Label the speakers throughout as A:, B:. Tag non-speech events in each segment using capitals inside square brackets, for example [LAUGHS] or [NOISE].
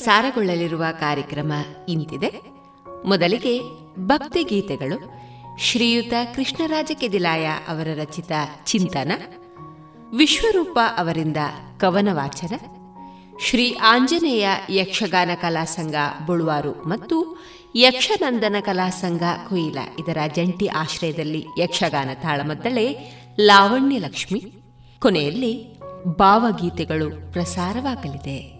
A: ಪ್ರಸಾರಗೊಳ್ಳಲಿರುವ ಕಾರ್ಯಕ್ರಮ ಇಂತಿದೆ. ಮೊದಲಿಗೆ ಭಕ್ತಿ ಗೀತೆಗಳು. ಶ್ರೀಯುತ ಕೃಷ್ಣರಾಜ ಕೆದಿಲಾಯ ಅವರ ರಚಿತ ಚಿಂತನ. ವಿಶ್ವರೂಪ ಅವರಿಂದ ಕವನ ವಾಚನ ಶ್ರೀ ಆಂಜನೇಯ ಯಕ್ಷಗಾನ ಕಲಾ ಸಂಘ ಬುಳುವಾರು ಮತ್ತು ಯಕ್ಷನಂದನ ಕಲಾ ಸಂಘ ಕುಯಿಲ. ಇದರ ಜಂಟಿ ಆಶ್ರಯದಲ್ಲಿ ಯಕ್ಷಗಾನ ತಾಳಮದ್ದಳೆ ಲಾವಣ್ಯ ಲಕ್ಷ್ಮಿ ಕೊನೆಯಲ್ಲಿ ಭಾವಗೀತೆಗಳು ಪ್ರಸಾರವಾಗಲಿದೆ.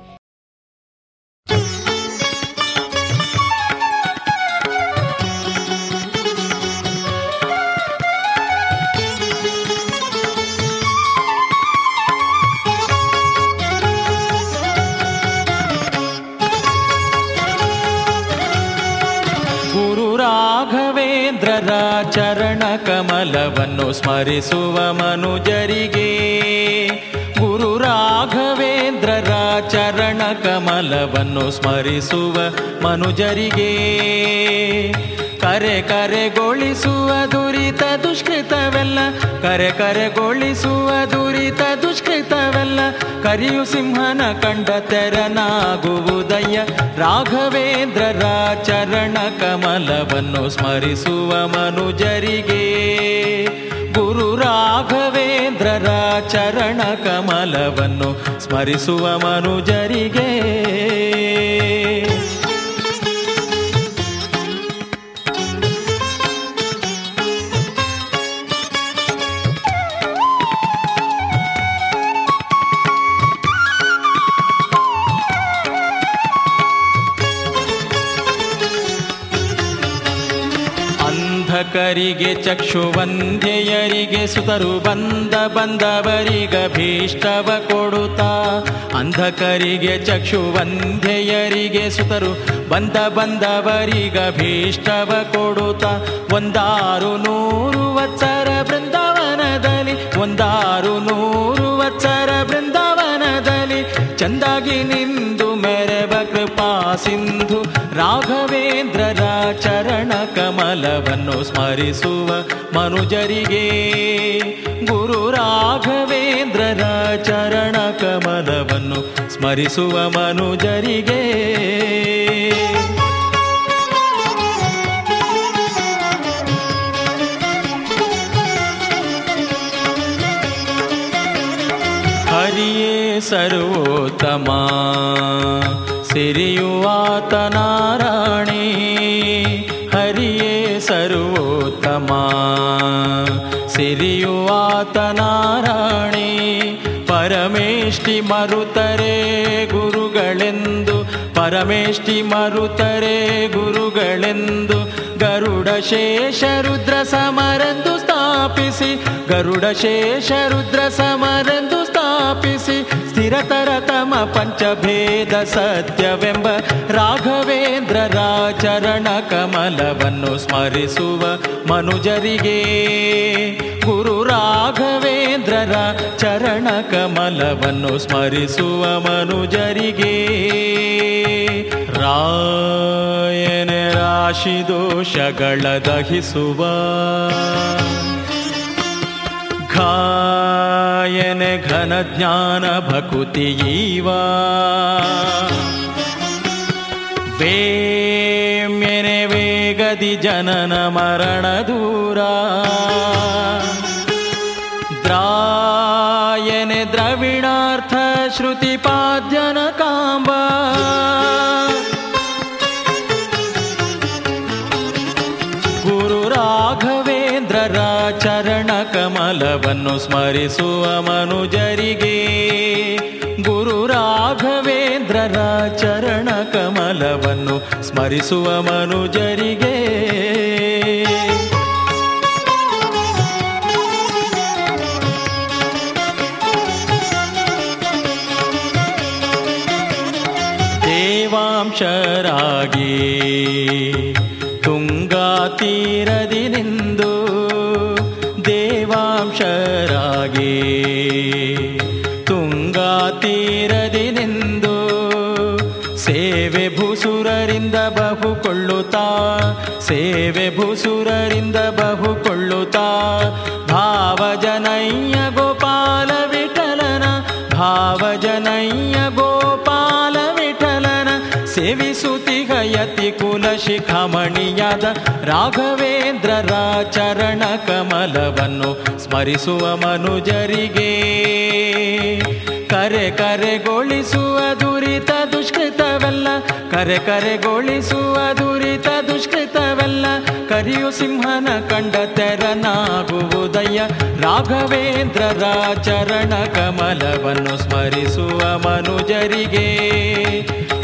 B: ಸ್ಮರಿಸುವ ಮನುಜರಿಗೆ ಗುರು ರಾಘವೇಂದ್ರರ ಚರಣ ಕಮಲವನ್ನು ಸ್ಮರಿಸುವ ಮನುಜರಿಗೆ. ಕರೆ ಕರೆಗೊಳಿಸುವ ದುರಿತ ದುಷ್ಕೃತವೆಲ್ಲ, ಕರೆ ಕರೆಗೊಳಿಸುವ ದುರಿತ ದುಷ್ಕೃತವೆಲ್ಲ, ಕರಿಯು ಸಿಂಹನ ಕಂಡ ತೆರನಾಗುವುದಯ್ಯ. ರಾಘವೇಂದ್ರರ ಚರಣ ಕಮಲವನ್ನು ಸ್ಮರಿಸುವ ಮನುಜರಿಗೆ ಗುರು ರಾಘವೇಂದ್ರರ ಚರಣ ಕಮಲವನ್ನು ಸ್ಮರಿಸುವ ಮನುಜರಿಗೆ ಕರಿಗೆ ಚಕ್ಷುವಂಧ್ಯೆಯರಿಗೆ ಸುತರು ಬಂದ ಬಂದವರಿಗ ಭೀಷ್ಟವ ಕೊಡುತ್ತಾ. ಅಂಧಕರಿಗೆ, ಚಕ್ಷುವಂಧ್ಯೆಯರಿಗೆ ಸುತರು ಬಂದ ಬಂದವರಿಗ ಭೀಷ್ಟವ ಕೊಡುತ್ತ. ಒಂದಾರು ನೂರು ವತ್ಸರ ಬೃಂದಾವನದಲ್ಲಿ, ಒಂದಾರು ನೂರು ವತ್ಸರ ಬೃಂದಾವನದಲ್ಲಿ ಚಂದಾಗಿ ನಿಂದು ಮೆರವ ಕೃಪಾ ಸಿಂಧು ರಾಘವೇಂದ್ರರ ಚರಣ ಕಮಲವನ್ನು ಸ್ಮರಿಸುವ ಮನುಜರಿಗೆ. ಗುರು ರಾಘವೇಂದ್ರರ ಚರಣ ಕಮಲವನ್ನು ಸ್ಮರಿಸುವ ಮನುಜರಿಗೆ ಹರಿಯೇ ಸರ್ವೋತ್ತಮ. ಸಿರಿಯುವಾತ ನಾರಾಯಣಿ ಹರಿಯೇ ಸರ್ವೋತ್ತಮ ಸಿರಿಯು ಆತನಾರಾಣಿ ಪರಮೇಷ್ಠಿ ಮರುತರೆ ಗುರುಗಳೆಂದು, ಪರಮೇಷ್ಠಿ ಮರುತರೆ ಗುರುಗಳೆಂದು ಗರುಡ ಶೇಷ ರುದ್ರ ಸಮರೆಂದು ಸ್ಥಾಪಿಸಿ, ಗರುಡ ಶೇಷ ರುದ್ರ ಸಮರೆಂದು ಸ್ಥಾಪಿಸಿ ಸ್ಥಿರತರ ತಮ ಪಂಚಭೇದ ಸತ್ಯವೆಂಬ ರಾಘವೇಂದ್ರರ ಚರಣ ಕಮಲವನ್ನು ಸ್ಮರಿಸುವ ಮನುಜರಿಗೆ. ಗುರು ರಾಘವೇಂದ್ರರ ಚರಣ ಕಮಲವನ್ನು ಸ್ಮರಿಸುವ ಮನುಜರಿಗೆ. ರಾಯನ ರಾಶಿ ದೋಷಗಳ ದಹಿಸುವ निधायने घनज्ञानभकुतियीव वेम्यने वेगदि जननमरणदूरा द्रायने द्रविणार्थश्रुतिपाद्यनक ಕಮಲವನ್ನು ಸ್ಮರಿಸುವ ಮನುಜರಿಗೆ. ಗುರು ರಾಘವೇಂದ್ರರ ಚರಣ ಕಮಲವನ್ನು ಸ್ಮರಿಸುವ ಮನುಜರಿಗೆ. ಸೇವೆ ಭೂಸುರರಿಂದ ಭಾವ ಭಾವಜನಯ್ಯ ಗೋಪಾಲ ವಿಠಲನ, ಭಾವಜನಯ್ಯ ಗೋಪಾಲ ವಿಠಲನ. ಸೇವಿಸುತ್ತಿಗಯತಿ ಕುಲ ಶಿಖಮಣಿಯಾದ ರಾಘವೇಂದ್ರರ ಚರಣ ಕಮಲವನ್ನು ಸ್ಮರಿಸುವ ಮನುಜರಿಗೆ. ಕರೆ ಕರೆಗೊಳಿಸುವ ದುರಿತ ದುಷ್ಕೃತವಲ್ಲ, ಕರೆ ಕರೆಗೊಳಿಸುವ ದುರಿತ ದುಷ್ಕೃತವೆಲ್ಲ ಕರಿಯು ಸಿಂಹನ ಕಂಡ ತೆರನಾಗುವುದಯ್ಯ. ರಾಘವೇಂದ್ರರ ಚರಣ ಕಮಲವನ್ನು ಸ್ಮರಿಸುವ ಮನುಜರಿಗೆ.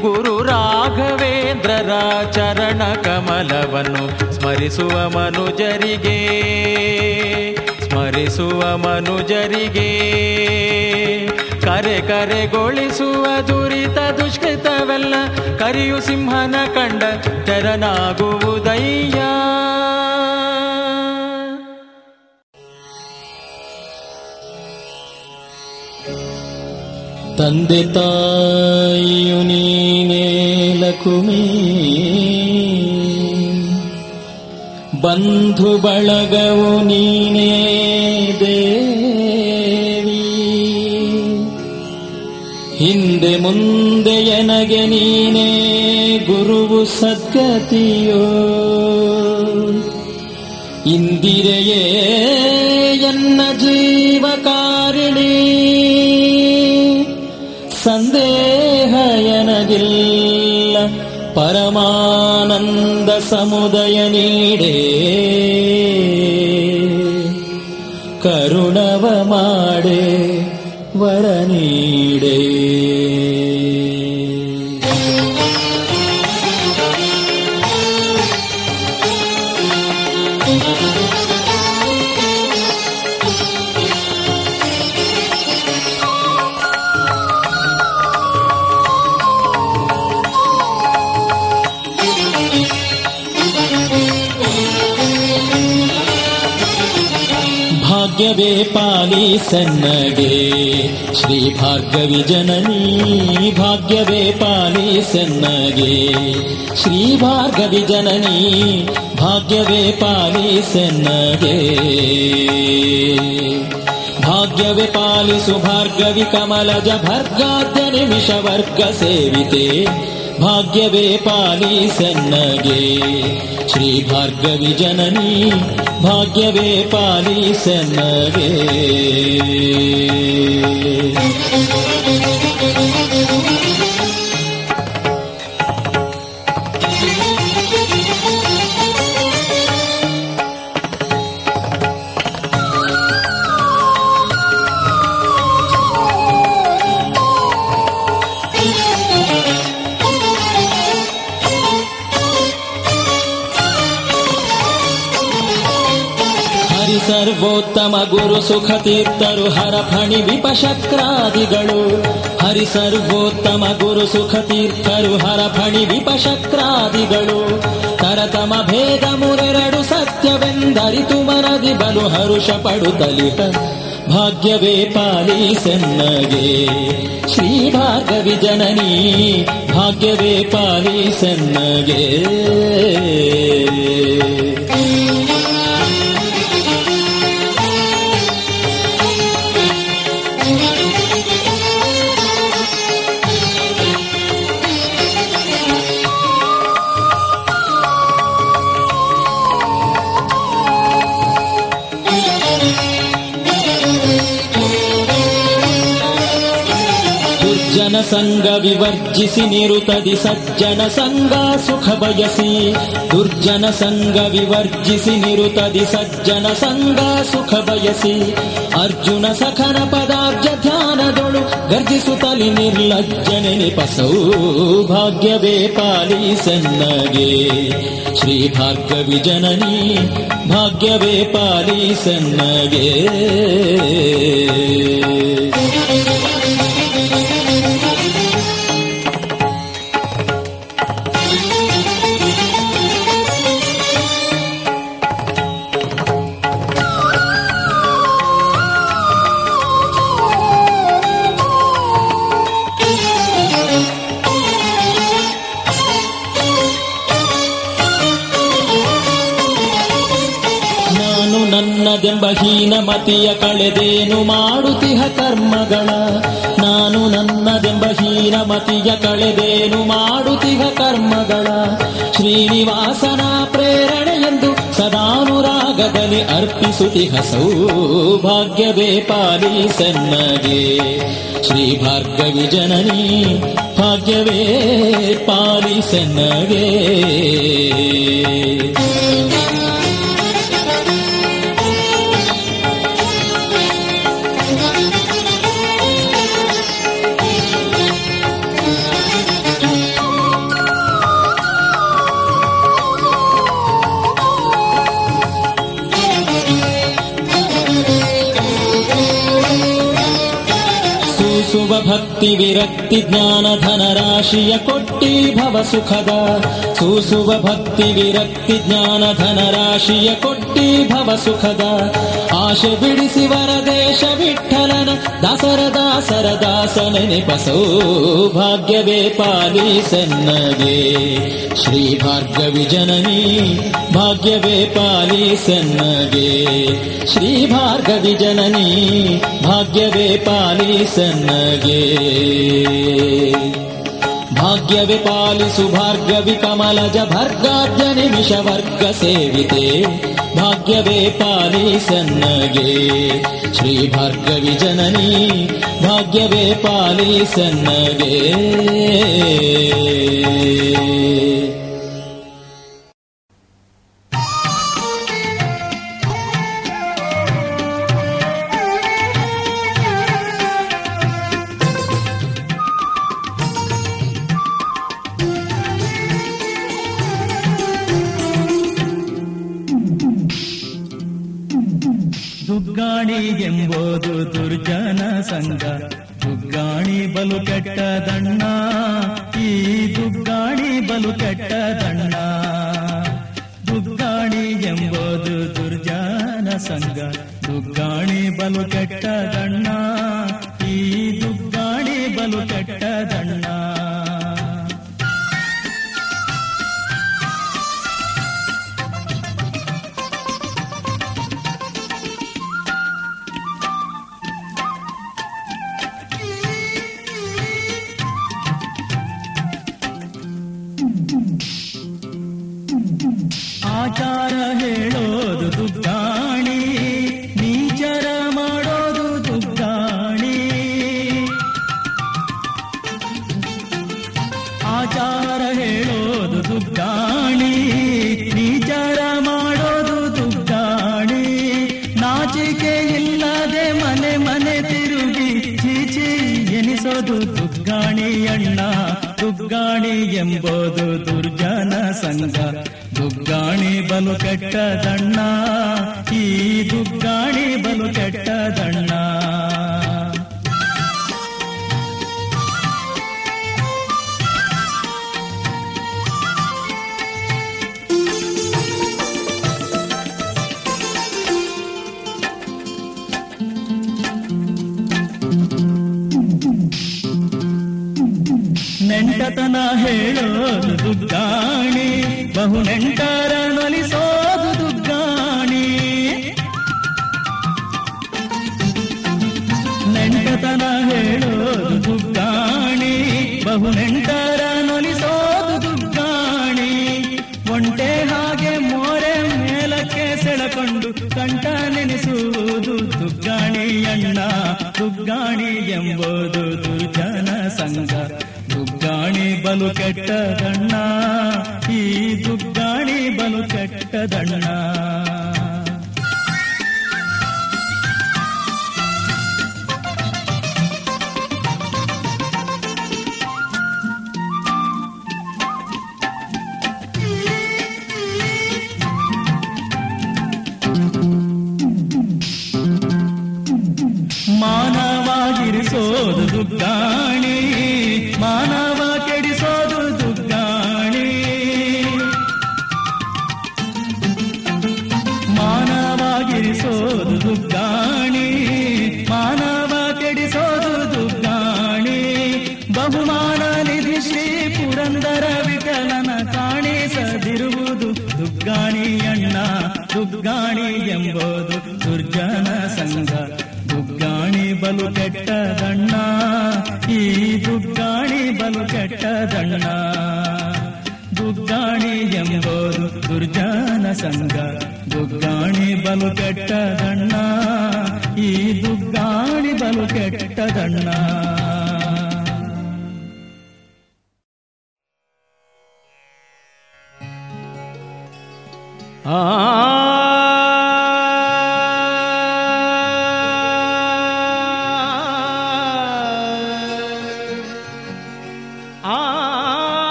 B: ಗುರು ರಾಘವೇಂದ್ರರ ಚರಣ ಕಮಲವನ್ನು ಸ್ಮರಿಸುವ ಮನುಜರಿಗೆ. ಸ್ಮರಿಸುವ ಮನುಜರಿಗೆ. ಕರೆ ಕರೆಗೊಳಿಸುವ ದುರಿತ ದುಷ್ಕೃತವೆಲ್ಲ ಕರಿಯು ಸಿಂಹನ ಕಂಡ ತೆರನಾಗುವುದಯ್ಯ.
C: ತಂದೆ ತಾಯಿಯು ನೀನೇ ಲಕುಮಿ. ಬಂಧು ಬಳಗವು ನೀನೇ ದೇವಿ. ಹಿಂದೆ ಮುಂದೆ ಎನಗೆ ನೀನೇ ಗುರುವು ಸದ್ಗತಿಯೋ ಇಂದಿರೆಯೇ ಎನ್ನ सन्नगे। श्रीभार्गविजननी भाग्यवेपाली सन्नगे। श्रीभार्गविजननी भाग्यवेपाली सन्नगे। भाग्यवेपालि सुभार्गवि कमलज भर्गाद्य निमिष वर्ग सेविते। भाग्यवे पाली पालिसन्नगे श्रीभार्गविजननी भाग्यवे पाली पालिसन्न
B: ಸರ್ವೋತ್ತಮ ಗುರು ಸುಖ ತೀರ್ಥರು ಹರ ಫಣಿ ವಿಪಶಕ್ರಾದಿಗಳು ಹರಿ ಸರ್ವೋತ್ತಮ ಗುರು ಸುಖ ತೀರ್ಥರು ಹರ ಫಣಿ ವಿಪಶಕ್ರಾದಿಗಳು ತರತಮ ಭೇದ ಮುರೆರಡು ಸತ್ಯವೆಂದರಿತು ಮನದಿ ಬಲು ಹರುಷ ಪಡುತ್ತಲಿತ ಭಾಗ್ಯವೇ ಪಾಲಿಸೆನ್ನಗೆ ಶ್ರೀ ಭಾಗವಿ ಜನನಿ, ಭಾಗ್ಯವೇ ಪಾಲಿಸೆನ್ನಗೆ ಸಂಘ ವಿವರ್ಜಿಸಿ ನಿರುತದಿ ಸಜ್ಜನ ಸಂಗ ಸುಖ ಬಯಸಿ, ದುರ್ಜನ ಸಂಗ ವಿವರ್ಜಿಸಿ ನಿರುತದಿ ಸಜ್ಜನ ಸಂಗ ಸುಖ ಬಯಸಿ, ಅರ್ಜುನ ಸಖನ ಪದಾರ್ಜ ಧ್ಯಾನದೊಳು ಗರ್ಜಿಸುತ್ತಲಿ ನಿರ್ಲಜ್ಜನೆ ನಿಪಸೌ, ಭಾಗ್ಯವೇ ಪಾಲಿಸನ್ನಗೆ ಶ್ರೀ ಭಾಗ್ಯವಿ ಜನನಿ, ಭಾಗ್ಯವೇ ಪಾಲಿಸನ್ನಗೆ ನನ್ನದೆಂಬ ಹೀನ ಮತಿಯ ಕಳೆದೇನು ಮಾಡುತ್ತಿಹ ಕರ್ಮಗಳ? ನಾನು ನನ್ನದೆಂಬ ಹೀನ ಮತಿಯ ಕಳೆದೇನು ಮಾಡುತ್ತಿಹ ಕರ್ಮಗಳ? ಶ್ರೀನಿವಾಸನ ಪ್ರೇರಣೆ ಎಂದು ಸದಾನುರಾಗದಲ್ಲಿ ಅರ್ಪಿಸುತ್ತಿಹ ಸೌಭಾಗ್ಯವೇ ಪಾಲಿಸನ್ನಗೆ. ಶ್ರೀ ಭಾರ್ಗವಿ ಜನನಿ, ಭಾಗ್ಯವೇ ಪಾಲಿಸನ್ನಗೆ. ಭಕ್ತಿ ವಿರಕ್ತಿ ಜ್ಞಾನ ಧನ ರಾಶಿಯ ಕೊಟ್ಟಿ ಭವ ಸುಖದ ಸೂಸುವ ಭಕ್ತಿ ವಿರಕ್ತಿ ಜ್ಞಾನ ಧನ ರಾಶಿಯ ಕೊಟ್ಟಿ ಭವ ಸುಖದ ಆಶೆ ಬಿಡಿಸಿ ವರದೇಶ ವಿಠಲನ ದಾಸರ ದಾಸರ ದಾಸನ ನೆಪಸೋ ಭಾಗ್ಯವೇ ಪಾಲಿಸನ್ನಗೆ ಶ್ರೀ ಭಾರ್ಗವಿ ಜನನಿ ಭಾಗ್ಯವೇ ಪಾಲಿಸನ್ನಗೆ ಶ್ರೀ ಭಾರ್ಗವಿ ಜನನಿ भाग्यवे पालिसन्नगे भाग्यवेपाली सन्ने भाग्यविपालि सुभार्गविकमलज भर्गार्जनि विषवर्गसेविते भाग्यवेपाली सन्ने श्रीभार्गविजननी भाग्यवेपाली
D: सन्ने ಎಂಬುದು ದುರ್ಜನ ಸಂಘ. ದುಗ್ಗಾಣಿ ಬಲು ಕೆಟ್ಟ ದಣ್ಣ. ಈ ದುಗ್ಗಾಣಿ ಬಲು ಕೆಟ್ಟ ದಣ್ಣ. ದುಗ್ಗಾಣಿ ಎಂಬುದು ದುರ್ಜನ ಸಂಘ. ದುಗ್ಗಾಣಿ ಬಲು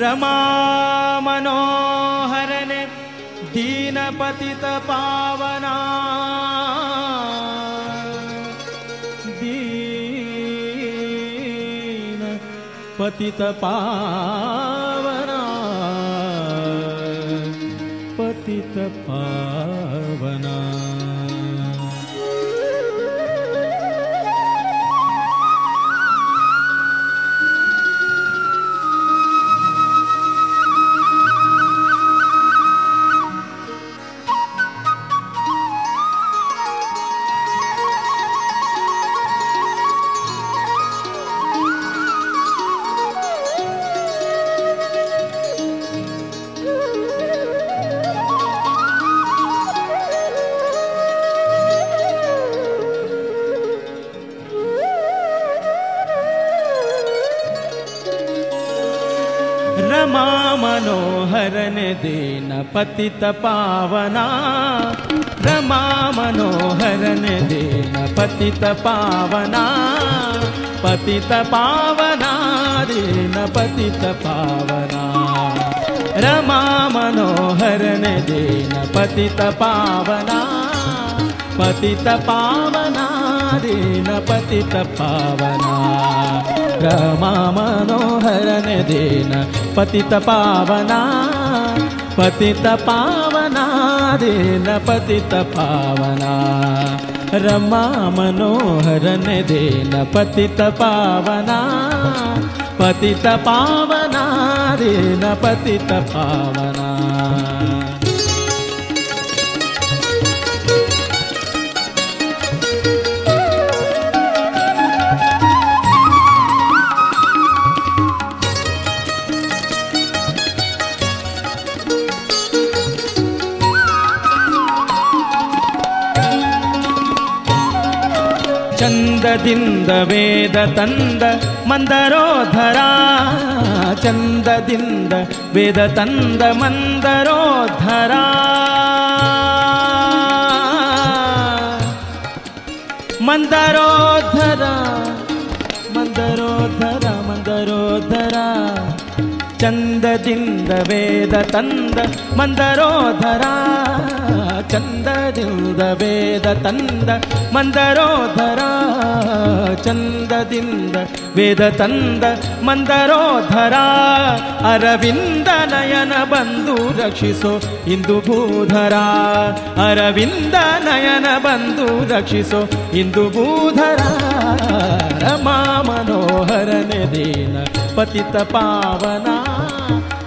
B: रमा दीनपतितपावना। दीनपतितपा दीन पतित पावना रमा मनोहरन दीन पतित पावना पतित पावना दीन पतित पावना। रमा मनोहरन दीन पतित पावना पतित पावना दीन पतित पावना। रमा मनोहरन दीन पतित पावना पति तपावना पतितपावना। रमा मनोहर ने पतितपावना। पतितपावना रीन पतितपावना। ಚಂದದಿಂದ ವೇದ, ತಂದ, ಮಂದರೋಧರ. ಚಂದದಿಂದ, ವೇದ, ತಂದ, ಮಂದರೋಧರ. ಮಂದರೋಧರ ಮಂದರೋಧರ ಮಂದರೋಧರ. ಚಂದದಿಂದ, ವೇದ, ತಂದ, ಮಂದರೋಧರ. ಚಂದದಿಂದ ವೇದ ತಂದ, ಮಂದರೋಧರ ಚಂದದಿಂದ ವೇದ ತಂದ, ಮಂದರೋಧರ ಅರವಿಂದ ನಯನ ಬಂದು ರಕ್ಷಿಸೋ. ಇಂದು ಭೂಧರ ಅರವಿಂದ ನಯನ ಬಂದು ರಕ್ಷಿಸೋ. ಇಂದು ಭೂಧರ ರಮಾ ಮನೋಹರನೆ ದೀನ, ಪತಿತ ಪಾವನ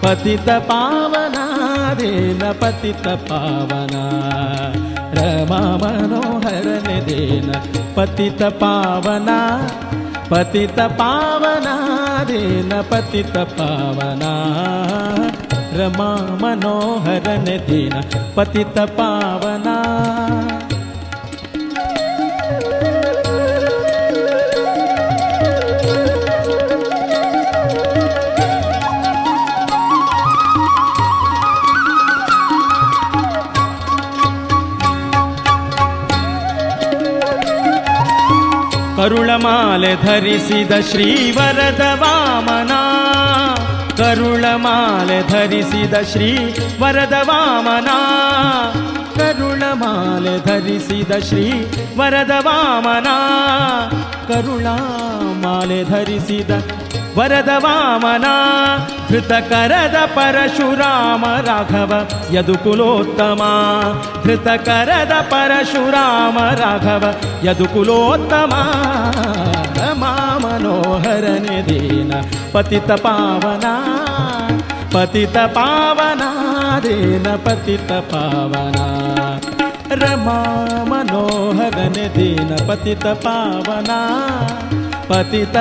B: ಪತಿತ ಪಾವನ ेन पति तावना रमा मनोहरणेन पति तावना पति तपावना देना पति तावना रमा मनोहरण दीन पति तपावना ಕರುಳಮಾಲೆ ಧರಿಸಿದ ಶ್ರೀವರದ ವಾಮನ. ಕರುಳಮಾಲೆ ಧರಿಸಿದ ಶ್ರೀ ವರದ ವಾಮನ. ಕರುಳಮಾಲೆ ಧರಿಸಿದ ಶ್ರೀ ವರದ ವಾಮನ. ಕರುಳಾಮಾಲೆ ಧರಿಸಿದ ವರದ ವಾಮನ. ಧೃತಕರದ ಪರಶುರಾಮ ರಾಘವ, ಯದುಕುಲೋತ್ತಮ. ಧೃತಕರದ ಪರಶುರಾಮ ರಾಘವ, ಯದುಕುಲೋತ್ತಮ. ರಮಾ ಮನೋಹರನೆ ದೀನ ಪತಿತ ಪಾವನ. ಪತಿತ ಪಾವನ, ದೀನ ಪತಿತ ಪಾವನ. ರಮಾ ಮನೋಹರನೆ ದೀನ ಪತಿತ ಪಾವನ. पतित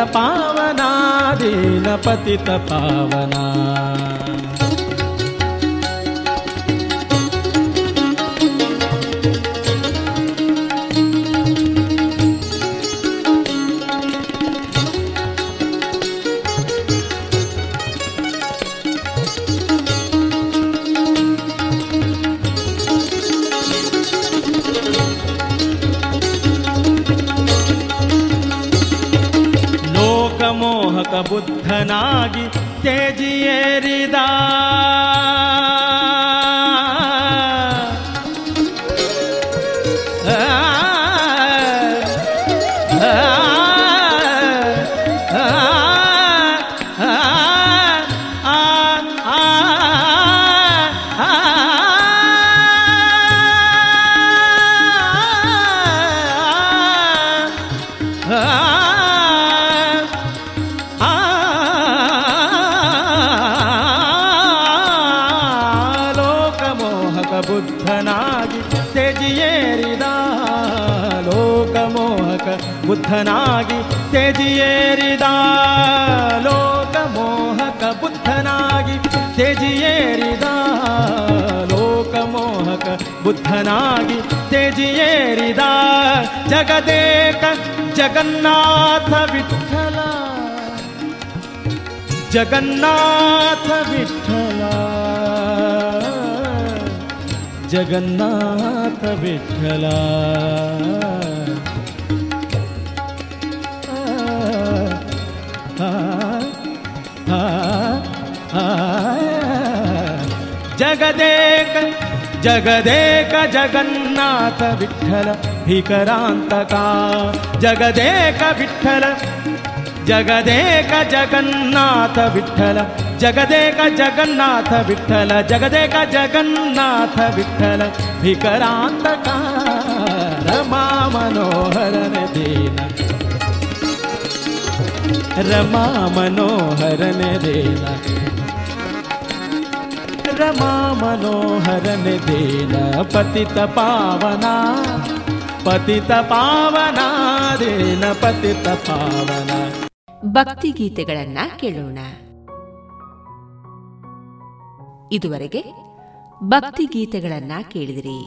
B: पावना बुद्धनगि तेजिर जिए रिदा। जगदेक जगन्नाथ विठला जगन्नाथ विठला जगन्नाथ विठला जगदेक जगदेक जगन् जगन्नाथ विठ्ठल भिकरान्तका विठल जगदे का जगन्नाथ विठ्ठल का जगन्नाथ विठ्ठल का जगन्नाथ विठ्ठल का रमा मनोहर मनोहरन देना। रमा मनोहर मनोहरन देना। ರಮಾ ಮನೋಹರನ ದೇನ ಪತಿತ ಪಾವನ ಪತಿತ ಪಾವನ, ದೇನ ಪತಿತ ಪಾವನ.
A: ಭಕ್ತಿ ಗೀತೆಗಳನ್ನ ಕೇಳೋಣ. ಇದುವರೆಗೆ ಭಕ್ತಿ ಗೀತೆಗಳನ್ನ ಕೇಳಿದಿರಿ.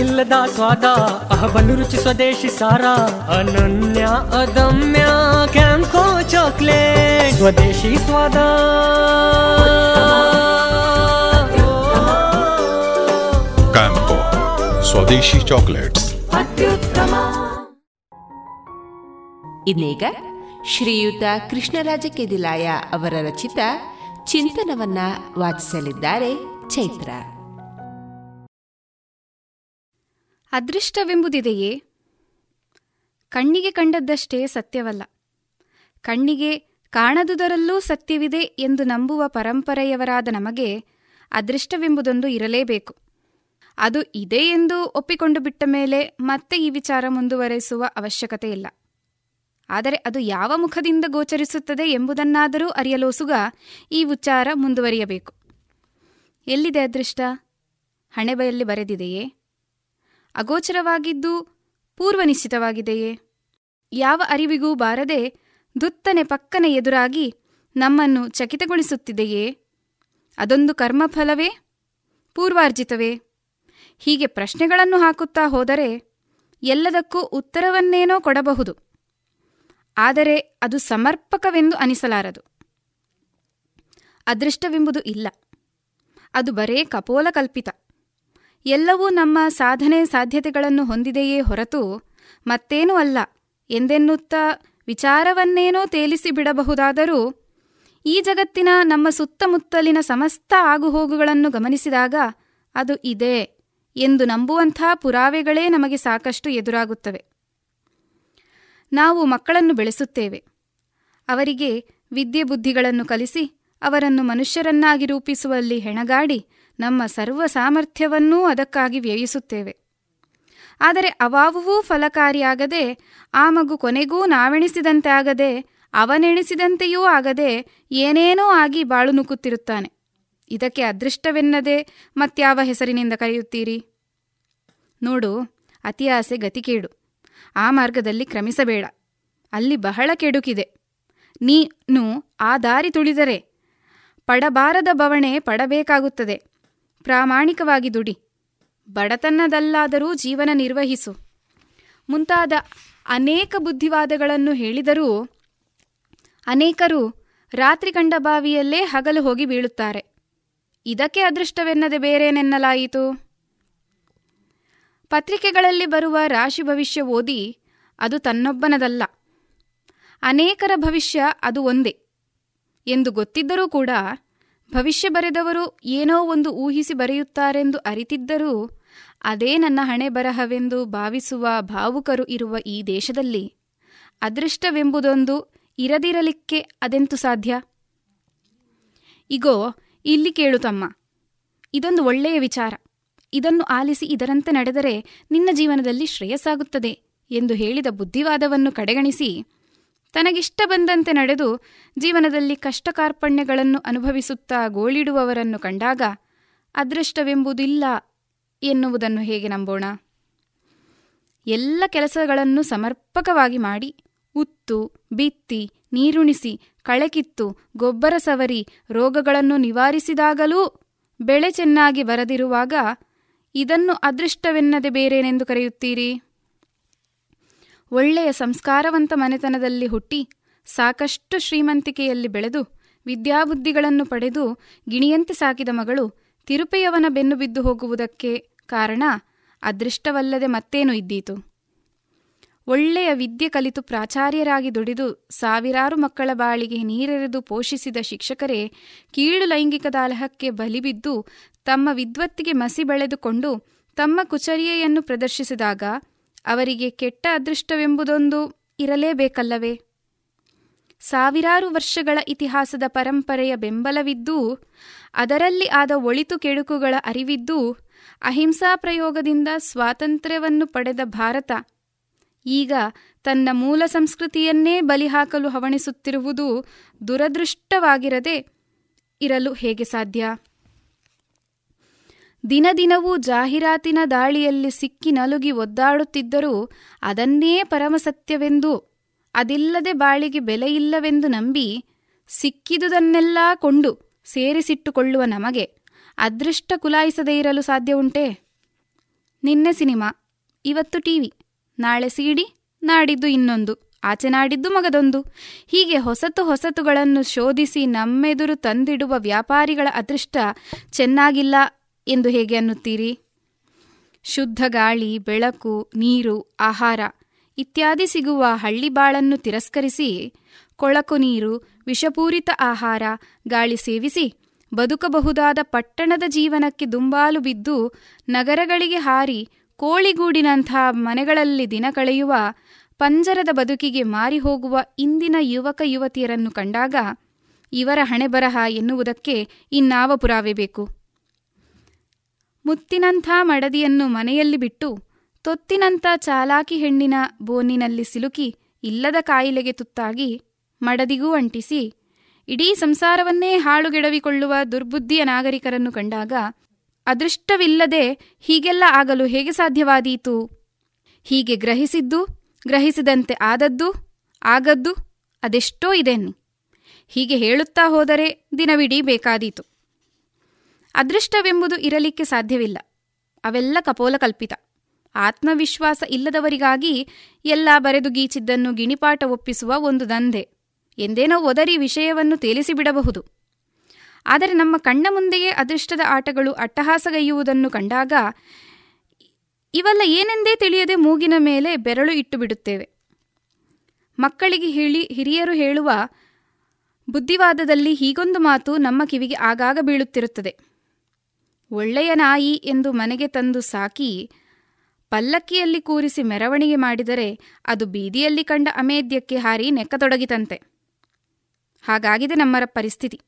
E: ಇಲ್ಲದ ಸ್ವಾದ ಅಹಬಲು ರುಚಿ ಸ್ವದೇಶಿ ಸಾರ ಅನನ್ಯ ಅದಮ್ಯ ಕ್ಯಾಂಕೋ ಚಾಕ್ಲೇಟ್ ಸ್ವದೇಶಿ ಸ್ವಾದ
F: ಕ್ಯಾಂಪೋ ಸ್ವದೇಶಿ ಚಾಕ್ಲೇಟ್ಸ್
A: ಇನ್ನೀಗ ಶ್ರೀಯುತ ಕೃಷ್ಣರಾಜ ಕೆದಿಲಾಯ ಅವರ ರಚಿತ ಚಿಂತನವನ್ನ ವಾಚಿಸಲಿದ್ದಾರೆ ಚೈತ್ರ
G: ಅದೃಷ್ಟವೆಂಬುದಿದೆಯೇ? ಕಣ್ಣಿಗೆ ಕಂಡದ್ದಷ್ಟೇ ಸತ್ಯವಲ್ಲ. ಕಣ್ಣಿಗೆ ಕಾಣದುದರಲ್ಲೂ ಸತ್ಯವಿದೆ ಎಂದು ನಂಬುವ ಪರಂಪರೆಯವರಾದ ನಮಗೆ ಅದೃಷ್ಟವೆಂಬುದೊಂದು ಇರಲೇಬೇಕು. ಅದು ಇದೆ ಎಂದು ಒಪ್ಪಿಕೊಂಡು ಬಿಟ್ಟ ಮೇಲೆ ಮತ್ತೆ ಈ ವಿಚಾರ ಮುಂದುವರೆಸುವ ಅವಶ್ಯಕತೆ ಇಲ್ಲ ಆದರೆ ಅದು ಯಾವ ಮುಖದಿಂದ ಗೋಚರಿಸುತ್ತದೆ ಎಂಬುದನ್ನಾದರೂ ಅರಿಯಲೋಸುಗ ಈ ವಿಚಾರ ಮುಂದುವರಿಯಬೇಕು. ಎಲ್ಲಿದೆ ಅದೃಷ್ಟ? ಹಣೆಬಯಲ್ಲಿ ಬರೆದಿದೆಯೇ? ಅಗೋಚರವಾಗಿದ್ದು ಪೂರ್ವನಿಶ್ಚಿತವಾಗಿದೆಯೇ? ಯಾವ ಅರಿವಿಗೂ ಬಾರದೆ ದುತ್ತನೆ ಪಕ್ಕನೆ ಎದುರಾಗಿ ನಮ್ಮನ್ನು ಚಕಿತಗೊಳಿಸುತ್ತಿದೆಯೇ? ಅದೊಂದು ಕರ್ಮಫಲವೇ? ಪೂರ್ವಾರ್ಜಿತವೇ? ಹೀಗೆ ಪ್ರಶ್ನೆಗಳನ್ನು ಹಾಕುತ್ತಾ ಹೋದರೆ ಎಲ್ಲದಕ್ಕೂ ಉತ್ತರವನ್ನೇನೋ ಕೊಡಬಹುದು. ಆದರೆ ಅದು ಸಮರ್ಪಕವೆಂದು ಅನಿಸಲಾರದು. ಅದೃಷ್ಟವೆಂಬುದು ಇಲ್ಲ. ಅದು ಬರೇ ಕಪೋಲ ಕಲ್ಪಿತ ಎಲ್ಲವೂ ನಮ್ಮ ಸಾಧನೆ ಸಾಧ್ಯತೆಗಳನ್ನು ಹೊಂದಿದೆಯೇ ಹೊರತು ಮತ್ತೇನೂ ಅಲ್ಲ ಎಂದೆನ್ನುತ್ತ ವಿಚಾರವನ್ನೇನೋ ತೇಲಿಸಿ ಬಿಡಬಹುದಾದರೂ ಈ ಜಗತ್ತಿನ ನಮ್ಮ ಸುತ್ತಮುತ್ತಲಿನ ಸಮಸ್ತ ಆಗುಹೋಗುಗಳನ್ನು ಗಮನಿಸಿದಾಗ ಅದು ಇದೆ ಎಂದು ನಂಬುವಂಥ ಪುರಾವೆಗಳೇ ನಮಗೆ ಸಾಕಷ್ಟು ಎದುರಾಗುತ್ತವೆ. ನಾವು ಮಕ್ಕಳನ್ನು ಬೆಳೆಸುತ್ತೇವೆ. ಅವರಿಗೆ ವಿದ್ಯೆ ಬುದ್ಧಿಗಳನ್ನು ಕಲಿಸಿ ಅವರನ್ನು ಮನುಷ್ಯರನ್ನಾಗಿ ರೂಪಿಸುವಲ್ಲಿ ಹೆಣಗಾಡಿ ನಮ್ಮ ಸರ್ವ ಸಾಮರ್ಥ್ಯವನ್ನೂ ಅದಕ್ಕಾಗಿ ವ್ಯಯಿಸುತ್ತೇವೆ. ಆದರೆ ಅವಾವುವೂ ಫಲಕಾರಿಯಾಗದೆ, ಆ ಮಗು ಕೊನೆಗೂ ನಾವೆಣಿಸಿದಂತೆ ಆಗದೆ ಅವನೆಣಿಸಿದಂತೆಯೂ ಆಗದೆ ಏನೇನೋ ಆಗಿ ಬಾಳು ನುಗ್ಗುತ್ತಿರುತ್ತಾನೆ ಇದಕ್ಕೆ ಅದೃಷ್ಟವೆನ್ನದೆ ಮತ್ಯಾವ ಹೆಸರಿನಿಂದ ಕರೆಯುತ್ತೀರಿ? ನೋಡು ಅತಿಯಾಸೆ ಗತಿಕೇಡು. ಆ ಮಾರ್ಗದಲ್ಲಿ ಕ್ರಮಿಸಬೇಡ. ಅಲ್ಲಿ ಬಹಳ ಕೆಡುಕಿದೆ. ನೀನು ಆ ದಾರಿ ತುಳಿದರೆ ಪಡಬಾರದ ಬವಣೆ ಪಡಬೇಕಾಗುತ್ತದೆ. ಪ್ರಾಮಾಣಿಕವಾಗಿ ದುಡಿ. ಬಡತನದಲ್ಲಾದರೂ ಜೀವನ ನಿರ್ವಹಿಸು. ಮುಂತಾದ ಅನೇಕ ಬುದ್ಧಿವಾದಗಳನ್ನು ಹೇಳಿದರೂ ಅನೇಕರು ರಾತ್ರಿ ಕಂಡ ಬಾವಿಯಲ್ಲೇ ಹಗಲು ಹೋಗಿ ಬೀಳುತ್ತಾರೆ. ಇದಕ್ಕೆ ಅದೃಷ್ಟವೆನ್ನದೆ ಬೇರೇನೆನ್ನಲಾಯಿತು? ಪತ್ರಿಕೆಗಳಲ್ಲಿ ಬರುವ ರಾಶಿ ಭವಿಷ್ಯ ಓದಿ ಅದು ತನ್ನೊಬ್ಬನದಲ್ಲ. ಅನೇಕರ ಭವಿಷ್ಯ ಅದು ಒಂದೇ. ಎಂದು ಗೊತ್ತಿದ್ದರೂ ಕೂಡ ಭವಿಷ್ಯ ಬರೆದವರು ಏನೋ ಒಂದು ಊಹಿಸಿ ಬರೆಯುತ್ತಾರೆಂದು ಅರಿತಿದ್ದರೂ ಅದೇ ನನ್ನ ಹಣೆ ಬರಹವೆಂದು ಭಾವಿಸುವ ಭಾವುಕರು ಇರುವ ಈ ದೇಶದಲ್ಲಿ ಅದೃಷ್ಟವೆಂಬುದೊಂದು ಇರದಿರಲಿಕ್ಕೆ ಅದೆಂತು ಸಾಧ್ಯ? ಇಗೋ, ಇಲ್ಲಿ ಕೇಳು ತಮ್ಮ. ಇದೊಂದು ಒಳ್ಳೆಯ ವಿಚಾರ. ಇದನ್ನು ಆಲಿಸಿ ಇದರಂತೆ ನಡೆದರೆ ನಿನ್ನ ಜೀವನದಲ್ಲಿ ಶ್ರೇಯಸ್ಸಾಗುತ್ತದೆ ಎಂದು ಹೇಳಿದ ಬುದ್ಧಿವಾದವನ್ನು ಕಡೆಗಣಿಸಿ ತನಗಿಷ್ಟ ಬಂದಂತೆ ನಡೆದು ಜೀವನದಲ್ಲಿ ಕಷ್ಟ ಕಾರ್ಪಣ್ಯಗಳನ್ನು ಅನುಭವಿಸುತ್ತಾ ಗೋಳಿಡುವವರನ್ನು ಕಂಡಾಗ ಅದೃಷ್ಟವೆಂಬುದಿಲ್ಲ ಎನ್ನುವುದನ್ನು ಹೇಗೆ ನಂಬೋಣ? ಎಲ್ಲ ಕೆಲಸಗಳನ್ನು ಸಮರ್ಪಕವಾಗಿ ಮಾಡಿ ಉತ್ತು, ಬಿತ್ತಿ, ನೀರುಣಿಸಿ, ಕಳೆಕಿತ್ತು, ಗೊಬ್ಬರ ಸವರಿ, ರೋಗಗಳನ್ನು ನಿವಾರಿಸಿದಾಗಲೂ ಬೆಳೆ ಚೆನ್ನಾಗಿ ಬರದಿರುವಾಗ ಇದನ್ನು ಅದೃಷ್ಟವೆನ್ನದೆ ಬೇರೇನೆಂದು ಕರೆಯುತ್ತೀರಿ? ಒಳ್ಳೆಯ ಸಂಸ್ಕಾರವಂತ ಮನೆತನದಲ್ಲಿ ಹುಟ್ಟಿ ಸಾಕಷ್ಟು ಶ್ರೀಮಂತಿಕೆಯಲ್ಲಿ ಬೆಳೆದು ವಿದ್ಯಾಬುದ್ಧಿಗಳನ್ನು ಪಡೆದು ಗಿಣಿಯಂತೆ ಸಾಕಿದ ಮಗಳು ತಿರುಪೆಯವನ ಬೆನ್ನು ಬಿದ್ದು ಹೋಗುವುದಕ್ಕೆ ಕಾರಣ ಅದೃಷ್ಟವಲ್ಲದೆ ಮತ್ತೇನು ಇದ್ದೀತು. ಒಳ್ಳೆಯ ವಿದ್ಯೆ ಕಲಿತು ಪ್ರಾಚಾರ್ಯರಾಗಿ ದುಡಿದು ಸಾವಿರಾರು ಮಕ್ಕಳ ಬಾಳಿಗೆ ನೀರೆರೆದು ಪೋಷಿಸಿದ ಶಿಕ್ಷಕರೇ ಕೀಳು ಲೈಂಗಿಕ ದಾಲಹಕ್ಕೆ ಬಲಿಬಿದ್ದು ತಮ್ಮ ವಿದ್ವತ್ತಿಗೆ ಮಸಿ ಬೆಳೆದುಕೊಂಡು ತಮ್ಮ ಕುಚರಿಯೆಯನ್ನು ಪ್ರದರ್ಶಿಸಿದಾಗ ಅವರಿಗೆ ಕೆಟ್ಟ ಅದೃಷ್ಟವೆಂಬುದೊಂದು ಇರಲೇಬೇಕಲ್ಲವೇ? ಸಾವಿರಾರು ವರ್ಷಗಳ ಇತಿಹಾಸದ ಪರಂಪರೆಯ ಬೆಂಬಲವಿದ್ದೂ, ಅದರಲ್ಲಿ ಆದ ಒಳಿತು ಕೆಡುಕುಗಳ ಅರಿವಿದ್ದೂ, ಅಹಿಂಸಾ ಪ್ರಯೋಗದಿಂದ ಸ್ವಾತಂತ್ರ್ಯವನ್ನು ಪಡೆದ ಭಾರತ, ಈಗ ತನ್ನ ಮೂಲ ಸಂಸ್ಕೃತಿಯನ್ನೇ ಬಲಿಹಾಕಲು ಹವಣಿಸುತ್ತಿರುವುದು ದುರದೃಷ್ಟವಾಗಿರದೆ ಇರಲು ಹೇಗೆ ಸಾಧ್ಯ? ದಿನದಿನವೂ ಜಾಹೀರಾತಿನ ದಾಳಿಯಲ್ಲಿ ಸಿಕ್ಕಿ ನಲುಗಿ ಒದ್ದಾಡುತ್ತಿದ್ದರೂ ಅದನ್ನೇ ಪರಮಸತ್ಯವೆಂದು, ಅದಿಲ್ಲದೆ ಬಾಳಿಗೆ ಬೆಲೆಯಿಲ್ಲವೆಂದು ನಂಬಿ ಸಿಕ್ಕಿದುದನ್ನೆಲ್ಲಾ ಕೊಂಡು ಸೇರಿಸಿಟ್ಟುಕೊಳ್ಳುವ ನಮಗೆ ಅದೃಷ್ಟ ಕುಲಾಯಿಸದೇ ಇರಲು ಸಾಧ್ಯ ಉಂಟೆ ನಿನ್ನೆ ಸಿನಿಮಾ, ಇವತ್ತು ಟಿವಿ, ನಾಳೆ ಸಿಡಿ, ನಾಡಿದ್ದು ಇನ್ನೊಂದು, ಆಚೆ ನಾಡಿದ್ದು ಮಗದೊಂದು. ಹೀಗೆ ಹೊಸತು ಹೊಸತುಗಳನ್ನು ಶೋಧಿಸಿ ನಮ್ಮೆದುರು ತಂದಿಡುವ ವ್ಯಾಪಾರಿಗಳ ಅದೃಷ್ಟ ಚೆನ್ನಾಗಿಲ್ಲ ಎಂದು ಹೇಗೆ ಅನ್ನುತ್ತೀರಿ? ಶುದ್ಧ ಗಾಳಿ, ಬೆಳಕು, ನೀರು, ಆಹಾರ ಇತ್ಯಾದಿ ಸಿಗುವ ಹಳ್ಳಿಬಾಳನ್ನು ತಿರಸ್ಕರಿಸಿ ಕೊಳಕು ನೀರು, ವಿಷಪೂರಿತ ಆಹಾರ, ಗಾಳಿ ಸೇವಿಸಿ ಬದುಕಬಹುದಾದ ಪಟ್ಟಣದ ಜೀವನಕ್ಕೆ ದುಂಬಾಲು ಬಿದ್ದು ನಗರಗಳಿಗೆ ಹಾರಿ ಕೋಳಿಗೂಡಿನಂಥ ಮನೆಗಳಲ್ಲಿ ದಿನ ಕಳೆಯುವ ಪಂಜರದ ಬದುಕಿಗೆ ಮಾರಿ ಹೋಗುವ ಇಂದಿನ ಯುವಕ ಯುವತಿಯರನ್ನು ಕಂಡಾಗ ಇವರ ಹಣೆಬರಹ ಎನ್ನುವುದಕ್ಕೆ ಇನ್ನಾವ ಪುರಾವೆ ಬೇಕು? ಮುತ್ತಿನಂಥ ಮಡದಿಯನ್ನು ಮನೆಯಲ್ಲಿ ಬಿಟ್ಟು ತೊತ್ತಿನಂಥ ಚಾಲಾಕಿ ಹೆಣ್ಣಿನ ಬೋನಿನಲ್ಲಿ ಸಿಲುಕಿ ಇಲ್ಲದ ಕಾಯಿಲೆಗೆ ತುತ್ತಾಗಿ ಮಡದಿಗೂ ಅಂಟಿಸಿ ಇಡೀ ಸಂಸಾರವನ್ನೇ ಹಾಳುಗೆಡವಿಕೊಳ್ಳುವ ದುರ್ಬುದ್ಧಿಯ ನಾಗರಿಕರನ್ನು ಕಂಡಾಗ ಅದೃಷ್ಟವಿಲ್ಲದೆ ಹೀಗೆಲ್ಲ ಆಗಲು ಹೇಗೆ ಸಾಧ್ಯವಾದೀತು? ಹೀಗೆ ಗ್ರಹಿಸಿದ್ದು, ಗ್ರಹಿಸಿದಂತೆ ಆದದ್ದು, ಆಗದ್ದು ಅದೆಷ್ಟೋ ಇದೆನ್ನಿ. ಹೀಗೆ ಹೇಳುತ್ತಾ ಹೋದರೆ ದಿನವಿಡೀ ಬೇಕಾದೀತು. ಅದೃಷ್ಟವೆಂಬುದು ಇರಲಿಕ್ಕೆ ಸಾಧ್ಯವಿಲ್ಲ. ಅವೆಲ್ಲ ಕಪೋಲ ಕಲ್ಪಿತ ಆತ್ಮವಿಶ್ವಾಸ ಇಲ್ಲದವರಿಗಾಗಿ ಎಲ್ಲ ಬರೆದು ಗೀಚಿದ್ದನ್ನು ಗಿಣಿಪಾಠ ಒಪ್ಪಿಸುವ ಒಂದು ದಂಧೆ. ಎಂದೇನೋ ಒದರಿ ವಿಷಯವನ್ನು ತೇಲಿಸಿಬಿಡಬಹುದು. ಆದರೆ ನಮ್ಮ ಕಣ್ಣ ಮುಂದೆಯೇ ಅದೃಷ್ಟದ ಆಟಗಳು ಅಟ್ಟಹಾಸಗೈಯುವುದನ್ನು ಕಂಡಾಗ ಇವೆಲ್ಲ ಏನೆಂದೇ ತಿಳಿಯದೆ ಮೂಗಿನ ಮೇಲೆ ಬೆರಳು ಇಟ್ಟು ಬಿಡುತ್ತೇವೆ ಮಕ್ಕಳಿಗೆ ಹೇಳಿ ಹಿರಿಯರು ಹೇಳುವ ಬುದ್ಧಿವಾದದಲ್ಲಿ ಹೀಗೊಂದು ಮಾತು ನಮ್ಮ ಕಿವಿಗೆ ಆಗಾಗ ಬೀಳುತ್ತಿರುತ್ತದೆ. ಒಳ್ಳೆಯ ನಾಯಿ ಎಂದು ಮನೆಗೆ ತಂದು ಸಾಕಿ, ಪಲ್ಲಕ್ಕಿಯಲ್ಲಿ ಕೂರಿಸಿ ಮೆರವಣಿಗೆ ಮಾಡಿದರೆ ಅದು ಬೀದಿಯಲ್ಲಿ ಕಂಡ ಅಮೇದ್ಯಕ್ಕೆ ಹಾರಿ ನೆಕ್ಕತೊಡಗಿತಂತೆ. ಹಾಗಾಗಿದೆ ನಮ್ಮರ ಪರಿಸ್ಥಿತಿ.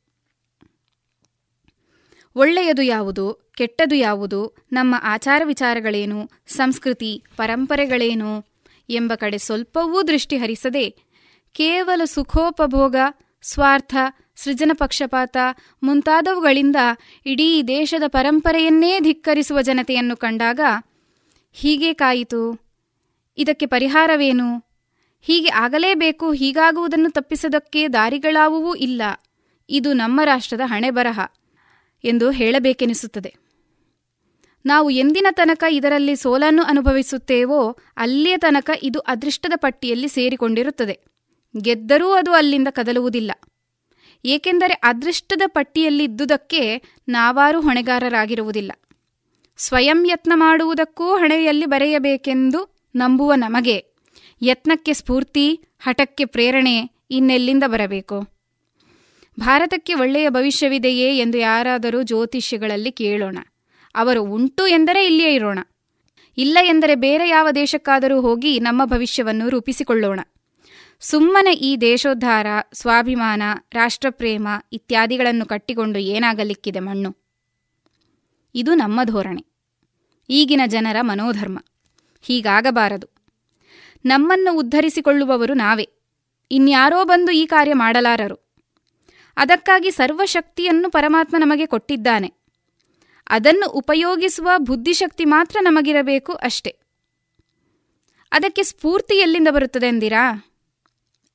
G: ಒಳ್ಳೆಯದು ಯಾವುದು, ಕೆಟ್ಟದು ಯಾವುದು, ನಮ್ಮ ಆಚಾರ ವಿಚಾರಗಳೇನು ಸಂಸ್ಕೃತಿ, ಪರಂಪರೆಗಳೇನು ಎಂಬ ಕಡೆ ಸ್ವಲ್ಪವೂ ದೃಷ್ಟಿ ಹರಿಸದೆ ಕೇವಲ ಸುಖೋಪಭೋಗ, ಸ್ವಾರ್ಥ ಸೃಜನ ಪಕ್ಷಪಾತ ಮುಂತಾದವುಗಳಿಂದ ಇಡೀ ದೇಶದ ಪರಂಪರೆಯನ್ನೇ ಧಿಕ್ಕರಿಸುವ ಜನತೆಯನ್ನು ಕಂಡಾಗ, ಹೀಗೆ ಕಾಯಿತು. ಇದಕ್ಕೆ ಪರಿಹಾರವೇನು? ಹೀಗೆ ಆಗಲೇಬೇಕು, ಹೀಗಾಗುವುದನ್ನು ತಪ್ಪಿಸೋದಕ್ಕೆ ದಾರಿಗಳಾವುವೂ ಇಲ್ಲ. ಇದು ನಮ್ಮ ರಾಷ್ಟ್ರದ ಹಣೆಬರಹ ಎಂದು ಹೇಳಬೇಕೆನಿಸುತ್ತದೆ. ನಾವು ಎಂದಿನ ತನಕ ಇದರಲ್ಲಿ ಸೋಲನ್ನು ಅನುಭವಿಸುತ್ತೇವೋ, ಅಲ್ಲಿಯ ತನಕ ಇದು ಅದೃಷ್ಟದ ಪಟ್ಟಿಯಲ್ಲಿ ಸೇರಿಕೊಂಡಿರುತ್ತದೆ. ಗೆದ್ದರೂ ಅದು ಅಲ್ಲಿಂದ ಕದಲುವುದಿಲ್ಲ. ಏಕೆಂದರೆ ಅದೃಷ್ಟದ ಪಟ್ಟಿಯಲ್ಲಿದ್ದುದಕ್ಕೆ ನಾವಾರು ಹೊಣೆಗಾರರಾಗಿರುವುದಿಲ್ಲ. ಸ್ವಯಂ ಯತ್ನ ಮಾಡುವುದಕ್ಕೂ ಹಣೆಯಲ್ಲಿ ಬರೆಯಬೇಕೆಂದು ನಂಬುವ ನಮಗೆ ಯತ್ನಕ್ಕೆ ಸ್ಫೂರ್ತಿ, ಹಠಕ್ಕೆ ಪ್ರೇರಣೆ ಇನ್ನೆಲ್ಲಿಂದ ಬರಬೇಕು? ಭಾರತಕ್ಕೆ ಒಳ್ಳೆಯ ಭವಿಷ್ಯವಿದೆಯೇ ಎಂದು ಯಾರಾದರೂ ಜ್ಯೋತಿಷ್ಯಗಳಲ್ಲಿ ಕೇಳೋಣ. ಅವರು ಉಂಟು ಎಂದರೆ ಇಲ್ಲಿಯೇ ಇರೋಣ. ಇಲ್ಲ ಎಂದರೆ ಬೇರೆ ಯಾವ ದೇಶಕ್ಕಾದರೂ ಹೋಗಿ ನಮ್ಮ ಭವಿಷ್ಯವನ್ನು ರೂಪಿಸಿಕೊಳ್ಳೋಣ. ಸುಮ್ಮನೆ ಈ ದೇಶೋದ್ಧಾರ, ಸ್ವಾಭಿಮಾನ, ರಾಷ್ಟ್ರಪ್ರೇಮ ಇತ್ಯಾದಿಗಳನ್ನು ಕಟ್ಟಿಕೊಂಡು ಏನಾಗಲಿಕ್ಕಿದೆ ಮಣ್ಣು? ಇದು ನಮ್ಮ ಧೋರಣೆ. ಈಗಿನ ಜನರ ಮನೋಧರ್ಮ. ಹೀಗಾಗಬಾರದು. ನಮ್ಮನ್ನು ಉದ್ಧರಿಸಿಕೊಳ್ಳುವವರು ನಾವೇ. ಇನ್ಯಾರೋ ಬಂದು ಈ ಕಾರ್ಯ ಮಾಡಲಾರರು. ಅದಕ್ಕಾಗಿ ಸರ್ವಶಕ್ತಿಯನ್ನು ಪರಮಾತ್ಮ ನಮಗೆ ಕೊಟ್ಟಿದ್ದಾನೆ. ಅದನ್ನು ಉಪಯೋಗಿಸುವ ಬುದ್ಧಿಶಕ್ತಿ ಮಾತ್ರ ನಮಗಿರಬೇಕು ಅಷ್ಟೆ. ಅದಕ್ಕೆ ಸ್ಫೂರ್ತಿ ಎಲ್ಲಿಂದ ಬರುತ್ತದೆ ಎಂದಿರಾ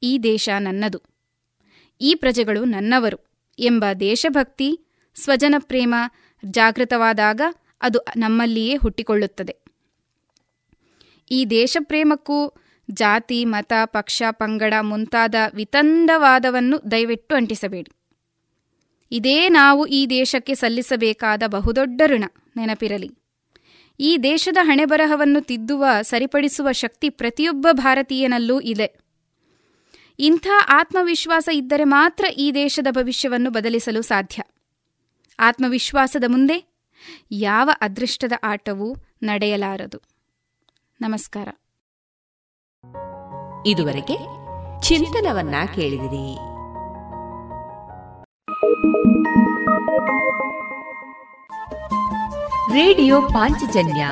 G: ಈ ದೇಶ ನನ್ನದು. ಈ ಪ್ರಜೆಗಳು ನನ್ನವರು ಎಂಬ ದೇಶಭಕ್ತಿ ಸ್ವಜನ ಪ್ರೇಮ ಜಾಗೃತವಾದಾಗ ಅದು ನಮ್ಮಲ್ಲಿಯೇ ಹುಟ್ಟಿಕೊಳ್ಳುತ್ತದೆ. ಈ ದೇಶಪ್ರೇಮಕ್ಕೂ ಜಾತಿ, ಮತ, ಪಕ್ಷ, ಪಂಗಡ ಮುಂತಾದ ವಿತಂದವಾದವನ್ನು ದಯವಿಟ್ಟು ಅಂಟಿಸಬೇಡಿ. ಇದೇ ನಾವು ಈ ದೇಶಕ್ಕೆ ಸಲ್ಲಿಸಬೇಕಾದ ಬಹುದೊಡ್ಡ ಋಣ ನೆನಪಿರಲಿ. ಈ ದೇಶದ ಹಣೆಬರಹವನ್ನು ತಿದ್ದುವ, ಸರಿಪಡಿಸುವ ಶಕ್ತಿ ಪ್ರತಿಯೊಬ್ಬ ಭಾರತೀಯನಲ್ಲೂ ಇದೆ. ಇಂಥ ಆತ್ಮವಿಶ್ವಾಸ ಇದ್ದರೆ ಮಾತ್ರ ಈ ದೇಶದ ಭವಿಷ್ಯವನ್ನು ಬದಲಿಸಲು ಸಾಧ್ಯ. ಆತ್ಮವಿಶ್ವಾಸದ ಮುಂದೆ ಯಾವ ಅದೃಷ್ಟದ ಆಟವೂ ನಡೆಯಲಾರದು. ನಮಸ್ಕಾರ.
A: ಇದುವರೆಗೆ ಚಿಂತನವನ್ನ ಕೇಳಿದಿರಿ. ರೇಡಿಯೋ ಪಾಂಚಜನ್ಯ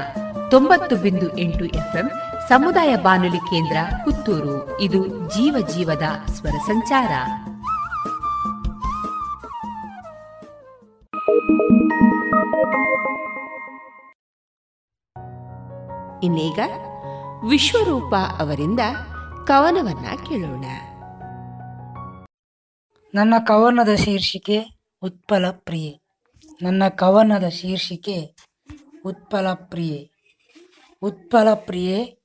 A: ತೊಂಬತ್ತು ಬಿಂದು ಎಂಟು ಎಫ್ಎಂ ಸಮುದಾಯ ಬಾನುಲಿ ಕೇಂದ್ರ ಪುತ್ತೂರು. ಇದು ಜೀವ ಜೀವದ ಸ್ವರ ಸಂಚಾರ. ಇನ್ನೀಗ ವಿಶ್ವರೂಪ ಅವರಿಂದ ಕವನವನ್ನ ಕೇಳೋಣ.
H: ನನ್ನ ಕವನದ ಶೀರ್ಷಿಕೆ ಉತ್ಪಲ ಪ್ರಿಯೆ. ನನ್ನ ಕವನದ ಶೀರ್ಷಿಕೆ ಉತ್ಪಲ ಪ್ರಿಯೆ. ಉತ್ಪಲ ಪ್ರಿಯೆ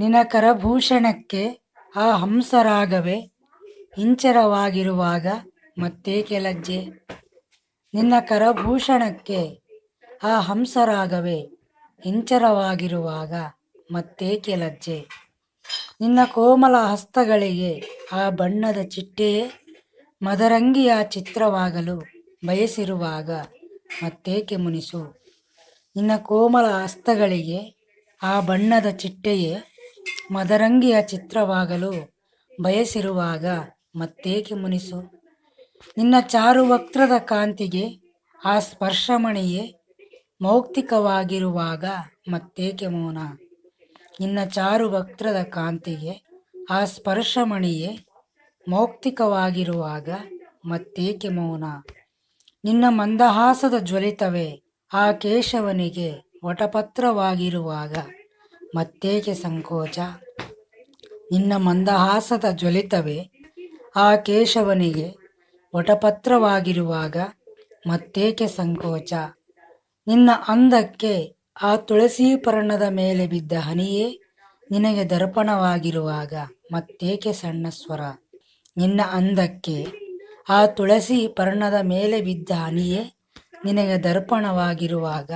H: ನಿನ ಕರಭೂಷಣಕ್ಕೆ ಆ ಹಂಸರಾಗವೇ, ಹಿಂಚರವಾಗಿರುವಾಗ ಮತ್ತೇಕೆ ಲಜ್ಜೆ? ನಿನ್ನ ಕರಭೂಷಣಕ್ಕೆ ಆ ಹಂಸರಾಗವೇ, ಹಿಂಚರವಾಗಿರುವಾಗ ಮತ್ತೇಕೆ ಲಜ್ಜೆ? ನಿನ್ನ ಕೋಮಲ ಹಸ್ತಗಳಿಗೆ ಆ ಬಣ್ಣದ ಚಿಟ್ಟೆಯೇ ಮದರಂಗಿಯ ಚಿತ್ರವಾಗಲು ಬಯಸಿರುವಾಗ ಮತ್ತೇಕೆ ಮುನಿಸು? ನಿನ್ನ ಕೋಮಲ ಹಸ್ತಗಳಿಗೆ ಆ ಬಣ್ಣದ ಚಿಟ್ಟೆಯೇ ಮದರಂಗಿಯ ಚಿತ್ರವಾಗಲು ಬಯಸಿರುವಾಗ ಮತ್ತೇಕೆ ಮುನಿಸು? ನಿನ್ನ ಚಾರು ವಕ್ರದ ಕಾಂತಿಗೆ ಆ ಸ್ಪರ್ಶಮಣಿಯೇ ಮೌಕ್ತಿಕವಾಗಿರುವಾಗ ಮತ್ತೇಕೆ ಮೌನ? ನಿನ್ನ ಚಾರು ವಕ್ರದ ಕಾಂತಿಗೆ ಆ ಸ್ಪರ್ಶಮಣಿಯೇ ಮೌಕ್ತಿಕವಾಗಿರುವಾಗ ಮತ್ತೇಕೆ ಮೌನ? ನಿನ್ನ ಮಂದಹಾಸದ ಜ್ವಲಿತವೇ ಆ ಕೇಶವನಿಗೆ ವಟಪತ್ರವಾಗಿರುವಾಗ ಮತ್ತೇಕೆ ಸಂಕೋಚ. ನಿನ್ನ ಮಂದಹಾಸದ ಜ್ವಲಿತವೇ, ಆ ಕೇಶವನಿಗೆ ವಟಪತ್ರವಾಗಿರುವಾಗ ಮತ್ತೇಕೆ ಸಂಕೋಚ? ನಿನ್ನ ಅಂದಕ್ಕೆ ಆ ತುಳಸಿ ಪರ್ಣದ ಮೇಲೆ ಬಿದ್ದ ಹನಿಯೇ ನಿನಗೆ ದರ್ಪಣವಾಗಿರುವಾಗ ಮತ್ತೇಕೆ ಸಣ್ಣ ಸ್ವರ? ನಿನ್ನ ಅಂದಕ್ಕೆ ಆ ತುಳಸಿ ಪರ್ಣದ ಮೇಲೆ ಬಿದ್ದ ಹನಿಯೇ ನಿನಗೆ ದರ್ಪಣವಾಗಿರುವಾಗ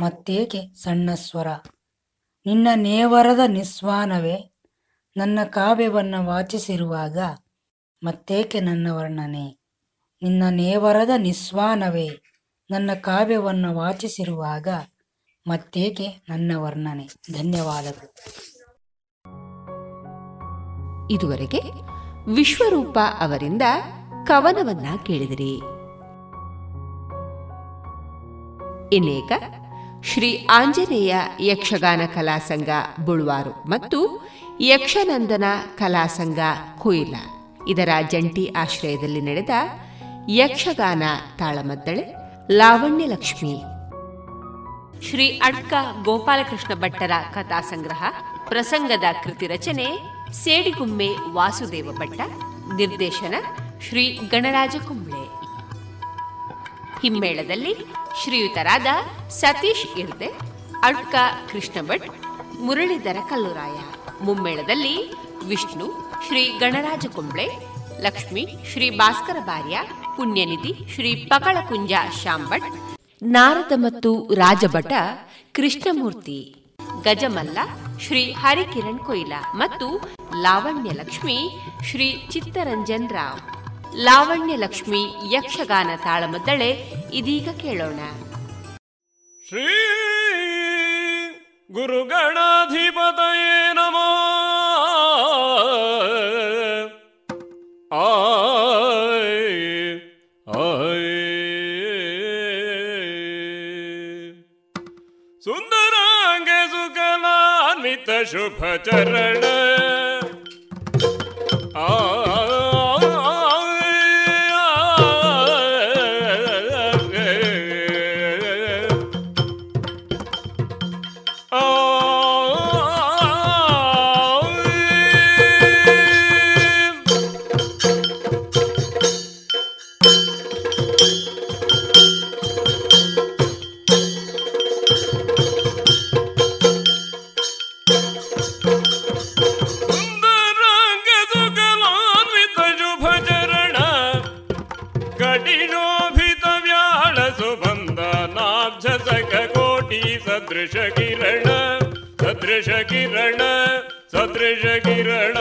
H: ಮತ್ತೇಕೆ ಸಣ್ಣ ಸ್ವರ? ನಿನ್ನ ನೇವರದ ನಿಸ್ವಾನವೇ. ನನ್ನ ಕಾವ್ಯವನ್ನು ವಾಚಿಸಿರುವಾಗ ಮತ್ತೇಕೆ ನನ್ನ ವರ್ಣನೆ? ನಿನ್ನ ನೇವರದ ನಿಸ್ವಾನವೇ. ನನ್ನ ಕಾವ್ಯವನ್ನು ವಾಚಿಸಿರುವಾಗ ಮತ್ತೇಕೆ ನನ್ನ ವರ್ಣನೆ? ಧನ್ಯವಾದಗಳು.
A: ಇದುವರೆಗೆ ವಿಶ್ವರೂಪ ಅವರಿಂದ ಕವನವನ್ನ ಕೇಳಿದಿರಿ. ಇನ್ನೇಕ ಶ್ರೀ ಆಂಜನೇಯ ಯಕ್ಷಗಾನ ಕಲಾಸಂಘ ಬುಳ್ವಾರು ಮತ್ತು ಯಕ್ಷನಂದನ ಕಲಾಸಂಘ ಕುಯಿಲ. ಇದರ ಜಂಟಿ ಆಶ್ರಯದಲ್ಲಿ ನಡೆದ ಯಕ್ಷಗಾನ ತಾಳಮದ್ದಳೆ, ಲಾವಣ್ಯ ಲಕ್ಷ್ಮಿ, ಶ್ರೀ ಅಡ್ಕ ಗೋಪಾಲಕೃಷ್ಣ ಭಟ್ಟರ ಕಥಾ ಸಂಗ್ರಹ, ಪ್ರಸಂಗದ ಕೃತಿ ರಚನೆ, ಸೇಡಿಗುಮ್ಮೆ ವಾಸುದೇವ ಭಟ್ಟ, ನಿರ್ದೇಶನ ಶ್ರೀ ಗಣರಾಜ ಕುಂಬ್ಳೆ. ಹಿಮ್ಮೇಳದಲ್ಲಿ ಶ್ರೀಯುತರಾದ ಸತೀಶ್ ಇರ್ದೆ ಅಡ್ಕ ಕೃಷ್ಣ ಭಟ್ ಮುರಳೀಧರ ಕಲ್ಲುರಾಯ. ಮುಮ್ಮೇಳದಲ್ಲಿ ವಿಷ್ಣು, ಶ್ರೀ ಗಣರಾಜ ಕುಂಬ್ಳೆ, ಲಕ್ಷ್ಮಿ, ಶ್ರೀ ಭಾಸ್ಕರ ಭಾರ್ಯ, ಪುಣ್ಯನಿಧಿ ಶ್ರೀ ಪಕಳಕುಂಜ ಶಾಂಭಟ್ ನಾರದ ಮತ್ತು ರಾಜಭಟ ಕೃಷ್ಣಮೂರ್ತಿ, ಗಜಮಲ್ಲ ಶ್ರೀ ಹರಿಕಿರಣ್ ಕೊಯ್ಲ ಮತ್ತು ಲಾವಣ್ಯ ಲಕ್ಷ್ಮಿ ಶ್ರೀ ಚಿತ್ತರಂಜನ್ ರಾವ್. ಲಾವಣ್ಯ ಲಕ್ಷ್ಮಿ ಯಕ್ಷಗಾನ ತಾಳಮದ್ದಳೆ ಇದೀಗ ಕೇಳೋಣ.
I: ಶ್ರೀ ಗುರುಗಣಾಧಿಪತಯೇ ನಮೋ. ಸುಂದರಾಂಗೆ ಸುಖಲಾನ್ವಿತ ಶುಭ ಚರಣ.
J: ಕಿರಣ ಸದೃಶ ಕಿರಣ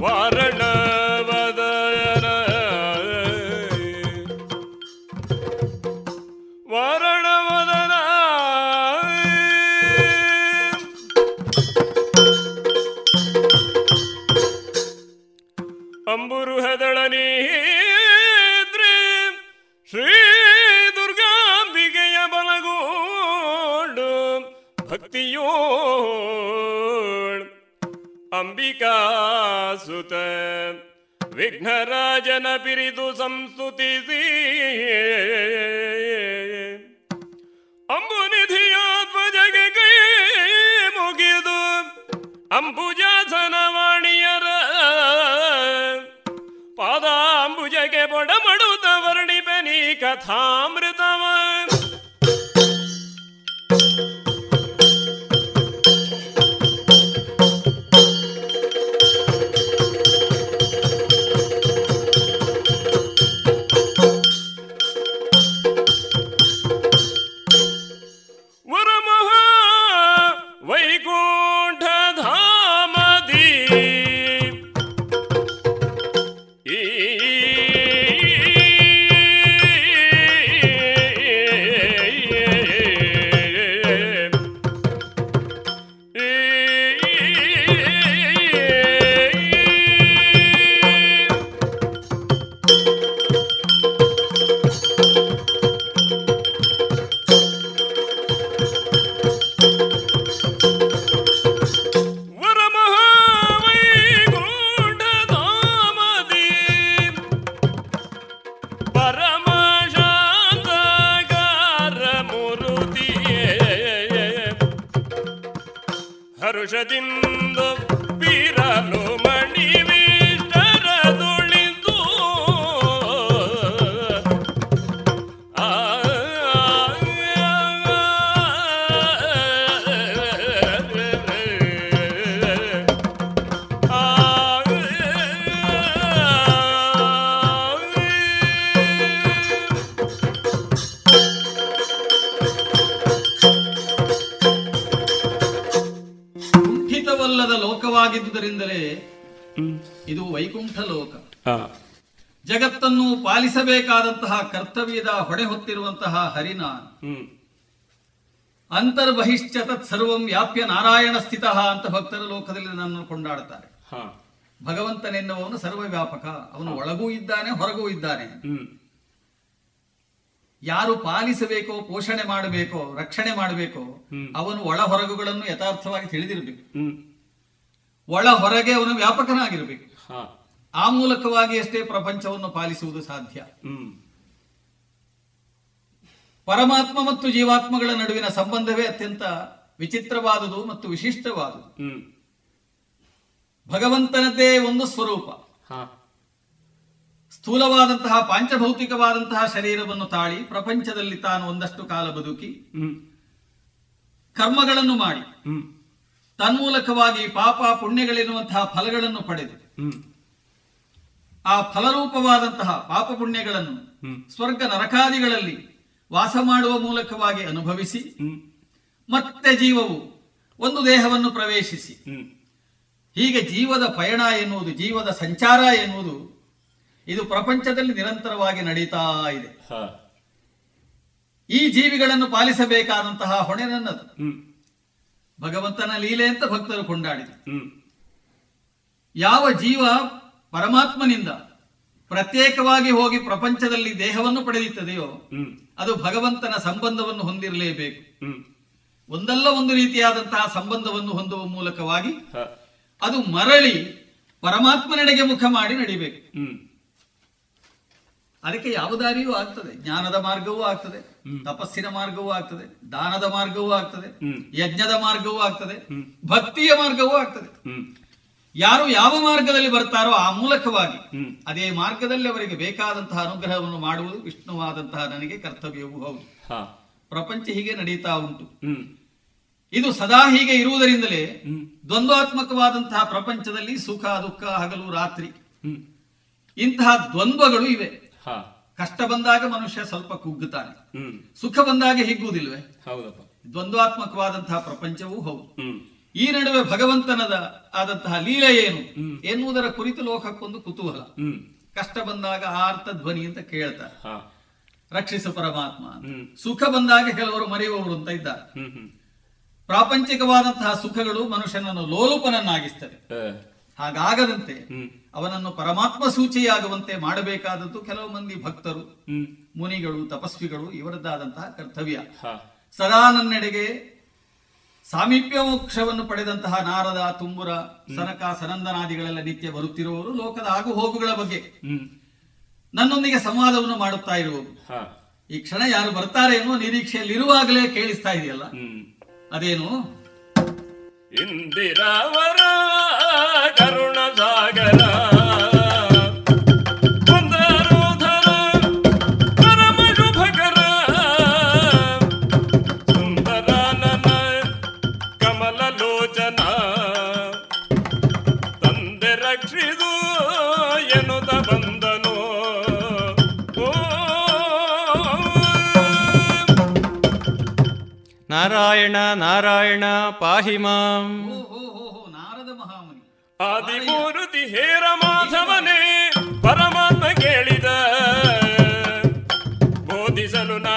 J: வாரண ಹೊಣೆ ಹೊತ್ತಿರುವಂತಹ ಹರಿನಾನ್. ಅಂತರ್ಬಹಿಶ್ಚ ತತ್ ಸರ್ವಂ ವ್ಯಾಪ್ಯ ನಾರಾಯಣ ಸ್ಥಿತ ಅಂತ ಭಕ್ತರ ಲೋಕದಲ್ಲಿ ನನ್ನನ್ನು ಕೊಂಡಾಡುತ್ತಾರೆ. ಸರ್ವ ಸರ್ವವ್ಯಾಪಕ. ಅವನು ಒಳಗೂ ಇದ್ದಾನೆ ಹೊರಗೂ ಇದ್ದಾನೆ. ಯಾರು ಪಾಲಿಸಬೇಕೋ ಪೋಷಣೆ ಮಾಡಬೇಕೋ ರಕ್ಷಣೆ ಮಾಡಬೇಕೋ ಅವನು ಒಳ ಹೊರಗುಗಳನ್ನು ಯಥಾರ್ಥವಾಗಿ ತಿಳಿದಿರಬೇಕು. ಒಳ ಹೊರಗೆ ಅವನು ವ್ಯಾಪಕನಾಗಿರಬೇಕು. ಆ ಮೂಲಕವಾಗಿ ಅಷ್ಟೇ ಪ್ರಪಂಚವನ್ನು ಪಾಲಿಸುವುದು ಸಾಧ್ಯ. ಪರಮಾತ್ಮ ಮತ್ತು ಜೀವಾತ್ಮಗಳ ನಡುವಿನ ಸಂಬಂಧವೇ ಅತ್ಯಂತ ವಿಚಿತ್ರವಾದುದು ಮತ್ತು ವಿಶಿಷ್ಟವಾದುದು. ಭಗವಂತನದ್ದೇ ಒಂದು ಸ್ವರೂಪ. ಸ್ಥೂಲವಾದಂತಹ ಪಾಂಚಭೌತಿಕವಾದಂತಹ ಶರೀರವನ್ನು ತಾಳಿ ಪ್ರಪಂಚದಲ್ಲಿ ತಾನು ಒಂದಷ್ಟು ಕಾಲ ಬದುಕಿ ಕರ್ಮಗಳನ್ನು ಮಾಡಿ ತನ್ಮೂಲಕವಾಗಿ ಪಾಪ ಪುಣ್ಯಗಳಿರುವಂತಹ ಫಲಗಳನ್ನು ಪಡೆದು ಆ ಫಲರೂಪವಾದಂತಹ ಪಾಪ ಪುಣ್ಯಗಳನ್ನು ಸ್ವರ್ಗ ನರಕಾದಿಗಳಲ್ಲಿ ವಾಸ ಮಾಡುವ ಮೂಲಕವಾಗಿ ಅನುಭವಿಸಿ ಮತ್ತೆ ಜೀವವು ಒಂದು ದೇಹವನ್ನು ಪ್ರವೇಶಿಸಿ. ಹೀಗೆ ಜೀವದ ಪಯಣ ಎನ್ನುವುದು ಜೀವದ ಸಂಚಾರ ಎನ್ನುವುದು ಇದು ಪ್ರಪಂಚದಲ್ಲಿ ನಿರಂತರವಾಗಿ ನಡೀತಾ ಇದೆ. ಈ ಜೀವಿಗಳನ್ನು ಪಾಲಿಸಬೇಕಾದಂತಹ ಹೊಣೆ ನನ್ನದು. ಭಗವಂತನ ಲೀಲೆ ಅಂತ ಭಕ್ತರು ಕೊಂಡಾಡಿದರು. ಯಾವ ಜೀವ ಪರಮಾತ್ಮನಿಂದ ಪ್ರತ್ಯೇಕವಾಗಿ ಹೋಗಿ ಪ್ರಪಂಚದಲ್ಲಿ ದೇಹವನ್ನು ಪಡೆಯುತ್ತದೆಯೋ ಅದು ಭಗವಂತನ ಸಂಬಂಧವನ್ನು ಹೊಂದಿರಲೇಬೇಕು. ಒಂದಲ್ಲ ಒಂದು ರೀತಿಯಾದಂತಹ ಸಂಬಂಧವನ್ನು ಹೊಂದುವ ಮೂಲಕವಾಗಿ ಅದು ಮರಳಿ ಪರಮಾತ್ಮನೆಡೆಗೆ ಮುಖ ಮಾಡಿ ನಡಿಬೇಕು. ಅದಕ್ಕೆ ಯಾವ ದಾರಿಯೂ ಆಗ್ತದೆ. ಜ್ಞಾನದ ಮಾರ್ಗವೂ ಆಗ್ತದೆ. ತಪಸ್ಸಿನ ಮಾರ್ಗವೂ ಆಗ್ತದೆ. ದಾನದ ಮಾರ್ಗವೂ ಆಗ್ತದೆ. ಯಜ್ಞದ ಮಾರ್ಗವೂ ಆಗ್ತದೆ. ಭಕ್ತಿಯ ಮಾರ್ಗವೂ ಆಗ್ತದೆ. ಯಾರು ಯಾವ ಮಾರ್ಗದಲ್ಲಿ ಬರ್ತಾರೋ ಆ ಮೂಲಕವಾಗಿ ಅದೇ ಮಾರ್ಗದಲ್ಲಿ ಅವರಿಗೆ ಬೇಕಾದಂತಹ ಅನುಗ್ರಹವನ್ನು ಮಾಡುವುದು ವಿಷ್ಣುವಾದಂತಹ ನನಗೆ ಕರ್ತವ್ಯವೂ. ಹೌದು. ಪ್ರಪಂಚ ಹೀಗೆ ನಡೀತಾ ಉಂಟು. ಇದು ಸದಾ ಹೀಗೆ ಇರುವುದರಿಂದಲೇ ದ್ವಂದ್ವಾತ್ಮಕವಾದಂತಹ ಪ್ರಪಂಚದಲ್ಲಿ ಸುಖ ದುಃಖ ಹಗಲು ರಾತ್ರಿ ಇಂತಹ ದ್ವಂದ್ವಗಳು ಇವೆ. ಕಷ್ಟ ಬಂದಾಗ ಮನುಷ್ಯ ಸ್ವಲ್ಪ ಕುಗ್ಗುತ್ತಾನೆ. ಸುಖ ಬಂದಾಗ ಹಿಗ್ಗುವುದಿಲ್ವೇ? ದ್ವಂದ್ವಾತ್ಮಕವಾದಂತಹ ಪ್ರಪಂಚವೂ ಹೌದು. ಈ ನಡುವೆ ಭಗವಂತನದ ಆದಂತಹ ಲೀಲೆ ಏನು? ಎನ್ನುವುದರ ಕುರಿತು ಲೋಕಕ್ಕೊಂದು ಕುತೂಹಲ. ಕಷ್ಟ ಬಂದಾಗ ಆರ್ತ ಧ್ವನಿ ಅಂತ ಕೇಳ್ತಾರೆ. ರಕ್ಷಿಸು ಪರಮಾತ್ಮ. ಸುಖ ಬಂದಾಗ ಕೆಲವರು ಮರೆಯುವವರು ಅಂತ ಇದ್ದಾರೆ. ಪ್ರಾಪಂಚಿಕವಾದಂತಹ ಸುಖಗಳು ಮನುಷ್ಯನನ್ನು ಲೋಲುಪನನ್ನಾಗಿಸ್ತದೆ. ಹಾಗಾಗದಂತೆ ಅವನನ್ನು ಪರಮಾತ್ಮ ಸೂಚಿಯಾಗುವಂತೆ ಮಾಡಬೇಕಾದದ್ದು ಕೆಲವು ಮಂದಿ ಭಕ್ತರು ಮುನಿಗಳು ತಪಸ್ವಿಗಳು ಇವರದ್ದಾದಂತಹ ಕರ್ತವ್ಯ. ಸದಾ ನನ್ನೆಡೆಗೆ ಸಾಮೀಪ್ಯ ಮೋಕ್ಷವನ್ನು ಪಡೆದಂತಹ ನಾರದ ತುಂಬುರ ಸನಕ ಸನಂದನಾದಿಗಳೆಲ್ಲ ನಿತ್ಯ ಬರುತ್ತಿರುವವರು ಲೋಕದ ಆಗು ಹೋಗುಗಳ ಬಗ್ಗೆ. ನನ್ನೊಂದಿಗೆ ಸಂವಾದವನ್ನು ಮಾಡುತ್ತಾ ಇರುವವರು. ಈ ಕ್ಷಣ ಯಾರು ಬರ್ತಾರೆ ಎನ್ನುವ ನಿರೀಕ್ಷೆಯಲ್ಲಿರುವಾಗಲೇ ಕೇಳಿಸ್ತಾ ಇದೆಯಲ್ಲ? ಅದೇನು?
I: ಇಂದಿರಾವರ ಕರುಣ ಸಾಗರ
K: ನಾರಾಯಣ ನಾರಾಯಣ ಪಾಹಿ ಮಾಂ.
I: ಆದಿಮೂರುತಿ ಹೇರ ಮಾಧವನೇ ಪರಮಾತ್ಮ ಕೇಳಿದ. ಬೋಧಿಸಲು ನಾ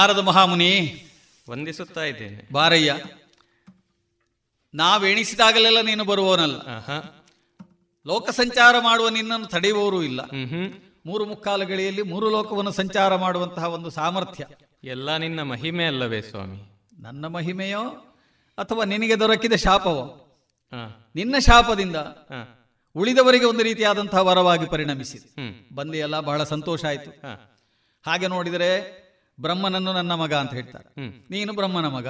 J: ನಾರದ ಮಹಾಮುನಿ
K: ವಂದಿಸುತ್ತಾ ಇದ್ದೇನೆ.
J: ಬಾರಯ್ಯ ನಾವೆಣಿಸಿದಾಗಲೆಲ್ಲ ನೀನು ಬರುವವನಲ್ಲ. ಲೋಕ ಸಂಚಾರ ಮಾಡುವ ನಿನ್ನನ್ನು ತಡೆಯುವವರು ಇಲ್ಲ. ಮೂರು ಮುಕ್ಕಾಲು ಗಳಿಯಲ್ಲಿ ಮೂರು ಲೋಕವನ್ನು ಸಂಚಾರ ಮಾಡುವಂತಹ ಒಂದು ಸಾಮರ್ಥ್ಯ.
K: ಎಲ್ಲ ನಿನ್ನ ಮಹಿಮೆ ಅಲ್ಲವೇ ಸ್ವಾಮಿ?
J: ನನ್ನ ಮಹಿಮೆಯೋ ಅಥವಾ ನಿನಗೆ ದೊರಕಿದ ಶಾಪವೋ. ನಿನ್ನ ಶಾಪದಿಂದ. ಉಳಿದವರಿಗೆ ಒಂದು ರೀತಿಯಾದಂತಹ ವರವಾಗಿ ಪರಿಣಮಿಸಿದೆ.
K: ಬಂದಿ
J: ಬಂದಿಯಲ್ಲ ಬಹಳ ಸಂತೋಷ ಆಯಿತು.
K: ಹ.
J: ಹಾಗೆ ನೋಡಿದರೆ ಬ್ರಹ್ಮನನ್ನು ನನ್ನ ಮಗ ಅಂತ ಹೇಳ್ತಾರೆ. ನೀನು ಬ್ರಹ್ಮನ ಮಗ?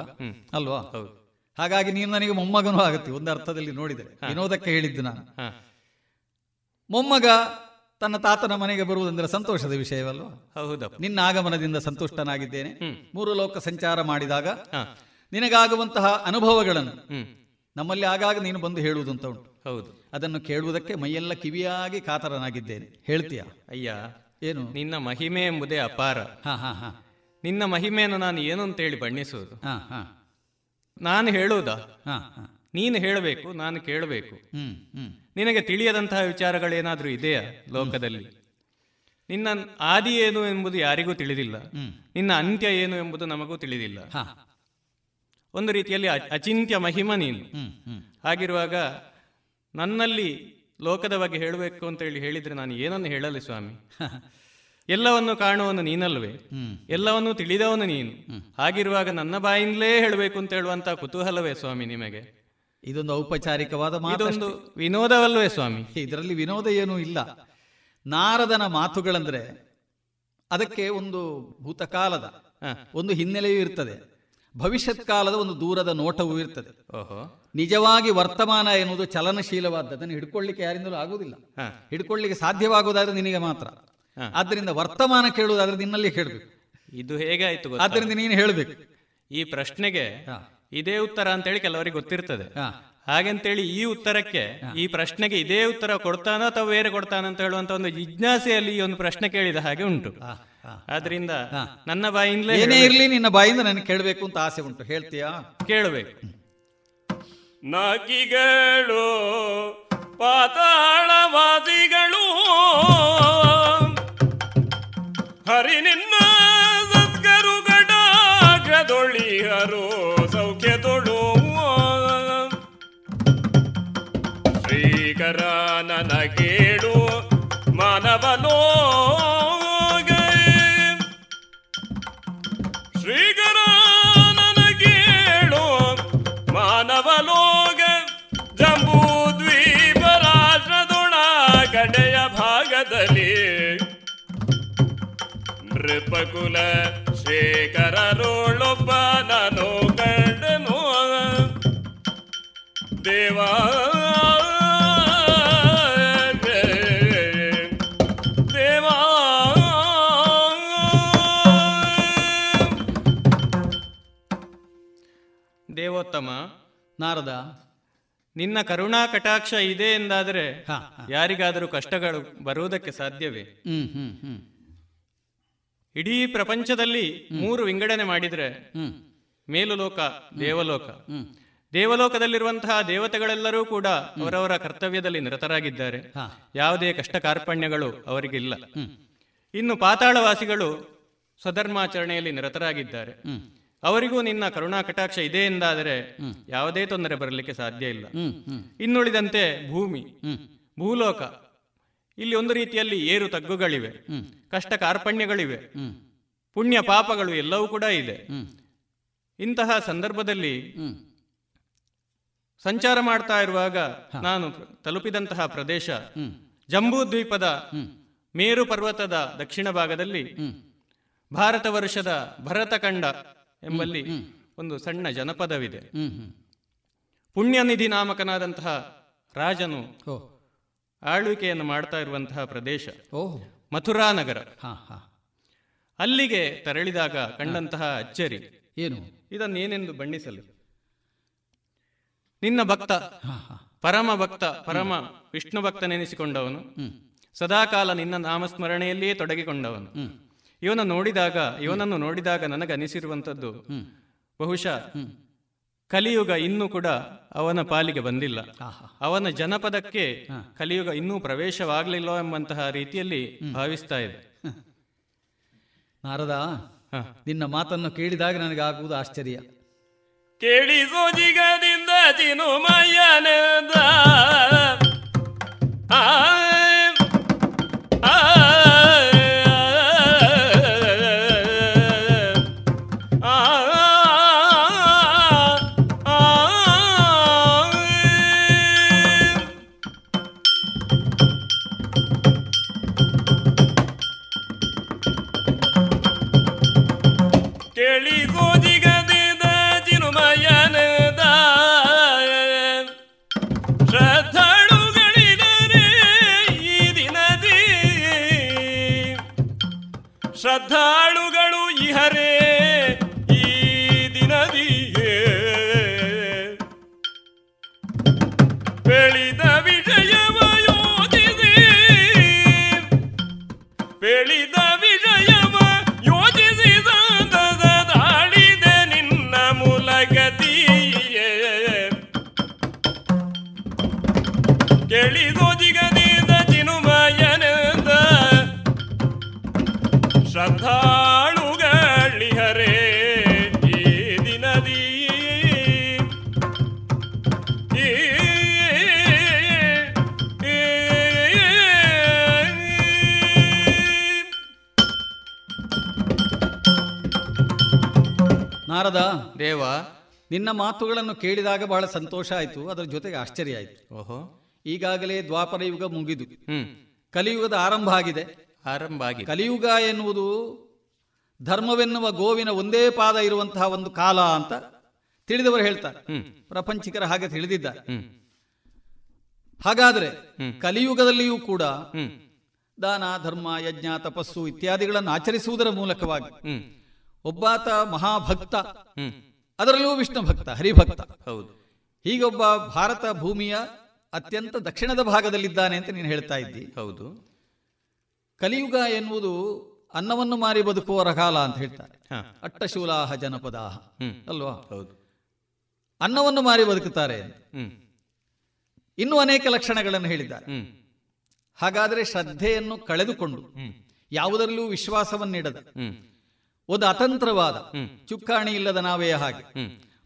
J: ಅಲ್ವಾ?
K: ಹೌದು.
J: ಹಾಗಾಗಿ ನೀನು ನನಗೆ ಮೊಮ್ಮಗನೂ ಆಗುತ್ತೆ. ಒಂದು ಅರ್ಥದಲ್ಲಿ ನೋಡಿದರೆ. ವಿನೋದಕ್ಕೆ ಹೇಳಿದ್ದು ನಾನು. ಮೊಮ್ಮಗ ತನ್ನ ತಾತನ ಮನೆಗೆ ಬರುವುದಂದ್ರೆ ಸಂತೋಷದ ವಿಷಯವಲ್ವಾ?
K: ಹೌದಪ್ಪ.
J: ನಿನ್ನ ಆಗಮನದಿಂದ ಸಂತುಷ್ಟನಾಗಿದ್ದೇನೆ. ಮೂರು ಲೋಕ ಸಂಚಾರ ಮಾಡಿದಾಗ. ನಿನಗಾಗುವಂತಹ ಅನುಭವಗಳನ್ನು. ನಮ್ಮಲ್ಲಿ ಆಗಾಗ ನೀನು ಬಂದು ಹೇಳುವುದಂತ ಉಂಟು.
K: ಹೌದು.
J: ಅದನ್ನು ಕೇಳುವುದಕ್ಕೆ ಮೈಯೆಲ್ಲ ಕಿವಿಯಾಗಿ ಕಾತರನಾಗಿದ್ದೇನೆ. ಹೇಳ್ತೀಯ?
K: ಅಯ್ಯ
J: ಏನು?
K: ನಿನ್ನ ಮಹಿಮೆ ಎಂಬುದೇ ಅಪಾರ.
J: ಹಾ ಹಾ ಹಾ.
K: ನಿನ್ನ ಮಹಿಮೆಯನ್ನು ನಾನು ಏನು ಅಂತೇಳಿ ಬಣ್ಣಿಸುವುದು?
J: ಹಾ ಹಾ.
K: ನಾನು ಹೇಳುವುದಾ? ನೀನು ಹೇಳಬೇಕು ನಾನು ಕೇಳಬೇಕು. ನಿನಗೆ ತಿಳಿಯದಂತಹ ವಿಚಾರಗಳೇನಾದರೂ ಇದೆಯಾ ಲೋಕದಲ್ಲಿ? ನಿನ್ನ ಆದಿ ಏನು ಎಂಬುದು ಯಾರಿಗೂ ತಿಳಿದಿಲ್ಲ. ನಿನ್ನ ಅಂತ್ಯ ಏನು ಎಂಬುದು ನಮಗೂ ತಿಳಿದಿಲ್ಲ.
J: ಹಾ.
K: ಒಂದು ರೀತಿಯಲ್ಲಿ ಅಚಿಂತ್ಯ ಮಹಿಮ ನೀನು. ಹಾಗಿರುವಾಗ ನನ್ನಲ್ಲಿ ಲೋಕದ ಬಗ್ಗೆ ಹೇಳಬೇಕು ಅಂತ ಹೇಳಿ ಹೇಳಿದ್ರೆ ನಾನು ಏನನ್ನು ಹೇಳಲಿ ಸ್ವಾಮಿ? [LAUGHS] ಎಲ್ಲವನ್ನು ಕಾಣುವನು ನೀನಲ್ವೇ. ಎಲ್ಲವನ್ನು ತಿಳಿದವನು ನೀನು. ಹಾಗಿರುವಾಗ ನನ್ನ ಬಾಯಿಂದಲೇ ಹೇಳಬೇಕು ಅಂತ ಹೇಳುವಂತ ಕುತೂಹಲವೇ ಸ್ವಾಮಿ ನಿಮಗೆ?
J: ಇದೊಂದು ಔಪಚಾರಿಕವಾದ ಮಾತು
K: ವಿನೋದವಲ್ವೇ ಸ್ವಾಮಿ?
J: ಇದರಲ್ಲಿ ವಿನೋದ ಏನೂ ಇಲ್ಲ. ನಾರದನ ಮಾತುಗಳಂದ್ರೆ ಅದಕ್ಕೆ ಒಂದು ಭೂತಕಾಲದ. ಒಂದು ಹಿನ್ನೆಲೆಯೂ ಇರ್ತದೆ. ಭವಿಷ್ಯತ್ ಕಾಲದ ಒಂದು ದೂರದ ನೋಟವೂ ಇರ್ತದೆ. ನಿಜವಾಗಿ ವರ್ತಮಾನ ಎನ್ನುವುದು ಚಲನಶೀಲವಾದ ಅದನ್ನು ಹಿಡ್ಕೊಳ್ಳಿಕ್ಕೆ ಯಾರಿಂದಲೂ ಆಗುವುದಿಲ್ಲ. ಹಿಡ್ಕೊಳ್ಳಿಕ್ಕೆ ಸಾಧ್ಯವಾಗುವುದಾದ್ರೆ ನಿನಗೆ ಮಾತ್ರ. ಆದ್ದರಿಂದ ವರ್ತಮಾನ ಕೇಳುವುದಾದ್ರೆ ನಿನ್ನಲ್ಲಿ ಕೇಳಬೇಕು
K: ಇದು ಹೇಗಾಯ್ತು ಗೊತ್ತಾ?
J: ಆದ್ದರಿಂದ ನೀನು ಹೇಳಬೇಕು.
K: ಈ ಪ್ರಶ್ನೆಗೆ ಇದೇ ಉತ್ತರ ಅಂತೇಳಿ ಕೆಲವರಿಗೆ ಗೊತ್ತಿರ್ತದೆ.
J: ಹಾಗೆಂತೇಳಿ
K: ಹಾಗಂತೇಳಿ ಈ ಉತ್ತರಕ್ಕೆ ಈ ಪ್ರಶ್ನೆಗೆ ಇದೇ ಉತ್ತರ ಕೊಡ್ತಾನ ಅಥವಾ ಬೇರೆ ಕೊಡ್ತಾನ ಅಂತ ಹೇಳುವಂತ ಒಂದು ಜಿಜ್ಞಾಸೆಯಲ್ಲಿ ಈ ಒಂದು ಪ್ರಶ್ನೆ ಕೇಳಿದ ಹಾಗೆ ಉಂಟು. ಆದ್ರಿಂದ ನನ್ನ ಬಾಯಿಂದಲೇ
J: ಏನೇ. ಇರಲಿ ನಿನ್ನ ಬಾಯಿಂದ ನನಗೆ ಕೇಳಬೇಕು ಅಂತ ಆಸೆ ಉಂಟು. ಹೇಳ್ತೀಯಾ?
K: ಕೇಳಬೇಕು.
I: ನಾಗಿಗಳು ಪಾತಾಳವಾದಿಗಳು ಹರಿ ನಿನ್ನ ಸದ್ಗರುಗಡಾಗ್ರದೊಳಿಯರೋ ಸೌಖ್ಯ ತೊಳು ಶ್ರೀಕರ ನನಗೇಳು ಮಾನವನೋ ಲೇಖರರೊಳೊಬ್ಬ ನಾನು ಕಂಡನು ದೇವಾ ದೇವಾ.
K: ದೇವೋತ್ತಮ
J: ನಾರದ
K: ನಿನ್ನ ಕರುಣಾ ಕಟಾಕ್ಷ ಇದೆ ಎಂದಾದರೆ ಯಾರಿಗಾದರೂ ಕಷ್ಟಗಳು ಬರುವುದಕ್ಕೆ ಸಾಧ್ಯವೇ?
J: ಹ್ಮ್ ಹ್ಮ್ ಹ್ಮ್.
K: ಇಡೀ ಪ್ರಪಂಚದಲ್ಲಿ ಮೂರು ವಿಂಗಡಣೆ ಮಾಡಿದ್ರೆ ಮೇಲು ಲೋಕ ದೇವಲೋಕ. ದೇವಲೋಕದಲ್ಲಿರುವಂತಹ ದೇವತೆಗಳೆಲ್ಲರೂ ಕೂಡ ಅವರವರ ಕರ್ತವ್ಯದಲ್ಲಿ ನಿರತರಾಗಿದ್ದಾರೆ. ಯಾವುದೇ ಕಷ್ಟ ಕಾರ್ಪಣ್ಯಗಳು ಅವರಿಗಿಲ್ಲ. ಇನ್ನು ಪಾತಾಳವಾಸಿಗಳು ಸ್ವಧರ್ಮಾಚರಣೆಯಲ್ಲಿ ನಿರತರಾಗಿದ್ದಾರೆ. ಅವರಿಗೂ ನಿನ್ನ ಕರುಣಾ ಕಟಾಕ್ಷ ಇದೆ ಎಂದಾದರೆ ಯಾವುದೇ ತೊಂದರೆ ಬರಲಿಕ್ಕೆ ಸಾಧ್ಯ ಇಲ್ಲ. ಇನ್ನುಳಿದಂತೆ ಭೂಮಿ ಭೂಲೋಕ ಇಲ್ಲಿ ಒಂದು ರೀತಿಯಲ್ಲಿ ಏರು ತಗ್ಗುಗಳಿವೆ. ಕಷ್ಟ ಕಾರ್ಪಣ್ಯಗಳಿವೆ. ಪುಣ್ಯ ಪಾಪಗಳು ಎಲ್ಲವೂ ಕೂಡ ಇದೆ. ಇಂತಹ ಸಂದರ್ಭದಲ್ಲಿ ಸಂಚಾರ ಮಾಡ್ತಾ ಇರುವಾಗ ನಾನು ತಲುಪಿದಂತಹ ಪ್ರದೇಶ ಜಂಬೂ ದ್ವೀಪದ ಮೇರು ಪರ್ವತದ ದಕ್ಷಿಣ ಭಾಗದಲ್ಲಿ ಭಾರತ ವರ್ಷದ ಭರತಖಂಡ ಎಂಬಲ್ಲಿ ಒಂದು ಸಣ್ಣ ಜನಪದವಿದೆ. ಪುಣ್ಯನಿಧಿ ನಾಮಕನಾದಂತಹ ರಾಜನು ಆಳ್ವಿಕೆಯನ್ನು ಮಾಡ್ತಾ ಇರುವಂತಹ ಪ್ರದೇಶ. ಮಥುರಾ ನಗರ. ಅಲ್ಲಿಗೆ ತೆರಳಿದಾಗ ಕಂಡಂತಹ ಅಚ್ಚರಿ.
J: ಏನು?
K: ಇದನ್ನೇನೆಂದು ಬಣ್ಣಿಸಲು? ನಿನ್ನ ಭಕ್ತ. ಪರಮ ಭಕ್ತ ಪರಮ ವಿಷ್ಣು ಭಕ್ತನೆನಿಸಿಕೊಂಡವನು. ಸದಾಕಾಲ ನಿನ್ನ ನಾಮಸ್ಮರಣೆಯಲ್ಲಿಯೇ ತೊಡಗಿಕೊಂಡವನು. ಇವನ ನೋಡಿದಾಗ ಇವನನ್ನು ನೋಡಿದಾಗ ನನಗನಿಸಿರುವಂಥದ್ದು ಬಹುಶಃ ಕಲಿಯುಗ ಇನ್ನೂ ಕೂಡ ಅವನ ಪಾಲಿಗೆ ಬಂದಿಲ್ಲ. ಅವನ ಜನಪದಕ್ಕೆ ಕಲಿಯುಗ ಇನ್ನೂ ಪ್ರವೇಶವಾಗಲಿಲ್ಲ ಎಂಬಂತಹ ರೀತಿಯಲ್ಲಿ ಭಾವಿಸ್ತಾ ಇದೆ.
J: ನಾರದ ನಿನ್ನ ಮಾತನ್ನು ಕೇಳಿದಾಗ ನನಗೆ ಆಗುವುದು ಆಶ್ಚರ್ಯ.
I: ಕೇಳಿಸೋ ಜಿಗದಿಂದ ಚಿನುಮಯ್ಯನದ. ಆ ಆ,
K: ದೇವ
J: ನಿನ್ನ ಮಾತುಗಳನ್ನು ಕೇಳಿದಾಗ ಬಹಳ ಸಂತೋಷ ಆಯಿತು ಅದರ ಜೊತೆಗೆ ಆಶ್ಚರ್ಯ ಆಯಿತು.
K: ಓಹೋ.
J: ಈಗಾಗಲೇ ದ್ವಾಪರ ಯುಗ ಮುಗಿದು ಕಲಿಯುಗದ ಆರಂಭ ಆಗಿದೆ.
K: ಆರಂಭ ಆಗಿದೆ.
J: ಕಲಿಯುಗ ಎನ್ನುವುದು ಧರ್ಮವೆನ್ನುವ ಗೋವಿನ ಒಂದೇ ಪಾದ ಇರುವಂತಹ ಒಂದು ಕಾಲ ಅಂತ ತಿಳಿದವರು ಹೇಳ್ತಾರೆ. ಪ್ರಪಂಚಿಕರ ಹಾಗೆ ತಿಳಿದಿದ್ದಾರೆ ಹಾಗಾದ್ರೆ ಕಲಿಯುಗದಲ್ಲಿಯೂ ಕೂಡ ದಾನ ಧರ್ಮ ಯಜ್ಞ ತಪಸ್ಸು ಇತ್ಯಾದಿಗಳನ್ನು ಆಚರಿಸುವುದರ ಮೂಲಕವಾಗಿ ಒಬ್ಬಾತ ಮಹಾಭಕ್ತ ಅದರಲ್ಲೂ ವಿಷ್ಣು ಭಕ್ತ ಹರಿಭಕ್ತ.
K: ಹೌದು.
J: ಹೀಗೊಬ್ಬ ಭಾರತ ಭೂಮಿಯ ಅತ್ಯಂತ ದಕ್ಷಿಣದ ಭಾಗದಲ್ಲಿದ್ದಾನೆ ಅಂತ ನೀನು ಹೇಳ್ತಾ ಇದ್ದಿ.
K: ಹೌದು.
J: ಕಲಿಯುಗ ಎನ್ನುವುದು ಅನ್ನವನ್ನು ಮಾರಿ ಬದುಕುವರ ಕಾಲ ಅಂತ ಹೇಳ್ತಾರೆ. ಅಟ್ಟಶೂಲಾಹ ಜನಪದಾಹ. ಅಲ್ವಾ?
K: ಹೌದು.
J: ಅನ್ನವನ್ನು ಮಾರಿ ಬದುಕುತ್ತಾರೆ ಇನ್ನೂ ಅನೇಕ ಲಕ್ಷಣಗಳನ್ನು ಹೇಳಿದ್ದಾರೆ. ಹಾಗಾದರೆ ಶ್ರದ್ಧೆಯನ್ನು ಕಳೆದುಕೊಂಡು ಯಾವುದರಲ್ಲೂ ವಿಶ್ವಾಸವನ್ನಿಡದ ಒಂದು ಅತಂತ್ರವಾದ. ಚುಕ್ಕಾಣಿ ಇಲ್ಲದ ನಾವೇ ಹಾಗೆ.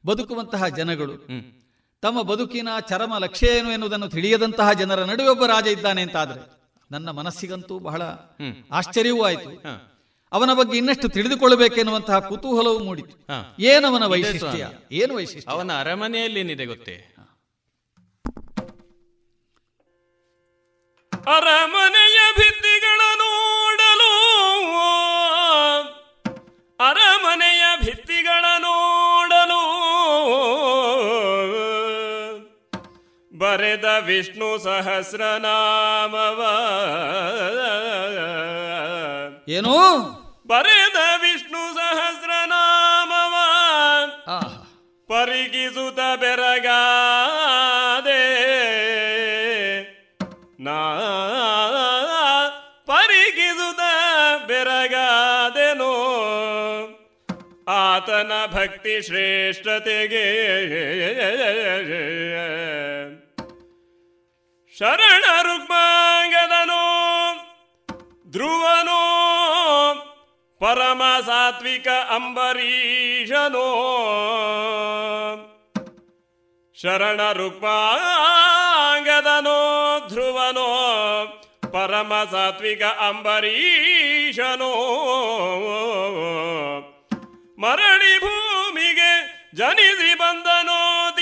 J: ಬದುಕುವಂತಹ ಜನಗಳು. ತಮ್ಮ ಬದುಕಿನ ಚರಮ ಲಕ್ಷ್ಯ ಏನು ಎನ್ನುವುದನ್ನು ತಿಳಿಯದಂತಹ ಜನರ ನಡುವೆ ಒಬ್ಬ ರಾಜ ಇದ್ದಾನೆ ಅಂತಾದ್ರೆ ನನ್ನ ಮನಸ್ಸಿಗಂತೂ ಬಹಳ ಆಶ್ಚರ್ಯವೂ ಆಯಿತು. ಅವನ ಬಗ್ಗೆ ಇನ್ನಷ್ಟು ತಿಳಿದುಕೊಳ್ಳಬೇಕೆನ್ನುವಂತಹ ಕುತೂಹಲವು ಮೂಡಿತು. ಏನವನ ವೈಶಿಷ್ಟ್ಯ? ಏನು ವೈಶಿಷ್ಟ್ಯ?
K: ಅವನ ಅರಮನೆಯಲ್ಲಿ ಏನಿದೆ ಗೊತ್ತೇ?
I: ಅರಮನೆಯ ಭಿತ್ತಿಗಳ ವಿಷ್ಣು ಸಹಸ್ರನಾಮವ.
J: ಏನು?
I: ಬರೆದ ವಿಷ್ಣು ಸಹಸ್ರನಾಮವ. ಪರಿಗಿಸುತ್ತ ಬೆರಗಾದೆ. ನಾ ಪರಿಗಿಸುತ್ತ ಬೆರಗಾದೆನೋ. ಆತನ ಭಕ್ತಿ ಶ್ರೇಷ್ಠತೆಗೆ. ಶರಣ ರುಗ್ಮಾಂಗದನೋ ಧ್ರುವನೋ ಪರಮ ಸಾತ್ವಿಕ ಅಂಬರೀಷನೋ. ಶರಣ ರುಕ್ಮಾಂಗದನೋ ಧ್ರುವನೋ ಪರಮ ಸಾತ್ವಿಕ ಅಂಬರೀಷನೋ. ಮರಳಿ ಭೂಮಿಗೆ ಜನಿಸಿ ಬಂದನೋ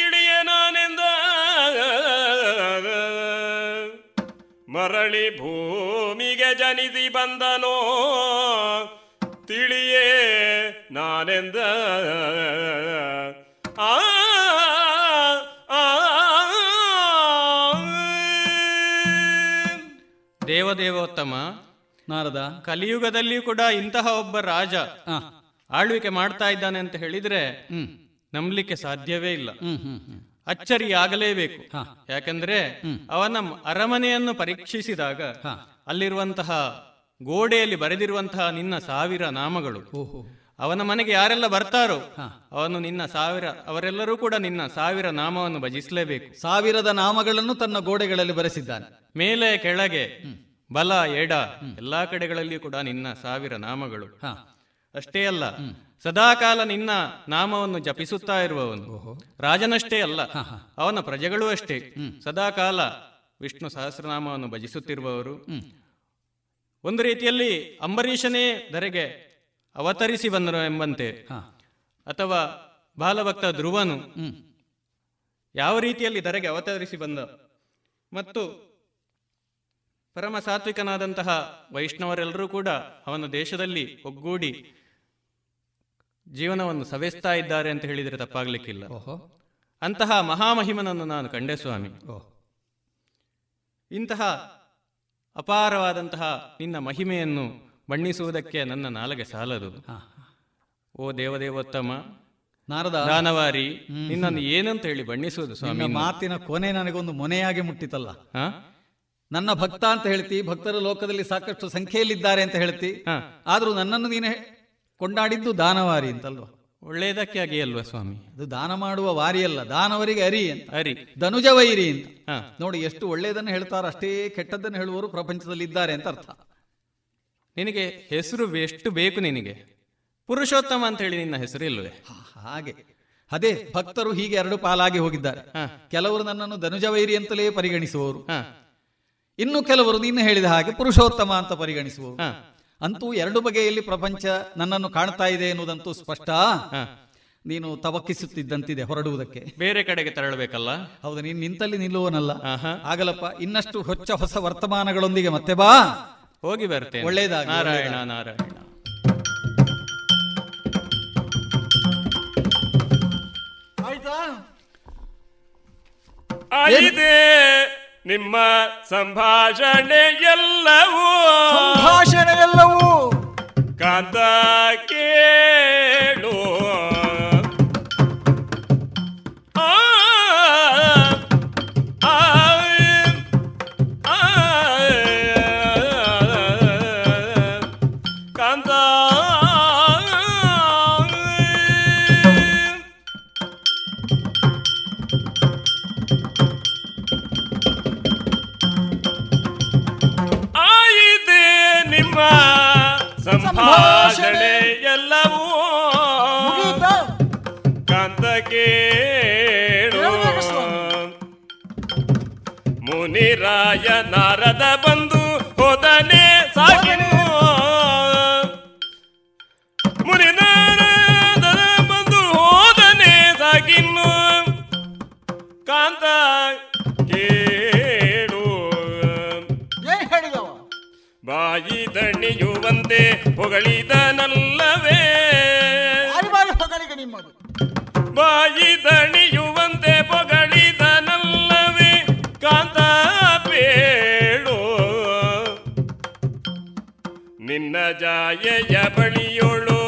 I: ಮರಳಿ ಭೂಮಿಗೆ ಜನಿಸಿ ಬಂದನೋ ತಿಳಿಯೇ ನಾನೆಂದ ಆ
K: ದೇವದೇವೋತ್ತಮ
J: ನಾರದ
K: ಕಲಿಯುಗದಲ್ಲಿ ಕೂಡ ಇಂತಹ ಒಬ್ಬ ರಾಜ ಆಳ್ವಿಕೆ ಮಾಡ್ತಾ ಇದ್ದಾನೆ ಅಂತ ಹೇಳಿದ್ರೆ ನಂಬಲಿಕ್ಕೆ ಸಾಧ್ಯವೇ ಇಲ್ಲ ಅಚ್ಚರಿ ಆಗಲೇಬೇಕು ಯಾಕಂದ್ರೆ ಅವನ ಅರಮನೆಯನ್ನು ಪರೀಕ್ಷಿಸಿದಾಗ ಅಲ್ಲಿರುವಂತಹ ಗೋಡೆಯಲ್ಲಿ ಬರೆದಿರುವಂತಹ ನಿನ್ನ ಸಾವಿರ ನಾಮಗಳು. ಅವನ ಮನೆಗೆ ಯಾರೆಲ್ಲ ಬರ್ತಾರೋ ಅವನು ನಿನ್ನ ಸಾವಿರ ಅವರೆಲ್ಲರೂ ಕೂಡ ನಿನ್ನ ಸಾವಿರ ನಾಮವನ್ನು ಭಜಿಸಲೇಬೇಕು.
J: ಸಾವಿರದ ನಾಮಗಳನ್ನು ತನ್ನ ಗೋಡೆಗಳಲ್ಲಿ ಬರೆಸಿದ್ದಾನೆ.
K: ಮೇಲೆ ಕೆಳಗೆ ಬಲ ಎಡ ಎಲ್ಲಾ ಕಡೆಗಳಲ್ಲಿಯೂ ಕೂಡ ನಿನ್ನ ಸಾವಿರ ನಾಮಗಳು. ಅಷ್ಟೇ ಅಲ್ಲ ಸದಾಕಾಲ ನಿನ್ನ ನಾಮವನ್ನು ಜಪಿಸುತ್ತಾ ಇರುವವನು. ರಾಜನಷ್ಟೇ ಅಲ್ಲ ಅವನ ಪ್ರಜೆಗಳೂ ಅಷ್ಟೇ. ಸದಾಕಾಲ ವಿಷ್ಣು ಸಹಸ್ರನಾಮವನ್ನು ಭಜಿಸುತ್ತಿರುವವರು. ಒಂದು ರೀತಿಯಲ್ಲಿ ಅಂಬರೀಷನೇ ಧರೆಗೆ ಅವತರಿಸಿ ಬಂದರು ಎಂಬಂತೆ ಅಥವಾ ಬಾಲಭಕ್ತ ಧ್ರುವನು ಯಾವ ರೀತಿಯಲ್ಲಿ ಧರೆಗೆ ಅವತರಿಸಿ ಬಂದ. ಮತ್ತು ಪರಮ ಸಾತ್ವಿಕನಾದಂತಹ ವೈಷ್ಣವರೆಲ್ಲರೂ ಕೂಡ ಅವನ ದೇಶದಲ್ಲಿ ಒಗ್ಗೂಡಿ ಜೀವನವನ್ನು ಸವೆಸ್ತಾ ಇದ್ದಾರೆ ಅಂತ ಹೇಳಿದರೆ ತಪ್ಪಾಗಲಿಕ್ಕಿಲ್ಲ. ಅಂತಹ ಮಹಾಮಹಿಮನನ್ನು ನಾನು ಕಂಡೆ ಸ್ವಾಮಿ. ಇಂತಹ ಅಪಾರವಾದಂತಹ ನಿನ್ನ ಮಹಿಮೆಯನ್ನು ಬಣ್ಣಿಸುವುದಕ್ಕೆ ನನ್ನ ನಾಲಗೆ ಸಾಲದು. ಓ ದೇವದೇವೋತ್ತಮ
J: ನಾರದ
K: ದಾನವಾರಿ ನಿನ್ನನ್ನು ಏನಂತ ಹೇಳಿ ಬಣ್ಣಿಸುವುದು ಸ್ವಾಮಿ.
J: ಮಾತಿನ ಕೊನೆ ನನಗೊಂದು ಮೊನೆಯಾಗಿ ಮುಟ್ಟಿತಲ್ಲ. ನನ್ನ ಭಕ್ತ ಅಂತ ಹೇಳ್ತಿ ಭಕ್ತರ ಲೋಕದಲ್ಲಿ ಸಾಕಷ್ಟು ಸಂಖ್ಯೆಯಲ್ಲಿದ್ದಾರೆ ಅಂತ ಹೇಳ್ತಿ. ಆದರೂ ನನ್ನನ್ನು ನೀನೆ ಕೊಂಡಾಡಿದ್ದು ದಾನವಾರಿ ಅಂತಲ್ವಾ?
K: ಒಳ್ಳೆಯದಕ್ಕೆ ಆಗಿ ಅಲ್ವಾ ಸ್ವಾಮಿ?
J: ಅದು ದಾನ ಮಾಡುವ ವಾರಿ ಅಲ್ಲ ದಾನವರಿಗೆ ಅರಿ ಅಂತ.
K: ಅರಿ.
J: ಧನುಜ ವೈರಿ ಅಂತ. ನೋಡಿ ಎಷ್ಟು ಒಳ್ಳೆಯದನ್ನು ಹೇಳ್ತಾರೋ ಅಷ್ಟೇ ಕೆಟ್ಟದ್ದನ್ನು ಹೇಳುವವರು ಪ್ರಪಂಚದಲ್ಲಿ ಇದ್ದಾರೆ ಅಂತ ಅರ್ಥ.
K: ನಿನಗೆ ಹೆಸರು ಎಷ್ಟು ಬೇಕು ನಿನಗೆ? ಪುರುಷೋತ್ತಮ ಅಂತ ಹೇಳಿ ನಿನ್ನ ಹೆಸರು ಇಲ್ವೇ?
J: ಹಾಗೆ. ಅದೇ ಭಕ್ತರು ಹೀಗೆ ಎರಡು ಪಾಲಾಗಿ ಹೋಗಿದ್ದಾರೆ. ಕೆಲವರು ನನ್ನನ್ನು ಧನುಜ ವೈರಿ ಅಂತಲೇ ಪರಿಗಣಿಸುವವರು ಇನ್ನು ಕೆಲವರು ನಿನ್ನ ಹೇಳಿದ ಹಾಗೆ ಪುರುಷೋತ್ತಮ ಅಂತ ಪರಿಗಣಿಸುವವರು ಅಂತೂ ಎರಡು ಬಗೆಯಲ್ಲಿ ಪ್ರಪಂಚ ನನ್ನನ್ನು ಕಾಣ್ತಾ ಇದೆ ಎನ್ನುವುದಂತೂ ಸ್ಪಷ್ಟ. ನೀನು ತವಕಿಸುತ್ತಿದ್ದಂತಿದೆ ಹೊರಡುವುದಕ್ಕೆ.
K: ಬೇರೆ ಕಡೆಗೆ ತೆರಳಬೇಕಲ್ಲ?
J: ಹೌದು ನೀನು ನಿಂತಲ್ಲಿ ನಿಲ್ಲುವನಲ್ಲ. ಆಗಲಪ್ಪ ಇನ್ನಷ್ಟು ಹೊಚ್ಚ ಹೊಸ ವರ್ತಮಾನಗಳೊಂದಿಗೆ ಮತ್ತೆ ಬಾ.
K: ಹೋಗಿ ಬರ್ತೇನೆ.
J: ಒಳ್ಳೆಯದಾಗಲಿ,
K: ನಾರಾಯಣ ನಾರಾಯಣ.
J: ಆಯ್ತಾ?
I: ಆಯಿತೆ. ನಿಮ್ಮ ಸಂಭಾಷಣೆ ಎಲ್ಲವೂ
J: ಸಂಭಾಷಣೆ ಎಲ್ಲವೂ.
I: ಕಾಂತ ಕೇಳು. ಮುನಿರಾಯ ನಾರದ ಬಂದು ಹೋದನೆ ಸಾಕಿನ್ನು ಮುನಿ ನಾರದನ ಬಂದು ಹೋದನೆ ಸಾಕಿನ್ನು ಕಾಂತ ಕೇಳು. ಬಾಯಿ ದಣಿಯುವಂತೆ ಹೊಗಳಿದನಲ್ಲವೇ. ಬಾಯಿ ದಣಿಯುವಂತೆ ಹೊಗಳಿದನಲ್ಲವೇ ಜಾಯೆಯ ಬಳಿಯೋಳು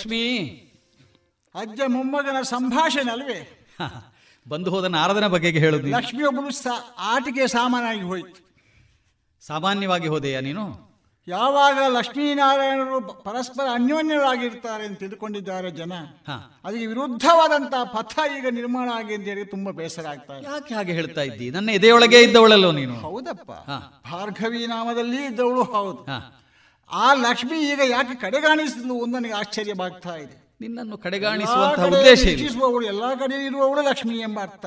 J: ಲಕ್ಷ್ಮೀ
L: ಅಜ್ಜ ಮೊಮ್ಮಗನ ಸಂಭಾಷಣೆ ಅಲ್ವೇ
J: ಬಂದು ಹೋದ ನಾರದನ ಬಗೆಗೆ ಹೇಳುದು.
L: ಲಕ್ಷ್ಮಿ ಒಬ್ಬಳು ಆಟಿಕೆ ಸಾಮಾನಾಗಿ ಹೋಯ್ತು.
J: ಸಾಮಾನ್ಯವಾಗಿ ಹೋದೆಯಾ ನೀನು?
L: ಯಾವಾಗ ಲಕ್ಷ್ಮೀನಾರಾಯಣರು ಪರಸ್ಪರ ಅನ್ಯೋನ್ಯರಾಗಿರ್ತಾರೆ ಅಂತ ತಿಳ್ಕೊಂಡಿದ್ದಾರೆ ಜನ. ಅದಕ್ಕೆ ವಿರುದ್ಧವಾದಂತಹ ಪಥ ಈಗ ನಿರ್ಮಾಣ ಆಗಿದೆ ಅಂತ ಹೇಳಿ ತುಂಬಾ ಬೇಸರ ಆಗ್ತಾ ಇದೆ.
J: ಯಾಕೆ ಹಾಗೆ ಹೇಳ್ತಾ ಇದ್ದಿ? ನನ್ನ ಎದೆಯೊಳಗೆ ಇದ್ದವಳಲ್ಲೋ ನೀನು?
L: ಹೌದಪ್ಪ. ಭಾರ್ಗವಿ ನಾಮದಲ್ಲಿ ಇದ್ದವಳು ಹೌದು. ಆ ಲಕ್ಷ್ಮಿ ಈಗ ಯಾಕೆ ಕಡೆಗಾಣಿಸಿದ್ಲು ಒಂದು ನನಗೆ ಆಶ್ಚರ್ಯವಾಗ್ತಾ ಇದೆ.
J: ನಿನ್ನನ್ನು ಕಡೆಗಾಣಿಸುವಂತಹ
L: ಕಡೆ
J: ಉದ್ದೇಶ
L: ಇಚ್ಛಿಸುವವಳು ಎಲ್ಲಾ ಕಡೆ ಇರುವವಳು ಲಕ್ಷ್ಮಿ ಎಂಬ ಅರ್ಥ.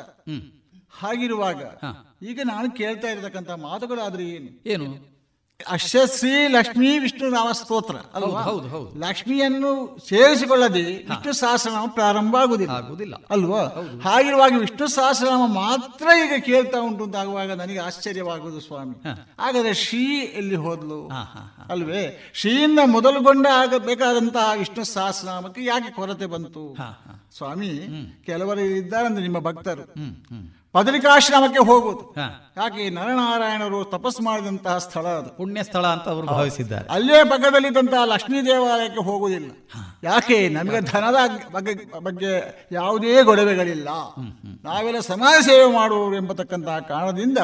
L: ಹಾಗಿರುವಾಗ ಈಗ ನಾನು ಕೇಳ್ತಾ ಇರತಕ್ಕಂತ ಮಾತುಗಳಾದ್ರೆ ಏನು?
J: ಏನು?
L: ಅಶ್ವಶ್ರೀ ಲಕ್ಷ್ಮೀ ವಿಷ್ಣು ನಾಮ ಸ್ತೋತ್ರ ಅಲ್ವಾ?
J: ಹೌದು, ಹೌದು.
L: ಲಕ್ಷ್ಮಿಯನ್ನು ಸೇರಿಸಿಕೊಳ್ಳದೆ ವಿಷ್ಣು ಸಹಸ್ರನಾಮ ಪ್ರಾರಂಭ ಆಗುದಿಲ್ಲ
J: ಆಗುದಿಲ್ಲ
L: ಅಲ್ವಾ? ಹಾಗಿರುವಾಗ ವಿಷ್ಣು ಸಹಸ್ರನಾಮ ಮಾತ್ರ ಈಗ ಕೇಳ್ತಾ ಉಂಟು ಅಂತ ಆಗುವಾಗ ನನಗೆ ಆಶ್ಚರ್ಯವಾಗುವುದು ಸ್ವಾಮಿ. ಹಾಗಾದ್ರೆ ಶ್ರೀ ಎಲ್ಲಿ ಹೋದ್ಲು? ಅಲ್ವೇ? ಶ್ರೀಯಿಂದ ಮೊದಲುಗೊಂಡ ಆಗಬೇಕಾದಂತಹ ವಿಷ್ಣು ಸಹಸ್ರನಾಮಕ್ಕೆ ಯಾಕೆ ಕೊರತೆ ಬಂತು? ಸ್ವಾಮಿ ಕೆಲವರು ಇದ್ದಾರೆ ನಿಮ್ಮ ಭಕ್ತರು. ಬದರಿಕಾಶ್ರಮಕ್ಕೆ ಹೋಗುವುದು. ಯಾಕೆ ನರನಾರಾಯಣರು ತಪಸ್ ಮಾಡಿದಂತಹ ಸ್ಥಳ ಅದು.
J: ಪುಣ್ಯ ಸ್ಥಳ ಅಂತ ಅವರು ಭಾವಿಸಿದ್ದಾರೆ.
L: ಅಲ್ಲೇ ಪಕ್ಕದಲ್ಲಿದ್ದಂತಹ ಲಕ್ಷ್ಮೀ ದೇವಾಲಯಕ್ಕೆ ಹೋಗುವುದಿಲ್ಲ. ಯಾಕೆ ನಮಗೆ ಧನದ ಬಗ್ಗೆ ಬಗ್ಗೆ ಯಾವುದೇ ಗೊಡವೆಗಳಿಲ್ಲ. ನಾವೆಲ್ಲ ಸಮಾಜ ಸೇವೆ ಮಾಡುವವರು ಎಂಬತಕ್ಕಂತಹ ಕಾರಣದಿಂದ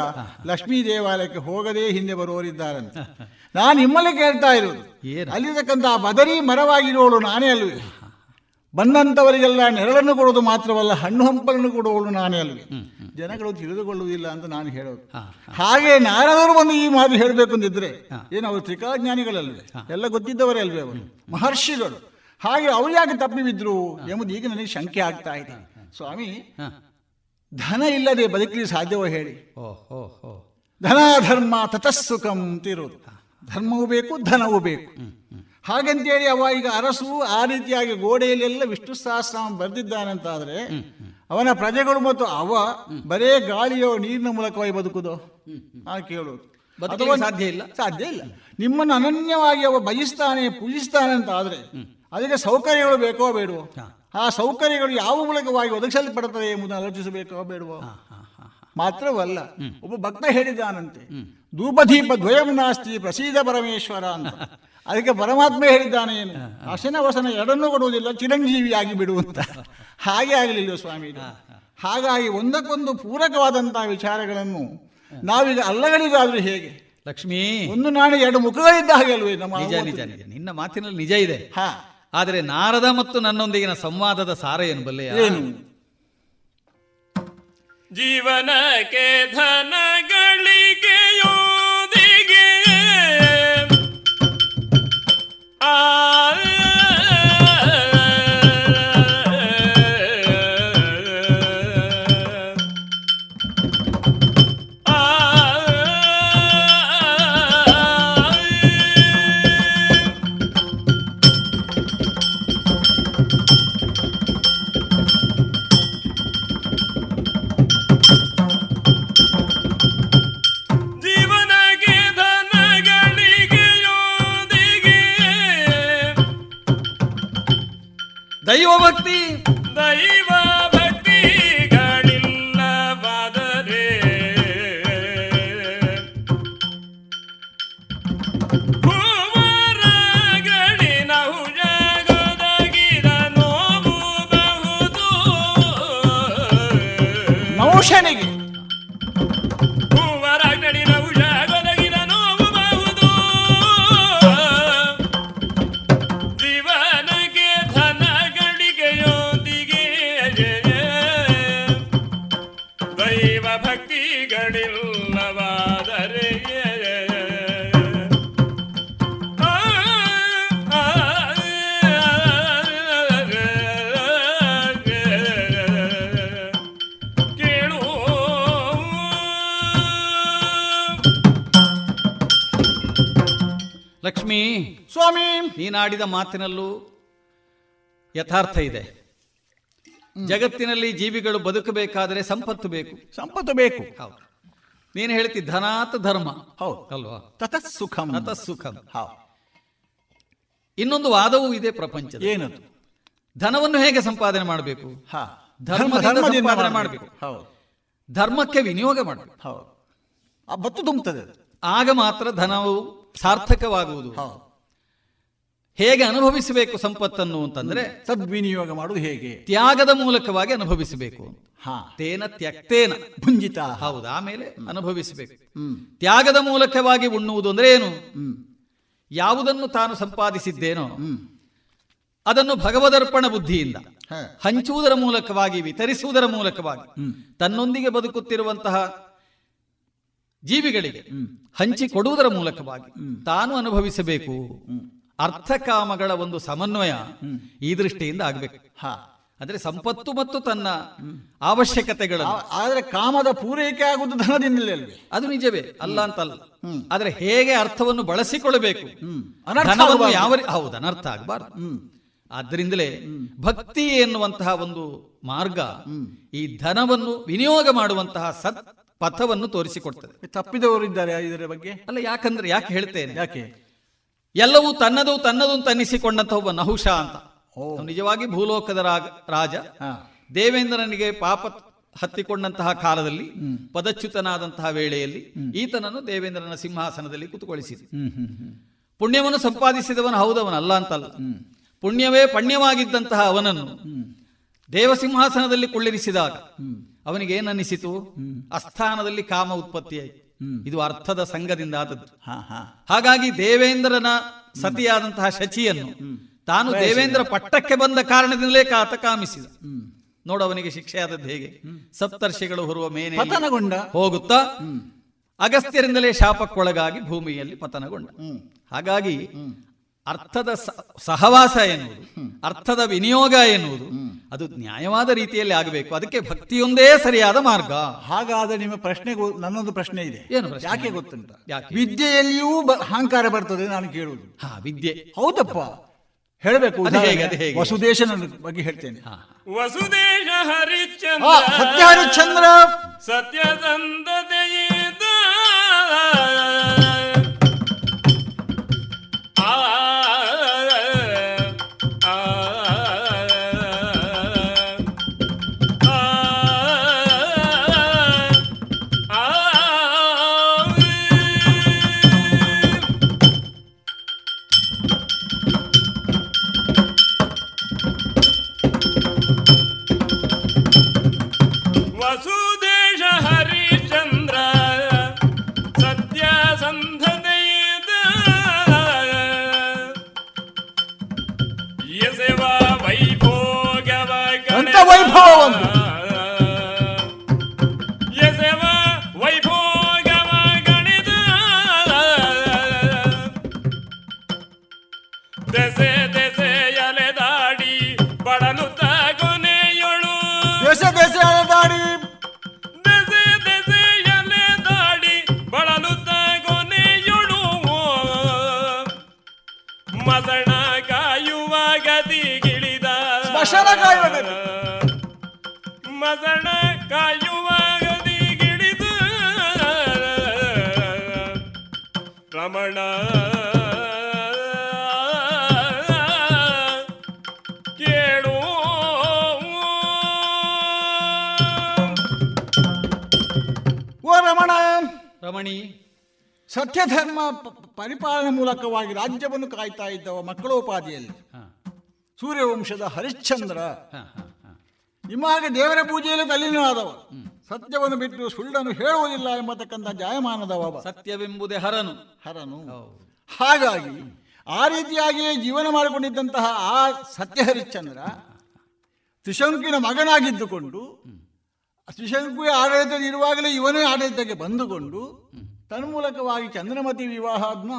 L: ಲಕ್ಷ್ಮೀ ದೇವಾಲಯಕ್ಕೆ ಹೋಗದೇ ಹಿಂದೆ ಬರುವವರಿದ್ದಾರಂತೆ. ನಾನು ನಿಮ್ಮಲ್ಲಿ ಕೇಳ್ತಾ
J: ಇರೋದು?
L: ಅಲ್ಲಿರ್ತಕ್ಕಂತಹ ಬದರಿ ಮರವಾಗಿರೋಳು ನಾನೇ ಅಲ್ವೇ? ಬಂದಂತವರಿಗೆಲ್ಲ ನೆರಳನ್ನು ಕೊಡೋದು ಮಾತ್ರವಲ್ಲ ಹಣ್ಣು ಹಂಪಲನ್ನು ಕೊಡುವವಳು ನಾನೇ ಅಲ್ವೇ. ಜನಗಳು ತಿಳಿದುಕೊಳ್ಳುವುದಿಲ್ಲ ಅಂತ ನಾನು ಹೇಳೋದು. ಹಾಗೆ ನಾರದರು ಬಂದು ಈ ಮಾತು ಹೇಳಬೇಕು ಅಂದಿದ್ರೆ ಏನು ಅವರು ತ್ರಿಕಾಜ್ಞಾನಿಗಳಲ್ವೇ? ಎಲ್ಲ ಗೊತ್ತಿದ್ದವರೇ ಅಲ್ವೇ ಅವರು? ಮಹರ್ಷಿಗಳು. ಹಾಗೆ ಅವ್ರು ಯಾಕೆ ತಪ್ಪಿ ಬಿದ್ರು? ಎಂಬುದು ಈಗ ನನಗೆ ಶಂಕೆ ಆಗ್ತಾ ಇದೆ. ಸ್ವಾಮಿ ಧನ ಇಲ್ಲದೆ ಬದುಕಲಿ ಸಾಧ್ಯವೋ ಹೇಳಿ? ಧನ ಧರ್ಮ ಅಂತಿರೋದು ಧರ್ಮವೂ ಬೇಕು ಧನವೂ ಬೇಕು. ಹಾಗಂತೇಳಿ ಅವ ಈಗ ಅರಸು ಆ ರೀತಿಯಾಗಿ ಗೋಡೆಯಲ್ಲೆಲ್ಲ ವಿಷ್ಣು ಸಹಸ್ರನಾಮ ಬರೆದಿದ್ದಾನಂತಾದ್ರೆ ಅವನ ಪ್ರಜೆಗಳು ಮತ್ತು ಅವ ಬರೇ ಗಾಳಿಯೋ ನೀರಿನ ಮೂಲಕವಾಗಿ ಬದುಕುದೋ? ನಾನು ಕೇಳೋದು
J: ಸಾಧ್ಯ ಇಲ್ಲ.
L: ಸಾಧ್ಯ ಇಲ್ಲ. ನಿಮ್ಮನ್ನು ಅನನ್ಯವಾಗಿ ಅವ ಬಯಸ್ತಾನೆ ಪೂಜಿಸ್ತಾನೆ ಅಂತ ಆದ್ರೆ ಅದಕ್ಕೆ ಸೌಕರ್ಯಗಳು ಬೇಕೋ ಬೇಡವೋ? ಆ ಸೌಕರ್ಯಗಳು ಯಾವ ಮೂಲಕವಾಗಿ ಒದಗಿಸಲ್ಪಡುತ್ತದೆ ಎಂಬುದನ್ನು ಆಲೋಚಿಸಬೇಕೋ ಬೇಡವೋ? ಮಾತ್ರವಲ್ಲ ಒಬ್ಬ ಭಕ್ತ ಹೇಳಿದಾನಂತೆ ಧೂಪದೀಪ ದ್ವಯಂ ನಾಸ್ತಿ ಪ್ರಸೀದ ಪರಮೇಶ್ವರ ಅಂತ. [LAUGHS] ಅದಕ್ಕೆ ಪರಮಾತ್ಮ ಹೇಳಿದ್ದಾನೆ ಏನು? ಅಶನ ವಸನ ಎರಡನ್ನೂ ಕೊಡುವುದಿಲ್ಲ ಚಿರಂಜೀವಿಯಾಗಿ ಬಿಡುವಂತ. ಹಾಗೆ ಆಗಲಿಲ್ಲ ಸ್ವಾಮಿ ಹಾಗಾಗಿ ಒಂದಕ್ಕೊಂದು ಪೂರಕವಾದಂತಹ ವಿಚಾರಗಳನ್ನು ನಾವೀಗ ಅಲ್ಲಗಳಿಗಾದ್ರೂ ಹೇಗೆ?
J: ಲಕ್ಷ್ಮೀ.
L: ಒಂದು ನಾಳೆ ಎರಡು ಮುಖಗಳಿದ್ದ ಹಾಗೆ ಅಲ್ವೇ ನಮ್ಮ
J: ನಿಜ ನಿಜ ನಿಜ. ನಿನ್ನ ಮಾತಿನಲ್ಲಿ ನಿಜ ಇದೆ.
L: ಹಾ.
J: ಆದರೆ ನಾರದ ಮತ್ತು ನನ್ನೊಂದಿಗಿನ ಸಂವಾದದ ಸಾರ ಏನು ಬಲ್ಲೆ?
L: ಏನು?
I: ಜೀವನಕ್ಕೆ ಧನಗಳಿಗೆ ಆ
J: ದೈವ ಭಕ್ತಿ ನೀನಾಡಿದ ಮಾತಿನಲ್ಲೂ ಯಥಾರ್ಥ ಇದೆ. ಜಗತ್ತಿನಲ್ಲಿ ಜೀವಿಗಳು ಬದುಕಬೇಕಾದರೆ ಸಂಪತ್ತು ಬೇಕು.
L: ಸಂಪತ್ತು ಬೇಕು.
J: ಹೌದು. ನೀನು ಹೇಳ್ತಿ ಧನಾತ್ ಧರ್ಮ.
L: ಹೌದು.
J: ಅಲ್ವಾ?
L: ಹೌದು.
J: ಇನ್ನೊಂದು ವಾದವೂ ಇದೆ ಪ್ರಪಂಚದ
L: ಏನದು?
J: ಧನವನ್ನು ಹೇಗೆ ಸಂಪಾದನೆ ಮಾಡಬೇಕು? ಧರ್ಮದಿಂದ
L: ಮಾಡಬೇಕು. ಹೌದು.
J: ಧರ್ಮಕ್ಕೆ ವಿನಿಯೋಗ ಮಾಡಬೇಕು.
L: ಹೌದು. ಆ ಬತ್ತು ತುಂಬುತ್ತದೆ
J: ಆಗ ಮಾತ್ರ ಧನವು ಸಾರ್ಥಕವಾಗುವುದು.
L: ಹೌದು.
J: ಹೇಗೆ ಅನುಭವಿಸಬೇಕು ಸಂಪತ್ತನ್ನು ಅಂತಂದ್ರೆ
L: ಸದ್ವಿನಿಯೋಗ ಮಾಡುವುದು ಹೇಗೆ?
J: ತ್ಯಾಗದ ಮೂಲಕವಾಗಿ ಅನುಭವಿಸಬೇಕು.
L: ಹಾ.
J: ತೇನ ತ್ಯಕ್ತೇನ.
L: ಭುಂಜಿತ.
J: ಹೌದು ಆಮೇಲೆ ಅನುಭವಿಸಬೇಕು. ತ್ಯಾಗದ ಮೂಲಕವಾಗಿ ಉಣ್ಣುವುದು ಅಂದ್ರೆ ಏನು? ಯಾವುದನ್ನು ತಾನು ಸಂಪಾದಿಸಿದ್ದೇನೋ ಅದನ್ನು ಭಗವದರ್ಪಣ ಬುದ್ಧಿಯಿಂದ. ಹಂಚುವುದರ ಮೂಲಕವಾಗಿ ವಿತರಿಸುವುದರ ಮೂಲಕವಾಗಿ ತನ್ನೊಂದಿಗೆ ಬದುಕುತ್ತಿರುವಂತಹ ಜೀವಿಗಳಿಗೆ
L: ಹಂಚಿಕೊಡುವುದರ
J: ಹಂಚಿ ಕೊಡುವುದರ ಮೂಲಕವಾಗಿ ತಾನು ಅನುಭವಿಸಬೇಕು. ಅರ್ಥಕಾಮಗಳ ಒಂದು ಸಮನ್ವಯ ಈ ದೃಷ್ಟಿಯಿಂದ ಆಗಬೇಕು.
L: ಹಾ.
J: ಅಂದ್ರೆ ಸಂಪತ್ತು ಮತ್ತು ತನ್ನ ಅವಶ್ಯಕತೆಗಳನ್ನು.
L: ಆದ್ರೆ ಕಾಮದ ಪೂರೈಕೆ ಆಗುವುದು ಧನದಿಂದಲೇ ಅಲ್ವೇ?
J: ಅದು ನಿಜವೇ ಅಲ್ಲ ಅಂತಲ್ಲ. ಆದ್ರೆ ಹೇಗೆ ಅರ್ಥವನ್ನು ಬಳಸಿಕೊಳ್ಳಬೇಕು? ಯಾವ ಹೌದು ಅನರ್ಥ ಆಗಬಾರ್ದು. ಆದ್ರಿಂದಲೇ ಭಕ್ತಿ ಎನ್ನುವಂತಹ ಒಂದು ಮಾರ್ಗ ಈ ಧನವನ್ನು ವಿನಿಯೋಗ ಮಾಡುವಂತಹ ಸತ್ ಪಥವನ್ನು ತೋರಿಸಿಕೊಡ್ತದೆ.
L: ತಪ್ಪಿದವರು ಇದ್ದಾರೆ ಇದರ ಬಗ್ಗೆ?
J: ಅಲ್ಲ ಯಾಕಂದ್ರೆ ಯಾಕೆ ಹೇಳ್ತೇನೆ?
L: ಯಾಕೆ?
J: ಎಲ್ಲವೂ ತನ್ನದು ತನ್ನದು ಅಂತ ಅನ್ನಿಸಿಕೊಂಡಂತ ಒಬ್ಬ ನಹುಷ ಅಂತ. ನಿಜವಾಗಿ ಭೂಲೋಕದ ರಾಜ. ದೇವೇಂದ್ರನಿಗೆ ಪಾಪ ಹತ್ತಿಕೊಂಡಂತಹ ಕಾಲದಲ್ಲಿ ಪದಚ್ಯುತನಾದಂತಹ ವೇಳೆಯಲ್ಲಿ ಈತನನ್ನು ದೇವೇಂದ್ರನ ಸಿಂಹಾಸನದಲ್ಲಿ ಕುತುಕೊಳಿಸಿದೆ. ಪುಣ್ಯವನ್ನು ಸಂಪಾದಿಸಿದವನು ಹೌದವನಲ್ಲ ಅಂತಲ್ಲ. ಪುಣ್ಯವೇ ಪಣ್ಯವಾಗಿದ್ದಂತಹ ಅವನನ್ನು ದೇವಸಿಂಹಾಸನದಲ್ಲಿ ಕುಳ್ಳಿರಿಸಿದಾಗ ಅವನಿಗೆ ಏನನ್ನಿಸಿತು ಅಸ್ಥಾನದಲ್ಲಿ ಕಾಮ ಉತ್ಪತ್ತಿಯಾಯಿತು. ಇದು ಅರ್ಥದ ಸಂಘದಿಂದ ಆದದ್ದು. ಹಾಗಾಗಿ ದೇವೇಂದ್ರನ ಸತಿಯಾದಂತಹ ಶಚಿಯನ್ನು ತಾನು ದೇವೇಂದ್ರ ಪಟ್ಟಕ್ಕೆ ಬಂದ ಕಾರಣದಿಂದಲೇ ಕಾತ ಕಾಮಿಸಿದ. ನೋಡವನಿಗೆ ಶಿಕ್ಷೆ ಆದದ್ದು ಹೇಗೆ ಸಪ್ತರ್ಷಿಗಳು ಹೊರುವ ಮೇನೆ
L: ಪತನಗೊಂಡ.
J: ಹೋಗುತ್ತಾ ಅಗಸ್ತ್ಯರಿಂದಲೇ ಶಾಪಕ್ಕೊಳಗಾಗಿ ಭೂಮಿಯಲ್ಲಿ ಪತನಗೊಂಡ. ಹಾಗಾಗಿ ಅರ್ಥದ ಸ- ಸಹವಾಸ ಎನ್ನುವುದು ಅರ್ಥದ ವಿನಿಯೋಗ ಎನ್ನುವುದು ಅದು ನ್ಯಾಯವಾದ ರೀತಿಯಲ್ಲಿ ಆಗಬೇಕು. ಅದಕ್ಕೆ ಭಕ್ತಿಯೊಂದೇ ಸರಿಯಾದ ಮಾರ್ಗ.
L: ಹಾಗಾದ್ರೆ ನಿಮ್ಮ ಪ್ರಶ್ನೆಗೂ ನನ್ನೊಂದು ಪ್ರಶ್ನೆ ಇದೆ.
J: ಏನು
L: ಯಾಕೆ ಗೊತ್ತುಂಟ?
J: ಯಾಕೆ?
L: ವಿದ್ಯೆಯಲ್ಲಿಯೂ ಬ- ಅಹಂಕಾರ ಬರ್ತದೆ ನಾನು ಕೇಳುವುದು.
J: ಹಾ ವಿದ್ಯೆ.
L: ಹೌದಪ್ಪ. ಹೇಳಬೇಕು? ವಸುದೇಶನ ಬಗ್ಗೆ ಹೇಳ್ತೇನೆ.
J: ಹಾ.
I: ವಸುದೇಶ ಹರಿಶ್ಚಂದ್ರ.
L: ಆ, ಸತ್ಯ ಹರಿಶ್ಚಂದ್ರ.
I: ಸತ್ಯಸಂಧತೆಯಿದ. ಮಸಣ ಕಾಯುವ ಗಿಡಿದು ರಮಣ. ಕೇಳು.
L: ಓ ರಮಣ.
J: ರಮಣಿ.
L: ಸತ್ಯಧರ್ಮ ಪರಿಪಾಲನೆ ಮೂಲಕವಾಗಿ ರಾಜ್ಯವನ್ನು ಕಾಯ್ತಾ ಇದ್ದವ ಮಕ್ಕಳೋಪಾದಿಯಲ್ಲಿ.
J: ಹಾ.
L: ಸೂರ್ಯವಂಶದ ಹರಿಶ್ಚಂದ್ರ. ನಿಮ್ಮ ಹಾಗೆ ದೇವರ ಪೂಜೆಯಲ್ಲಿ ತಲ್ಲಿನಾದವ ಸತ್ಯವನ್ನು ಬಿಟ್ಟು ಸುಳ್ಳನ್ನು ಹೇಳುವುದಿಲ್ಲ ಎಂಬತಕ್ಕಂಥ ಜಾಯಮಾನದವ
J: ಸತ್ಯವೆಂಬುದೇ ಹರನು.
L: ಹರನು. ಹಾಗಾಗಿ ಆ ರೀತಿಯಾಗಿಯೇ ಜೀವನ ಮಾಡಿಕೊಂಡಿದ್ದಂತಹ ಆ ಸತ್ಯ ಹರಿಶ್ಚಂದ್ರ ತ್ರಿಶಂಕಿನ ಮಗನಾಗಿದ್ದುಕೊಂಡು ತ್ರಿಶಂಕು ಆಡಳಿತದಲ್ಲಿ ಇರುವಾಗಲೇ ಇವನೇ ಆಡಳಿತಕ್ಕೆ ಬಂದುಕೊಂಡು ತನ್ಮೂಲಕವಾಗಿ ಚಂದ್ರಮತಿ ವಿವಾಹ ಆದ್ನ?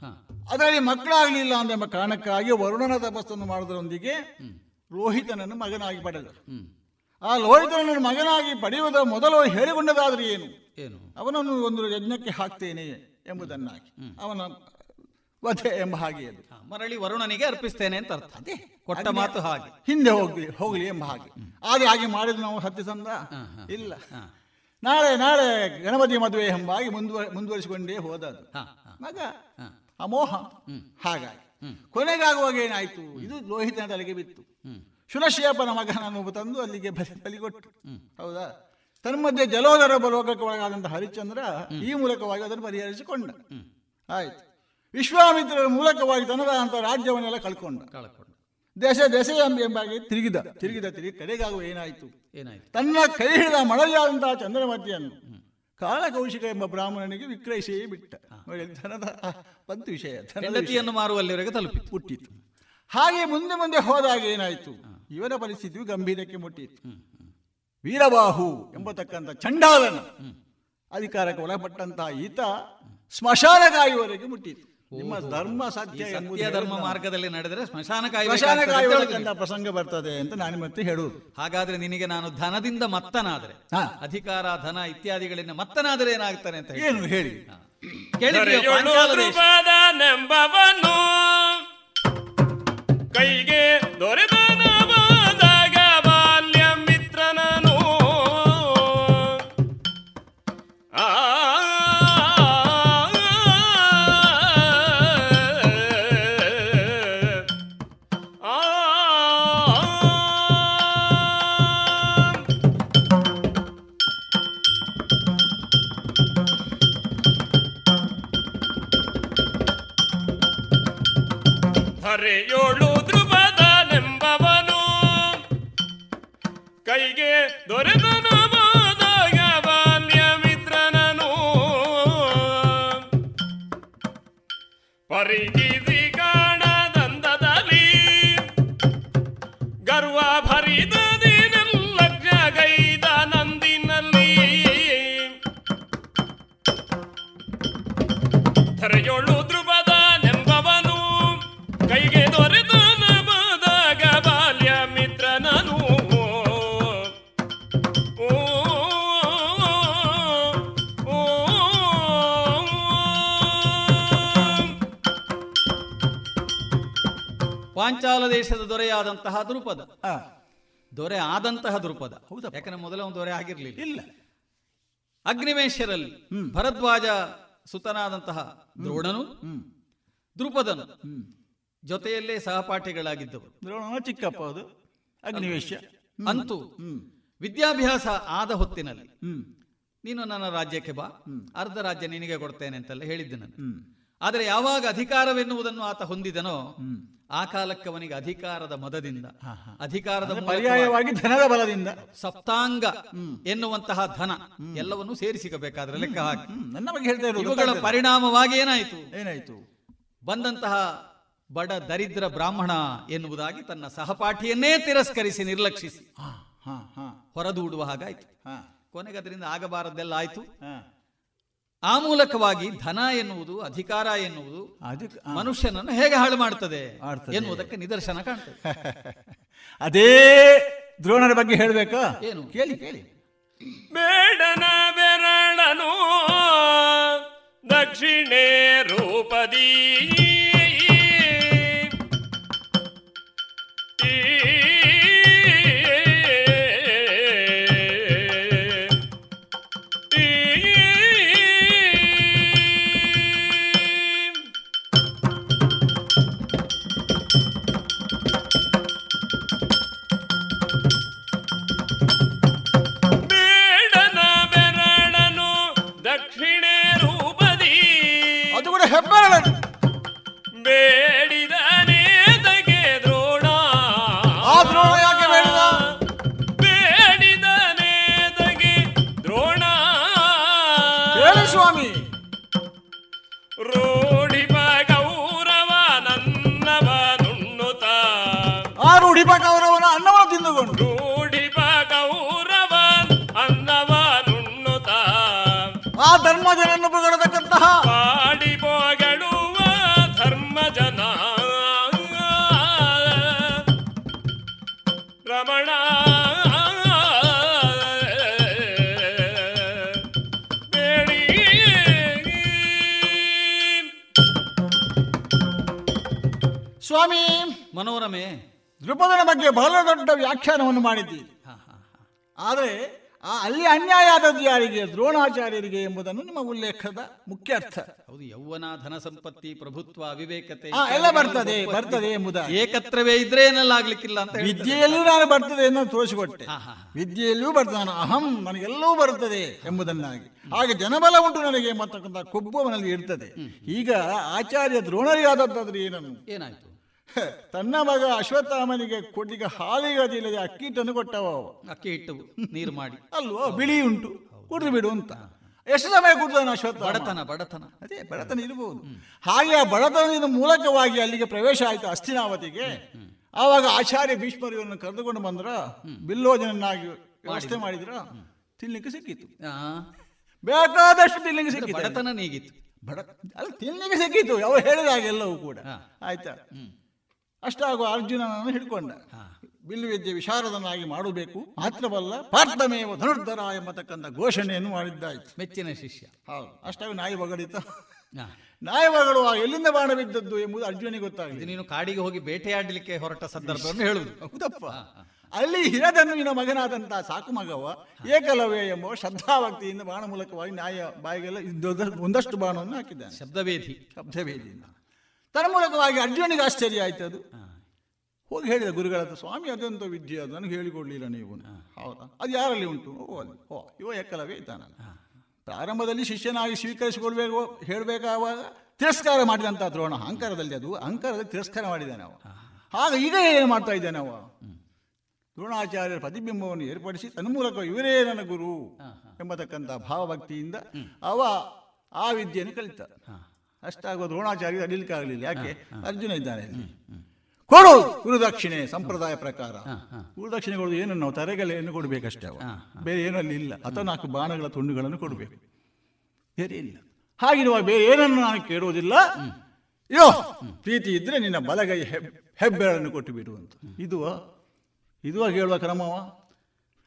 J: ಹಾ.
L: ಅದರಲ್ಲಿ ಮಕ್ಕಳಾಗಲಿಲ್ಲ ಎಂಬ ಕಾರಣಕ್ಕಾಗಿ ವರುಣನ ತಪಸ್ಸನ್ನು ಮಾಡುವುದರೊಂದಿಗೆ ರೋಹಿತನನ್ನು ಮಗನಾಗಿ ಪಡೆದರು ಆ ಲೋಹಿತನನ್ನು ಮಗನಾಗಿ ಪಡೆಯುವುದರ ಮೊದಲು ಹೇಳಿಕೊಂಡದಾದ್ರೆ ಏನು?
J: ಏನು?
L: ಅವನನ್ನು ಒಂದು ಯಜ್ಞಕ್ಕೆ ಹಾಕ್ತೇನೆ ಎಂಬುದನ್ನಾಗಿ. ಅವನ ವಧೆ ಎಂಬ ಹಾಗೆ ಅದು.
J: ಮರಳಿ ವರುಣನಿಗೆ ಅರ್ಪಿಸ್ತೇನೆ ಅಂತ ಅರ್ಥ. ಕೊಟ್ಟ ಮಾತು ಹಾಗೆ.
L: ಹಿಂದೆ ಹೋಗ್ಲಿ ಹೋಗ್ಲಿ ಎಂಬ ಹಾಗೆ. ಹಾಗೆ ಹಾಗೆ ಮಾಡಿದ್ರು ನಾವು ಸತ್ಯಸಂಧ ಇಲ್ಲ. ನಾಳೆ ನಾಳೆ ಗಣಪತಿ ಮದುವೆ ಎಂಬಾಗಿ ಮುಂದುವ ಮುಂದುವರಿಸಿಕೊಂಡೇ ಹೋದದು ಮಗ ಅಮೋಹ. ಹಾಗಾಗಿ ಕೊನೆಗಾಗುವಾಗ ಏನಾಯ್ತು? ಇದು ಲೋಹಿತನ ತಲೆಗೆ ಬಿತ್ತು. ಶುನಶೇಪನ ಮಗನನ್ನು ತಂದು ಅಲ್ಲಿಗೆ ಬಲಿ ಬಲಿಗೊಟ್ಟು ಹೌದಾ? ತನ್ಮಧ್ಯೆ ಜಲೋದರ ಲೋಕಕ್ಕೆ ಒಳಗಾದಂತಹ ಹರಿಶ್ಚಂದ್ರ ಈ ಮೂಲಕವಾಗಿ ಅದನ್ನು ಪರಿಹರಿಸಿಕೊಂಡ. ಆಯ್ತು. ವಿಶ್ವಾಮಿತ್ರರ ಮೂಲಕವಾಗಿ ತನ್ನದಾದಂತಹ ರಾಜ್ಯವನ್ನೆಲ್ಲ ಕಳ್ಕೊಂಡ.
J: ಕಳ್ಕೊಂಡ.
L: ದೇಶ ದೇಶ ಎಂಬ ಎಂಬಾಗಿ ತಿರುಗಿದ. ತಿರುಗಿದ ತಿರುಗಿ ಕಡೆಗಾಗುವ ಏನಾಯ್ತು?
J: ಏನಾಯ್ತು?
L: ತನ್ನ ಕೈ ಹಿಡಿದ ಮಳೆಯಾದಂತಹ ಚಂದ್ರಮತಿಯನ್ನು ಕಾಲಕೌಶಿಕ ಎಂಬ ಬ್ರಾಹ್ಮಣನಿಗೆ ವಿಕ್ರಯಿಸಿಯೇ ಬಿಟ್ಟ. ನೋಡಿ, ಧನದ ಬಂತು ವಿಷಯ
J: ಮಾರುವಲ್ಲಿವರೆಗೆ
L: ಹುಟ್ಟಿತು. ಹಾಗೆ ಮುಂದೆ ಮುಂದೆ ಹೋದಾಗ ಏನಾಯಿತು? ಇವನ ಪರಿಸ್ಥಿತಿಯು ಗಂಭೀರಕ್ಕೆ ಮುಟ್ಟಿತ್ತು. ವೀರಬಾಹು ಎಂಬತಕ್ಕಂಥ ಚಂಡಾಲನ ಅಧಿಕಾರಕ್ಕೆ ಒಳಪಟ್ಟಂತಹ ಈತ ಸ್ಮಶಾನ ಕಾಯುವವರೆಗೆ ಮುಟ್ಟಿತು ನಿಮ್ಮ ಧರ್ಮ ಸತ್ಯ
J: ಸತ್ಯ ಧರ್ಮ ಮಾರ್ಗದಲ್ಲಿ ನಡೆದರೆ ಸ್ಮಶಾನ
L: ಪ್ರಸಂಗ ಬರ್ತದೆ ಅಂತ ನಾನು ಮತ್ತೆ ಹೇಳುವುದು.
J: ಹಾಗಾದ್ರೆ ನಿನಗೆ ನಾನು ಧನದಿಂದ ಮತ್ತನಾದ್ರೆ ಅಧಿಕಾರ ಧನ ಇತ್ಯಾದಿಗಳಿಂದ ಮತ್ತನಾದರೆ ಏನಾಗ್ತಾನೆ ಅಂತ ಹೇಳಿ.
L: ಏನು ಹೇಳಿ?
I: 会議ど
J: れだ ದೊರೆಯಾದಂತಹ ದೃಪದ ದೊರೆ ಆದಂತಹ ದೃಪದ ಯಾಕಂದ್ರೆ ಮೊದಲ ಒಂದು ದೊರೆ ಆಗಿರ್ಲಿಲ್ಲ.
L: ಇಲ್ಲ.
J: ಅಗ್ನಿವೇಶರಲ್ಲಿ ಭರದ್ವಾಜ ಸುತನಾದಂತಹ ದ್ರೋಣನು ದೃಪದನು ಜೊತೆಯಲ್ಲೇ ಸಹಪಾಠಿಗಳಾಗಿದ್ದವರು.
L: ದ್ರೋಣ ಚಿಕ್ಕಪ್ಪ ಅದು. ಅಗ್ನಿವೇಶ.
J: ಅಂತೂ ವಿದ್ಯಾಭ್ಯಾಸ ಆದ ಹೊತ್ತಿನಲ್ಲಿ ನೀನು ನನ್ನ ರಾಜ್ಯಕ್ಕೆ ಬಾ. ಅರ್ಧ ರಾಜ್ಯ ನಿನಗೆ ಕೊಡ್ತೇನೆ ಅಂತೆಲ್ಲ ಹೇಳಿದ್ದೆ ನಾನು. ಆದರೆ ಯಾವಾಗ ಅಧಿಕಾರವೆನ್ನುವುದನ್ನು ಆತ ಹೊಂದಿದನೋ ಆ ಕಾಲಕ್ಕೆ ಅವನಿಗೆ ಅಧಿಕಾರದ ಮದದಿಂದ ಅಧಿಕಾರದ
L: ಪರ್ಯಾಯವಾಗಿ ಧನದ ಬಲದಿಂದ.
J: ಸಪ್ತಾಂಗ ಎನ್ನುವಂತಹ ಧನ ಎಲ್ಲವನ್ನು ಸೇರಿಸಿಕಬೇಕಾದ್ರೆ ಲೆಕ್ಕ ಹಾಕಿ.
L: ನನ್ನ ಬಗ್ಗೆ ಹೇಳ್ತಾ
J: ಇವುಗಳ. ಪರಿಣಾಮವಾಗಿ ಏನಾಯಿತು?
L: ಏನಾಯಿತು?
J: ಬಂದಂತಹ ಬಡ ದರಿದ್ರ ಬ್ರಾಹ್ಮಣ ಎನ್ನುವುದಾಗಿ ತನ್ನ ಸಹಪಾಠಿಯನ್ನೇ ತಿರಸ್ಕರಿಸಿ ನಿರ್ಲಕ್ಷಿಸಿ. ಹೊರದೂಡುವ ಹಾಗಾಯ್ತು.
L: ಹಾ.
J: ಕೊನೆಗೆ ಅದರಿಂದ ಆಗಬಾರದೆಲ್ಲ ಆಯ್ತು ಆ ಮೂಲಕವಾಗಿ ಧನ ಎನ್ನುವುದು ಅಧಿಕಾರ ಎನ್ನುವುದು ಮನುಷ್ಯನನ್ನು ಹೇಗೆ ಹಾಳು ಮಾಡ್ತದೆ
L: ಮಾಡ್ತದೆ.
J: ಎನ್ನುವುದಕ್ಕೆ ನಿದರ್ಶನ ಕಾಣ್ತದೆ. [LAUGHS]
L: ಅದೇ ದ್ರೋಣರ ಬಗ್ಗೆ ಹೇಳ್ಬೇಕಾ?
J: ಏನು?
L: ಕೇಳಿ ಕೇಳಿ.
I: ಬೇಡನ ಬೆರಳನು ದಕ್ಷಿಣೆ ರೂಪದಿ
J: ಮನೋರಮೆ.
L: ದೃಪದನ ಬಗ್ಗೆ ಬಹಳ ದೊಡ್ಡ ವ್ಯಾಖ್ಯಾನವನ್ನು ಮಾಡಿದ್ದೀರಿ. ಆದರೆ ಆ ಅಲ್ಲಿ ಅನ್ಯಾಯ ಆದದ್ದು ಯಾರಿಗೆ? ದ್ರೋಣಾಚಾರ್ಯರಿಗೆ ಎಂಬುದನ್ನು ನಿಮ್ಮ ಉಲ್ಲೇಖದ ಮುಖ್ಯ ಅರ್ಥ.
J: ಹೌದು ಯೌವನ ಧನ ಸಂಪತ್ತಿ ಪ್ರಭುತ್ವ ಅವಿವೇಕತೆ
L: ಎಲ್ಲ ಬರ್ತದೆ ಬರ್ತದೆ ಎಂಬುದ
J: ಏಕತ್ರವೇ ಇದ್ರೆ ಏನೆಲ್ಲ ಆಗ್ಲಿಕ್ಕಿಲ್ಲ ಅಂತ.
L: ವಿದ್ಯೆಯಲ್ಲೂ ನಾನು ಬರ್ತದೆ ಎಂದು ತೋರಿಸಿಕೊಟ್ಟೆ. ವಿದ್ಯೆಯಲ್ಲೂ ಬರ್ತದೆ ನಾನು ಅಹಂ ನನಗೆಲ್ಲವೂ ಬರುತ್ತದೆ ಎಂಬುದನ್ನಾಗಿ. ಹಾಗೆ ಜನಬಲ ಉಂಟು ನನಗೆ ಎಂಬತಕ್ಕಂಥ ಕೊಬ್ಬು ಮನಲ್ಲಿ ಇರ್ತದೆ. ಈಗ ಆಚಾರ್ಯ ದ್ರೋಣರಿಗಾದದ್ದಾದ್ರೆ ಏನನ್ನು?
J: ಏನಾಯ್ತು? [LAUGHS]
L: ತನ್ನ ಮಗ ಅಶ್ವತ್ಥಾಮನಿಗೆ ಕೊಟ್ಟಿಗೆ ಹಾಲಿಗದಿಲ್ಲದೆ ಅಕ್ಕಿಟ್ಟನ್ನು ಕೊಟ್ಟವ ಅವ.
J: ಅಕ್ಕಿ ಇಟ್ಟು ನೀರು ಮಾಡಿ.
L: ಅಲ್ವಾ ಬಿಳಿ ಉಂಟು. ಕುಡಿದು ಬಿಡು ಅಂತ. ಎಷ್ಟು ಸಮಯ ಕುಡಿದಾನ ಅಶ್ವತ್ಥ
J: ಬಡತನ ಬಡತನ.
L: ಅದೇ ಬಡತನ ಇರಬಹುದು ಹಾಗೆ ಆ ಬಡತನದ ಮೂಲಕವಾಗಿ ಅಲ್ಲಿಗೆ ಪ್ರವೇಶ ಆಯಿತು ಅಸ್ಥಿನಾವತಿಗೆ ಆವಾಗ ಆಚಾರ್ಯ ಭೀಷ್ಮರು ಇವರನ್ನು ಕರೆದುಕೊಂಡು ಬಂದ್ರ ಬಿಲ್ಲೋಜನನ್ನಾಗಿ ವ್ಯವಸ್ಥೆ ಮಾಡಿದ್ರ. ತಿನ್ಲಿಕ್ಕೆ ಸಿಕ್ಕಿತ್ತು ಬೇಕಾದಷ್ಟು ತಿನ್ಲಿಕ್ಕೆ ಸಿಕ್ಕಿತ್ತು
J: ಬಡತನ ನೀಗಿತ್ತು.
L: ಬಡ ಅಲ್ಲ ತಿನ್ಲಿಕ್ಕೆ ಸಿಕ್ಕಿತ್ತು ಯಾವ ಹೇಳಿದ ಹಾಗೆ ಎಲ್ಲವೂ ಕೂಡ. ಆಯ್ತಾ? ಅಷ್ಟಾಗುವ ಅರ್ಜುನನನ್ನು ಹಿಡ್ಕೊಂಡ. ಬಿಲ್ವಿದ್ಯೆ ವಿಶಾರದನಾಗಿ ಮಾಡಬೇಕು. ಮಾತ್ರವಲ್ಲ ಪಾರ್ಥಮೇವ ಧನುರ್ಧರ ಎಂಬತಕ್ಕಂಥ ಘೋಷಣೆಯನ್ನು ಮಾಡಿದ್ದಾಯ್ತು.
J: ಮೆಚ್ಚಿನ ಶಿಷ್ಯ.
L: ಹೌದು. ಅಷ್ಟಾಗಿ ನಾಯಿ ಬಗಡಿತ. ನಾಯಿ ಬಗಳು ಆ ಎಲ್ಲಿಂದ ಬಾಣ ಬಿದ್ದದ್ದು ಎಂಬುದು ಅರ್ಜುನಿಗೆ ಗೊತ್ತಾಗಿದೆ
J: ನೀನು ಕಾಡಿಗೆ ಹೋಗಿ ಬೇಟೆಯಾಡಲಿಕ್ಕೆ ಹೊರಟ ಸಂದರ್ಭವನ್ನು ಹೇಳುವುದು [LAUGHS]
L: ಹೌದಪ್ಪ. ಅಲ್ಲಿ ಹಿರದನ್ನುವಿನ ಮಗನಾದಂತಹ ಸಾಕು ಮಗವ ಏಕಲವ್ಯ ಎಂಬ ಶ್ರದ್ಧಾಭಕ್ತಿಯಿಂದ ಬಾಣ ಮೂಲಕವಾಗಿ ನ್ಯಾಯ ಬಾಯಿಗೆಲ್ಲ ಒಂದಷ್ಟು ಬಾಣವನ್ನು ಹಾಕಿದ್ದಾನೆ.
J: ಶಬ್ದವೇದಿ.
L: ಶಬ್ದವೇದಿಯಿಂದ. ತನ್ನ ಮೂಲಕವಾಗಿ ಅರ್ಜುನಿಗೆ ಆಶ್ಚರ್ಯ ಆಯ್ತು ಅದು. ಹೋಗಿ ಹೇಳಿದ ಗುರುಗಳ ಹತ್ರ ಸ್ವಾಮಿ ಅದೆಂತ ವಿದ್ಯೆ ಅದು ನನಗೆ ಹೇಳಿಕೊಡ್ಲಿಲ್ಲ ನೀವು. ಹೌದಾ? ಅದು ಯಾರಲ್ಲಿ ಉಂಟು? ಓ ಅಲ್ಲಿ ಓ ಇವ ಎಕ್ಕಲವೇ ಇದ್ದಾನಲ್ಲ. ಪ್ರಾರಂಭದಲ್ಲಿ ಶಿಷ್ಯನಾಗಿ ಸ್ವೀಕರಿಸಿಕೊಳ್ಬೇಕು ಹೇಳಬೇಕಾವಾಗ ತಿರಸ್ಕಾರ ಮಾಡಿದಂಥ ದ್ರೋಣ ಅಹಂಕಾರದಲ್ಲಿ ಅದು ಅಹಂಕಾರದಲ್ಲಿ ತಿರಸ್ಕಾರ ಮಾಡಿದ್ದಾನೆ ನಾವು ಆಗ ಈಗ ಏನು ಮಾಡ್ತಾ ಇದ್ದಾನೆ ಅವ? ದ್ರೋಣಾಚಾರ್ಯರ ಪ್ರತಿಬಿಂಬವನ್ನು ಏರ್ಪಡಿಸಿ ತನ್ನ ಮೂಲಕ ಇವರೇ ನನ್ನ ಗುರು ಎಂಬತಕ್ಕಂಥ ಭಾವಭಕ್ತಿಯಿಂದ ಅವ ಆ ವಿದ್ಯೆಯನ್ನು ಕಲಿತ ಅಷ್ಟಾಗುವ ದ್ರೋಣಾಚಾರ್ಯ ಅಡಿಲಿಕ್ಕಾಗಲಿಲ್ಲ ಯಾಕೆ? ಅರ್ಜುನ ಇದ್ದಾನೆ ಇಲ್ಲಿ ಕೊಡು ಗುರುದಕ್ಷಿಣೆ ಸಂಪ್ರದಾಯ ಪ್ರಕಾರ. ಗುರುದಕ್ಷಿಣೆ ಕೊಡೋದು ಏನು ನಾವು ತರೆಗಲೆಯನ್ನು ಕೊಡಬೇಕಷ್ಟೇ ಅವ. ಬೇರೆ ಏನೂ ಅಲ್ಲಿ ಇಲ್ಲ ಅಥವಾ ನಾಲ್ಕು ಬಾಣಗಳ ತುಂಡುಗಳನ್ನು ಕೊಡಬೇಕು. ಬೇರೆ ಇಲ್ಲ. ಹಾಗಿರುವಾಗ ಬೇರೆ ಏನನ್ನು ನಾನು ಕೇಳುವುದಿಲ್ಲ? ಯೋ ಪ್ರೀತಿ ಇದ್ರೆ ನಿನ್ನ ಬಲಗೈ ಹೆಬ್ ಹೆಬ್ಬೆರಳನ್ನು ಕೊಟ್ಟು ಬಿಡುವಂತ ಇದು ಇದು ಹೇಳುವ ಕ್ರಮವ?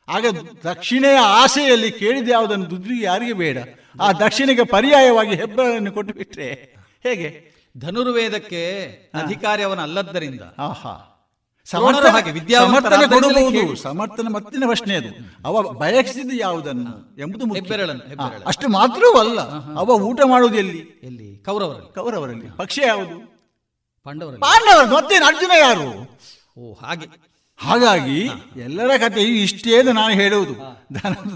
L: ಆಗ ದಕ್ಷಿಣೆಯ ಆಸೆಯಲ್ಲಿ ಕೇಳಿದ ಯಾವುದನ್ನು ದುದ್ರಿ ಯಾರಿಗೆ ಬೇಡ? ಆ ದಕ್ಷಿಣಿಗೆ ಪರ್ಯಾಯವಾಗಿ ಹೆಬ್ಬೆರಳನ್ನು ಕೊಟ್ಟು ಬಿಟ್ರೆ ಹೇಗೆ?
J: ಧನುರ್ವೇದಕ್ಕೆ ಅಧಿಕಾರಿ ಅವನ ಅಲ್ಲದ್ದರಿಂದ
L: ಆಹಾ ಸಮರ್ಥನೆ ಕೊಡಬಹುದು. ಸಮರ್ಥನೆ ಮತ್ತಿನ ಪ್ರಶ್ನೆ ಅದು. ಅವ ಬಯಸಿದ ಯಾವುದನ್ನು ಎಂಬುದು. ಅಷ್ಟು ಮಾತ್ರವಲ್ಲ ಅವ ಊಟ ಮಾಡುವುದು ಎಲ್ಲಿ?
J: ಎಲ್ಲಿ? ಕೌರವರಲ್ಲಿ.
L: ಕೌರವರಲ್ಲಿ. ಪಕ್ಷ ಯಾವುದು?
J: ಪಾಂಡವರಲ್ಲಿ.
L: ಪಾಂಡವರ ಮತ್ತೇನು? ಅರ್ಜುನ ಯಾರು?
J: ಓ ಹಾಗೆ.
L: ಹಾಗಾಗಿ ಎಲ್ಲರ ಕಥೆಯು ಇಷ್ಟೇ ನಾನು ಹೇಳುವುದು.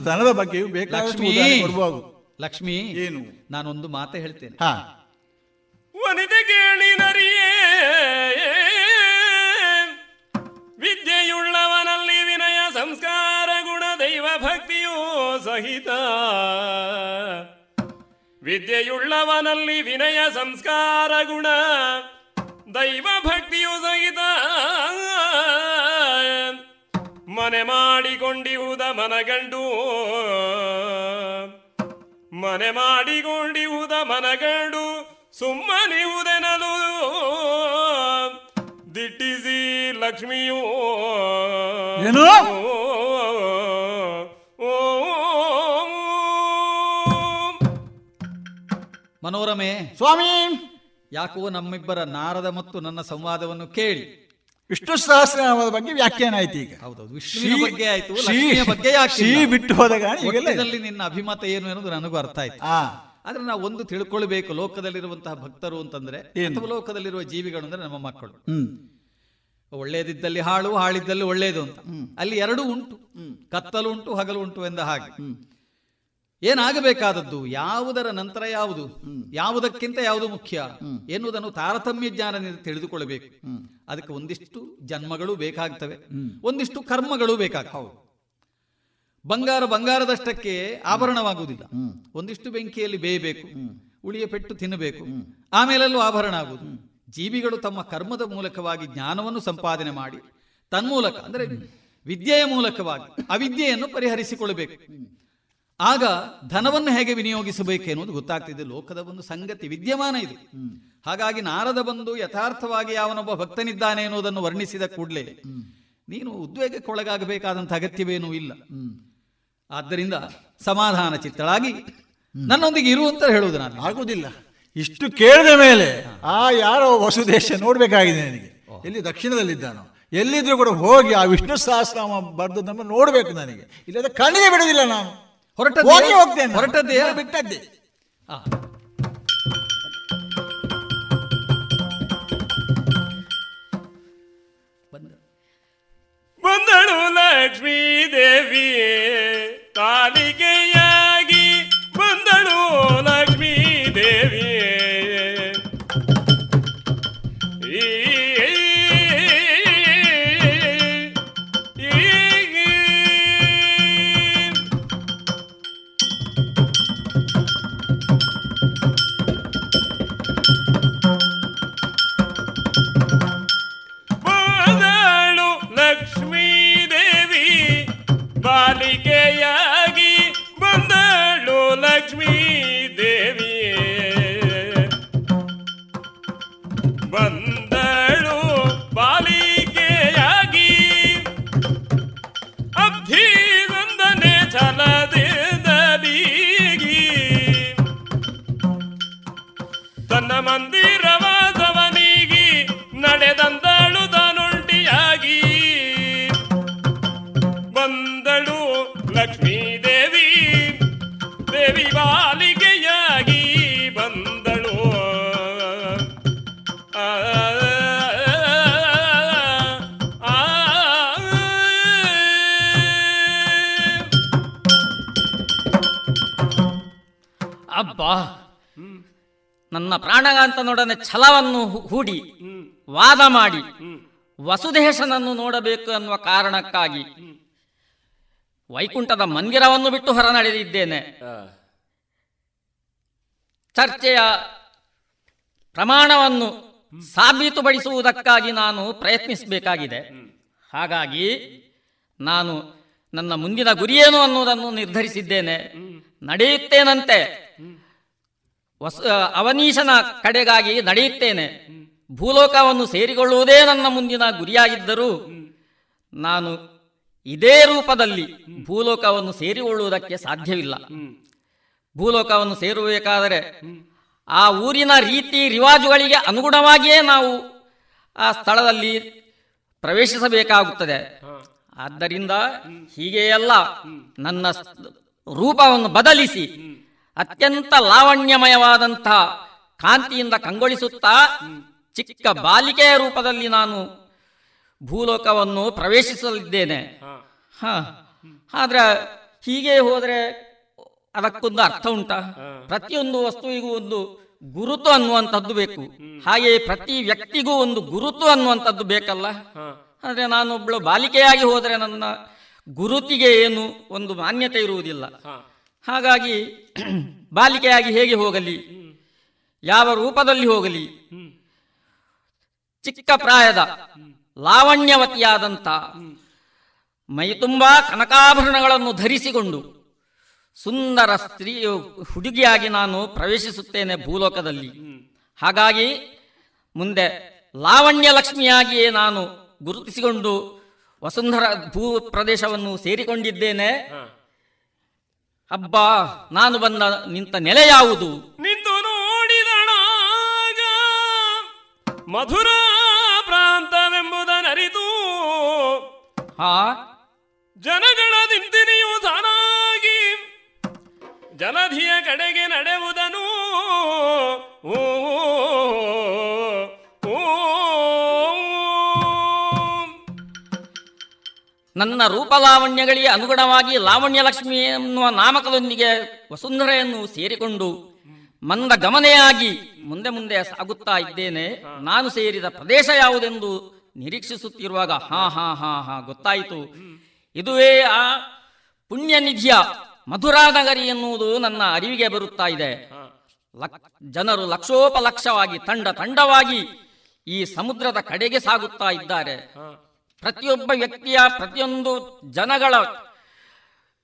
L: ಧನದ ಬಗ್ಗೆಯೂ ಬೇಕಾದಷ್ಟು ಕೊಡಬಹುದು
J: ಲಕ್ಷ್ಮಿ
L: ಏನು?
J: ನಾನೊಂದು ಮಾತೆ ಹೇಳ್ತೇನೆ.
L: ಹಾ.
I: ವನಿತೆ ಕೇಳಿನರಿಯೇ ವಿದ್ಯೆಯುಳ್ಳವನಲ್ಲಿ ವಿನಯ ಸಂಸ್ಕಾರ ಗುಣ ದೈವ ಭಕ್ತಿಯೂ ಸಹಿತ. ವಿದ್ಯೆಯುಳ್ಳವನಲ್ಲಿ ವಿನಯ ಸಂಸ್ಕಾರ ಗುಣ ದೈವ ಭಕ್ತಿಯು ಸಹಿತ. ಮನೆ ಮಾಡಿಕೊಂಡಿಹುದ ಮನಗಂಡು. ಮನೆ ಮಾಡಿಕೊಂಡಿಹುದ ಮನಗಂಡು ಸುಮ್ಮನಿಹುದೆನಲು ದಿಟ್ಟಿಸಿ ಲಕ್ಷ್ಮಿಯೋ.
L: ಏನು?
J: ಮನೋರಮೆ
L: ಸ್ವಾಮಿ!
J: ಯಾಕೋ ನಮ್ಮಿಬ್ಬರ ನಾರದ ಮತ್ತು ನನ್ನ ಸಂವಾದವನ್ನು ಕೇಳಿ.
L: ವಿಷ್ಣು ಸಹಸ್ರನಾಮದ ಬಗ್ಗೆ ವ್ಯಾಖ್ಯಾನ ಆಯ್ತು ಈಗ.
J: ಹೌದೌದು ವಿಷ್ಣುವಿನ ಬಗ್ಗೆ ಆಯ್ತು ಲಕ್ಷ್ಮಿಯ ಬಗ್ಗೆ ಯಾಕೆ
L: ಬಿಟ್ಟು ಹೋದ ಕಾರಣ ಈಗೆಲ್ಲ
J: ನಿನ್ನ ಅಭಿಮತ ಏನು ಅನ್ನೋದು ನನಗೂ ಅರ್ಥ ಆಯ್ತು. ಆದ್ರೆ ನಾವು ಒಂದು ತಿಳ್ಕೊಳ್ಬೇಕು ಲೋಕದಲ್ಲಿರುವಂತಹ ಭಕ್ತರು ಅಂತಂದ್ರೆ? ಅಥವಾ ಲೋಕದಲ್ಲಿರುವ ಜೀವಿಗಳು ಅಂದ್ರೆ ನಮ್ಮ ಮಕ್ಕಳು.
L: ಹ್ಮ್.
J: ಒಳ್ಳೇದಿದ್ದಲ್ಲಿ ಹಾಳು ಹಾಳಿದ್ದಲ್ಲಿ ಒಳ್ಳೇದು ಅಂತ. ಅಲ್ಲಿ ಎರಡೂ ಉಂಟು. ಕತ್ತಲು ಉಂಟು ಹಗಲು ಉಂಟು ಎಂದ ಹಾಗೆ. ಏನಾಗಬೇಕಾದದ್ದು? ಯಾವುದರ ನಂತರ ಯಾವುದು? ಯಾವುದಕ್ಕಿಂತ ಯಾವುದು ಮುಖ್ಯ? ಎನ್ನುವುದನ್ನು ತಾರತಮ್ಯ ಜ್ಞಾನದಿಂದ ತಿಳಿದುಕೊಳ್ಳಬೇಕು. ಅದಕ್ಕೆ ಒಂದಿಷ್ಟು ಜನ್ಮಗಳು ಬೇಕಾಗ್ತವೆ. ಒಂದಿಷ್ಟು ಕರ್ಮಗಳು ಬೇಕಾಗ್ತವೆ. ಬಂಗಾರ ಬಂಗಾರದಷ್ಟಕ್ಕೆ ಆಭರಣವಾಗುವುದಿಲ್ಲ. ಒಂದಿಷ್ಟು ಬೆಂಕಿಯಲ್ಲಿ ಬೇಯಬೇಕು. ಉಳಿಯ ಪೆಟ್ಟು ತಿನ್ನಬೇಕು. ಆಮೇಲೆಲ್ಲೂ ಆಭರಣ ಆಗುವುದು. ಜೀವಿಗಳು ತಮ್ಮ ಕರ್ಮದ ಮೂಲಕವಾಗಿ ಜ್ಞಾನವನ್ನು ಸಂಪಾದನೆ ಮಾಡಿ ತನ್ಮೂಲಕ ಅಂದರೆ ವಿದ್ಯೆಯ ಮೂಲಕವಾಗಿ ಅವಿದ್ಯೆಯನ್ನು ಪರಿಹರಿಸಿಕೊಳ್ಳಬೇಕು. ಆಗ ಧನವನ್ನು ಹೇಗೆ ವಿನಿಯೋಗಿಸಬೇಕು ಎನ್ನುವುದು ಗೊತ್ತಾಗ್ತಿದೆ. ಲೋಕದ ಒಂದು ಸಂಗತಿ ವಿದ್ಯಮಾನ ಇದು. ಹಾಗಾಗಿ ನಾರದ ಬಂದು ಯಥಾರ್ಥವಾಗಿ ಯಾವನೊಬ್ಬ ಭಕ್ತನಿದ್ದಾನೆ ಎನ್ನುವುದನ್ನು ವರ್ಣಿಸಿದ ಕೂಡಲೇ ನೀನು ಉದ್ವೇಗಕ್ಕೊಳಗಾಗಬೇಕಾದಂಥ ಅಗತ್ಯವೇನೂ ಇಲ್ಲ. ಆದ್ದರಿಂದ ಸಮಾಧಾನ ಚಿತ್ತಳಾಗಿ ನನ್ನೊಂದಿಗೆ ಇರು ಅಂತ ಹೇಳುವುದು ನಾನು.
L: ಆಗುವುದಿಲ್ಲ ಇಷ್ಟು ಕೇಳಿದ ಮೇಲೆ ಆ ಯಾರೋ ವಸುದೇಶ ನೋಡಬೇಕಾಗಿದೆ ನನಗೆ. ಎಲ್ಲಿ ದಕ್ಷಿಣದಲ್ಲಿದ್ದಾನೋ. ಎಲ್ಲಿದ್ರೂ ಕೂಡ ಹೋಗಿ ಆ ವಿಷ್ಣು ಸಹಸ್ರಾಮ ಬರೆದು ನಮ್ಮ ನೋಡಬೇಕು ನನಗೆ. ಇಲ್ಲದ ಕಣ್ಣಿಗೆ ಬಿಡೋದಿಲ್ಲ ನಾನು.
J: ಹೊರಟದ್ದೇ?
L: ಹೋಗಿ ಹೋಗ್ತೇನೆ
J: ಹೊರಟದ್ದೇ?
L: ಬಿಟ್ಟದ್ದೆ
I: ಬಂದಳು ಲಕ್ಷ್ಮೀ ದೇವಿ ಕಾಲಿಕೆಯಾಗಿ ಬಂದಳು
M: ಛಲವನ್ನು ಹೂಡಿ ವಾದ ಮಾಡಿ ವಸುದೇಶನನ್ನು ನೋಡಬೇಕು ಅನ್ನುವ ಕಾರಣಕ್ಕಾಗಿ ವೈಕುಂಠದ ಮಂದಿರವನ್ನು ಬಿಟ್ಟು ಹೊರ ನಡೆದಿದ್ದೇನೆ ಚರ್ಚೆಯ ಪ್ರಮಾಣವನ್ನು ಸಾಬೀತುಪಡಿಸುವುದಕ್ಕಾಗಿ ನಾನು ಪ್ರಯತ್ನಿಸಬೇಕಾಗಿದೆ. ಹಾಗಾಗಿ ನಾನು ನನ್ನ ಮುಂದಿನ ಗುರಿಯೇನು ಅನ್ನುವುದನ್ನು ನಿರ್ಧರಿಸಿದ್ದೇನೆ. ನಡೆಯುತ್ತೇನಂತೆ? ವಸ ಅವನೀಶನ ಕಡೆಗಾಗಿ ನಡೆಯುತ್ತೇನೆ. ಭೂಲೋಕವನ್ನು ಸೇರಿಕೊಳ್ಳುವುದೇ ನನ್ನ ಮುಂದಿನ ಗುರಿಯಾಗಿದ್ದರೂ ನಾನು ಇದೇ ರೂಪದಲ್ಲಿ ಭೂಲೋಕವನ್ನು ಸೇರಿಕೊಳ್ಳುವುದಕ್ಕೆ ಸಾಧ್ಯವಿಲ್ಲ. ಭೂಲೋಕವನ್ನು ಸೇರಬೇಕಾದರೆ ಆ ಊರಿನ ರೀತಿ ರಿವಾಜುಗಳಿಗೆ ಅನುಗುಣವಾಗಿಯೇ ನಾವು ಆ ಸ್ಥಳದಲ್ಲಿ ಪ್ರವೇಶಿಸಬೇಕಾಗುತ್ತದೆ. ಆದ್ದರಿಂದ ಹೀಗೆಯೆಲ್ಲ, ನನ್ನ ರೂಪವನ್ನು ಬದಲಿಸಿ ಅತ್ಯಂತ ಲಾವಣ್ಯಮಯವಾದಂಥ ಕಾಂತಿಯಿಂದ ಕಂಗೊಳಿಸುತ್ತಾ ಚಿಕ್ಕ ಬಾಲಿಕೆಯ ರೂಪದಲ್ಲಿ ನಾನು ಭೂಲೋಕವನ್ನು ಪ್ರವೇಶಿಸಲಿದ್ದೇನೆ. ಹ. ಆದ್ರೆ ಹೀಗೆ ಹೋದರೆ ಅದಕ್ಕೊಂದು ಅರ್ಥ ಉಂಟಾ? ಪ್ರತಿಯೊಂದು ವಸ್ತುವಿಗೂ ಒಂದು ಗುರುತು ಅನ್ನುವಂಥದ್ದು ಬೇಕು. ಹಾಗೆಯೇ ಪ್ರತಿ ವ್ಯಕ್ತಿಗೂ ಒಂದು ಗುರುತು ಅನ್ನುವಂಥದ್ದು ಬೇಕಲ್ಲ? ಆದ್ರೆ ನಾನೊಬ್ಳು ಬಾಲಿಕೆಯಾಗಿ ಹೋದರೆ ನನ್ನ ಗುರುತಿಗೆ ಏನು ಒಂದು ಮಾನ್ಯತೆ ಇರುವುದಿಲ್ಲ. ಹಾಗಾಗಿ ಬಾಲಿಕೆಯಾಗಿ ಹೇಗೆ ಹೋಗಲಿ, ಯಾವ ರೂಪದಲ್ಲಿ ಹೋಗಲಿ, ಚಿಕ್ಕ ಪ್ರಾಯದ ಲಾವಣ್ಯವತಿಯಾದಂಥ ಮೈ ತುಂಬಾ ಕನಕಾಭರಣಗಳನ್ನು ಧರಿಸಿಕೊಂಡು ಸುಂದರ ಸ್ತ್ರೀ ಹುಡುಗಿಯಾಗಿ ನಾನು ಪ್ರವೇಶಿಸುತ್ತೇನೆ ಭೂಲೋಕದಲ್ಲಿ. ಹಾಗಾಗಿ ಮುಂದೆ ಲಾವಣ್ಯ ಲಕ್ಷ್ಮಿಯಾಗಿಯೇ ನಾನು ಗುರುತಿಸಿಕೊಂಡು ವಸುಂಧರ ಭೂ ಪ್ರದೇಶವನ್ನು ಸೇರಿಕೊಂಡಿದ್ದೇನೆ. ಅಬ್ಬಾ ನಾನು ಬಂದ ನಿಂತ ನೆಲೆ ಯಾವುದು?
I: ನಿಂತು ನೋಡಿದಳಾಗ ಮಧುರ ಪ್ರಾಂತವೆಂಬುದನರಿತು.
M: ಹಾ?
I: ಜನಗಳ ದಿಂತಿನಿಯು ತಾನಾಗಿ ಜನಧಿಯ ಕಡೆಗೆ ನಡೆಯುವುದನು ಓ ಓ,
M: ನನ್ನ ರೂಪಲಾವಣ್ಯಗಳಿಗೆ ಅನುಗುಣವಾಗಿ ಲಾವಣ್ಯ ಲಕ್ಷ್ಮಿ ಎನ್ನುವ ನಾಮಕದೊಂದಿಗೆ ವಸುಂಧರೆಯನ್ನು ಸೇರಿಕೊಂಡು ಮಂದ ಗಮನೆಯಾಗಿ ಮುಂದೆ ಮುಂದೆ ಸಾಗುತ್ತಾ ಇದ್ದೇನೆ. ನಾನು ಸೇರಿದ ಪ್ರದೇಶ ಯಾವುದೆಂದು ನಿರೀಕ್ಷಿಸುತ್ತಿರುವಾಗ ಹಾ ಹಾ ಹಾ ಹಾ ಗೊತ್ತಾಯಿತು. ಇದುವೇ ಆ ಪುಣ್ಯನಿಧಿಯ ಮಧುರಾನಗರಿ ಎನ್ನುವುದು ನನ್ನ ಅರಿವಿಗೆ ಬರುತ್ತಾ ಇದೆ. ಜನರು ಲಕ್ಷೋಪಲಕ್ಷವಾಗಿ, ತಂಡ ತಂಡವಾಗಿ ಈ ಸಮುದ್ರದ ಕಡೆಗೆ ಸಾಗುತ್ತಾ ಇದ್ದಾರೆ. ಪ್ರತಿಯೊಬ್ಬ ವ್ಯಕ್ತಿಯ ಪ್ರತಿಯೊಂದು ಜನಗಳ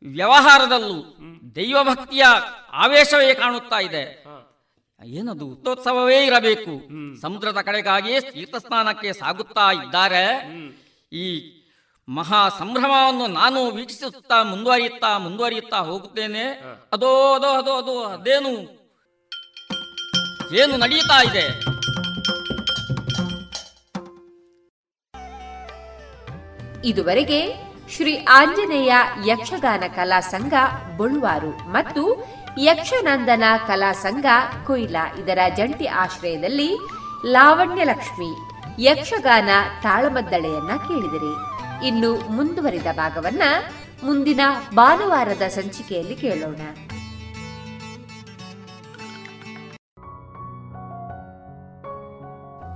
M: ವ್ಯವಹಾರದಲ್ಲೂ ದೈವಭಕ್ತಿಯ ಆವೇಶವೇ ಕಾಣುತ್ತಾ ಇದೆ. ಏನದು? ಉತ್ತೋತ್ಸವವೇ ಇರಬೇಕು. ಸಮುದ್ರದ ಕಡೆಗಾಗಿ ತೀರ್ಥಸ್ನಾನಕ್ಕೆ ಸಾಗುತ್ತಾ ಇದ್ದಾರೆ. ಈ ಮಹಾ ಸಂಭ್ರಮವನ್ನು ನಾನು ವೀಕ್ಷಿಸುತ್ತಾ ಮುಂದುವರಿಯುತ್ತಾ ಮುಂದುವರಿಯುತ್ತಾ ಹೋಗುತ್ತೇನೆ. ಅದೋ ಅದೋ ಅದೋ ಅದೋ ಅದೇನು? ಏನು ನಡೆಯುತ್ತಾ ಇದೆ?
A: ಇದುವರೆಗೆ ಶ್ರೀ ಆಂಜನೇಯ ಯಕ್ಷಗಾನ ಕಲಾ ಸಂಘ ಬಳುವಾರು ಮತ್ತು ಯಕ್ಷನಂದನ ಕಲಾ ಸಂಘ ಕೊಯ್ಲಾ ಇದರ ಜಂಟಿ ಆಶ್ರಯದಲ್ಲಿ ಲಾವಣ್ಯ ಲಕ್ಷ್ಮಿ ಯಕ್ಷಗಾನ ತಾಳಮದ್ದಳೆಯನ್ನ ಕೇಳಿದಿರಿ. ಇನ್ನು ಮುಂದುವರಿದ ಭಾಗವನ್ನ ಮುಂದಿನ ಭಾನುವಾರದ ಸಂಚಿಕೆಯಲ್ಲಿ ಕೇಳೋಣ.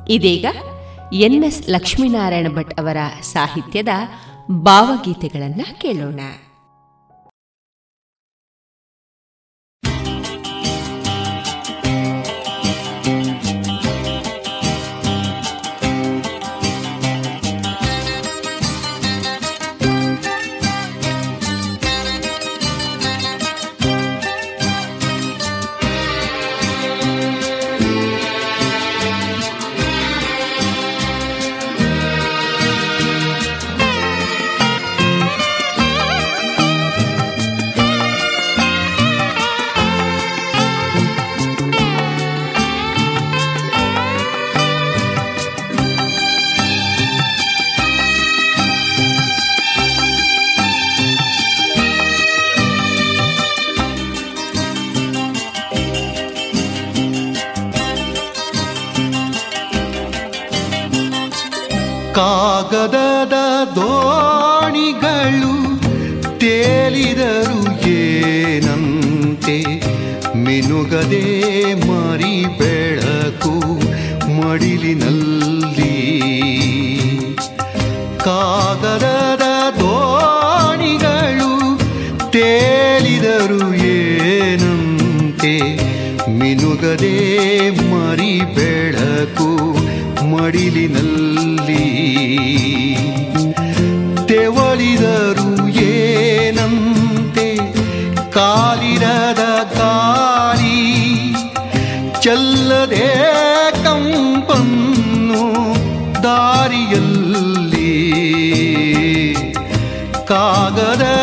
A: ಇದೀಗ ಎನ್ಎಸ್ ಲಕ್ಷ್ಮೀನಾರಾಯಣ ಭಟ್ ಅವರ ಸಾಹಿತ್ಯದ ಭಾವಗೀತೆಗಳನ್ನು ಕೇಳೋಣ.
N: ಕಾಗದದ ದೋಣಿಗಳು ತೇಲಿದರು ಏನಂತೆ? ಮಿನುಗದೆ ಮರಿ ಬೆಳಕು ಮಡಿಲಿನಲ್ಲಿ. ಕಾಗದದ ದೋಣಿಗಳು ತೇಲಿದರು ಏನಂತೆ? ಮಿನುಗದೆ ಮರಿ ಬೆಳಕು ಮಡಿಲಿನಲ್ಲಿ ತೆವಳಿದರು ಏನಂತೆ? ಕಾಲಿರದ ಕಾಲಿ ಚಲ್ಲದೆ ಕಂಪನ್ನು ದಾರಿಯಲ್ಲಿ ಕಾಗದದ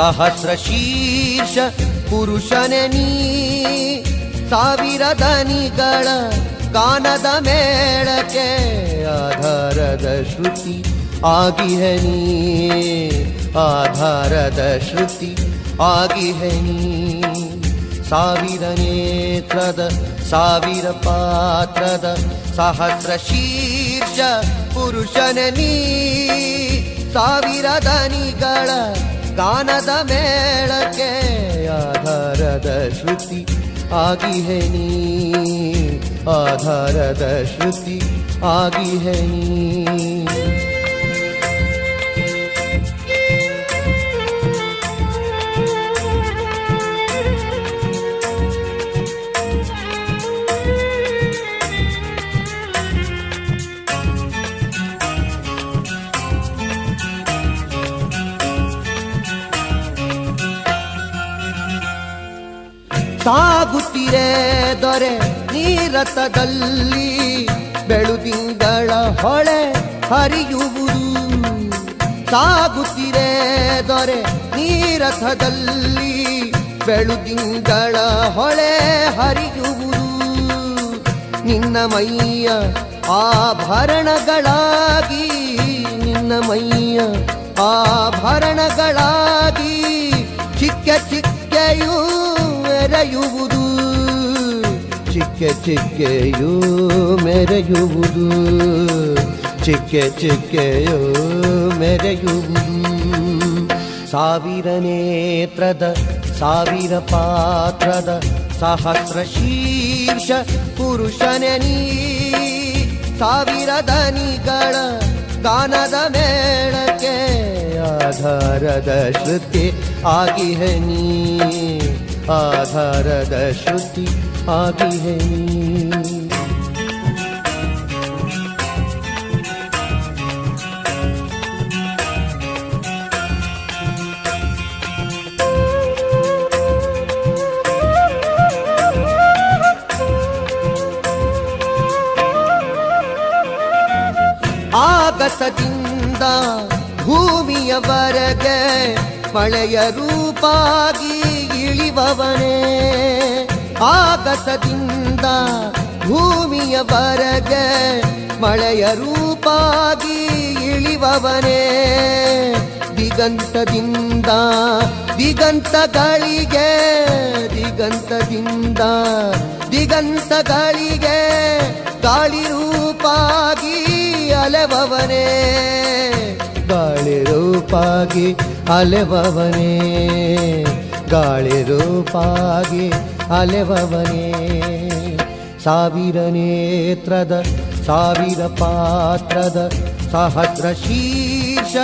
O: सहस्र शीर्ष पुरुषननी साविर धनिग कानद मेळके आधरद श्रुति आदिहणी आधरद श्रुति आदिणी साविर नेत्रद साविर पात्र द सहस्र शिष पुरुषननी साविर ಗಾನದ ಮೇಳಕ್ಕೆ ಆಧಾರದ ಶ್ರುತಿ ಆಗಿಹೆ ನೀ ಆಧಾರದ ಶ್ರುತಿ ಆಗಿಹೆ ನೀ ದೊರೆ ನೀರಥದಲ್ಲಿ ಬೆಳುದಿಂಗಳ ಹೊಳೆ ಹರಿಯುವುದು. ಸಾಗುತ್ತಿರೆ ದೊರೆ ನೀರಥದಲ್ಲಿ ಬೆಳುದಿಂಗಳ ಹೊಳೆ ಹರಿಯುವುದು. ನಿನ್ನ ಮೈಯ ಆಭರಣಗಳಾಗಿ, ನಿನ್ನ ಮೈಯ ಆಭರಣಗಳಾಗಿ ಚಿಕ್ಕ ಚಿಕ್ಕೆಯೂ ಮೆರೆಯುವುದು ಚಿಕ್ಕ ಚಿಕ್ಕೆಯೂ ಮೆರೆಯುವುದು. ಚಿಕ್ಕ ಚಿಕ್ಕೆಯೂ ಮೆರೆಯುವುದು ಸಾವಿರ ನೇತ್ರದ, ಸಾವಿರ ಪಾತ್ರದ ಸಹಸ್ರ ಶೀರ್ಷ ಪುರುಷನೇ ನೀ. ಸಾವಿರ ದನಿಗಳ ಗಾನದ ಮೇಳಕ್ಕೆ ಆಧಾರದ ಶ್ರುತಿ ಆಗಿಹನಿ ಆಧಾರದ ಶ್ರುತಿ ಆಗಿಹೆ है ಆಗಸದಿಂದ ಭೂಮಿಯವರೆಗೆ ಮಳೆಯ ರೂಪಾಗಿ ಇಳಿಬವನೇ ಆಗಸದಿಂದ ಭೂಮಿಯವರೆಗೆ ಮಳೆಯ ರೂಪಾಗಿ ಇಳಿವವನೇ. ದಿಗಂತದಿಂದ ದಿಗಂತಗಳಿಗೆ ದಿಗಂತದಿಂದ ದಿಗಂತಗಳಿಗೆ ಗಾಳಿ ರೂಪಾಗಿ ಅಲೆವವನೇ. ಗಾಳಿ ರೂಪಾಗಿ ಅಲೆವವನೇ. ಗಾಳಿ ರೂಪಾಗಿ ಅಲೆವವನೇ ಸಾವಿರ ನೇತ್ರದ ಸಾವಿರ ಪಾತ್ರದ ಸಹಸ್ರ ಶೀರ್ಷ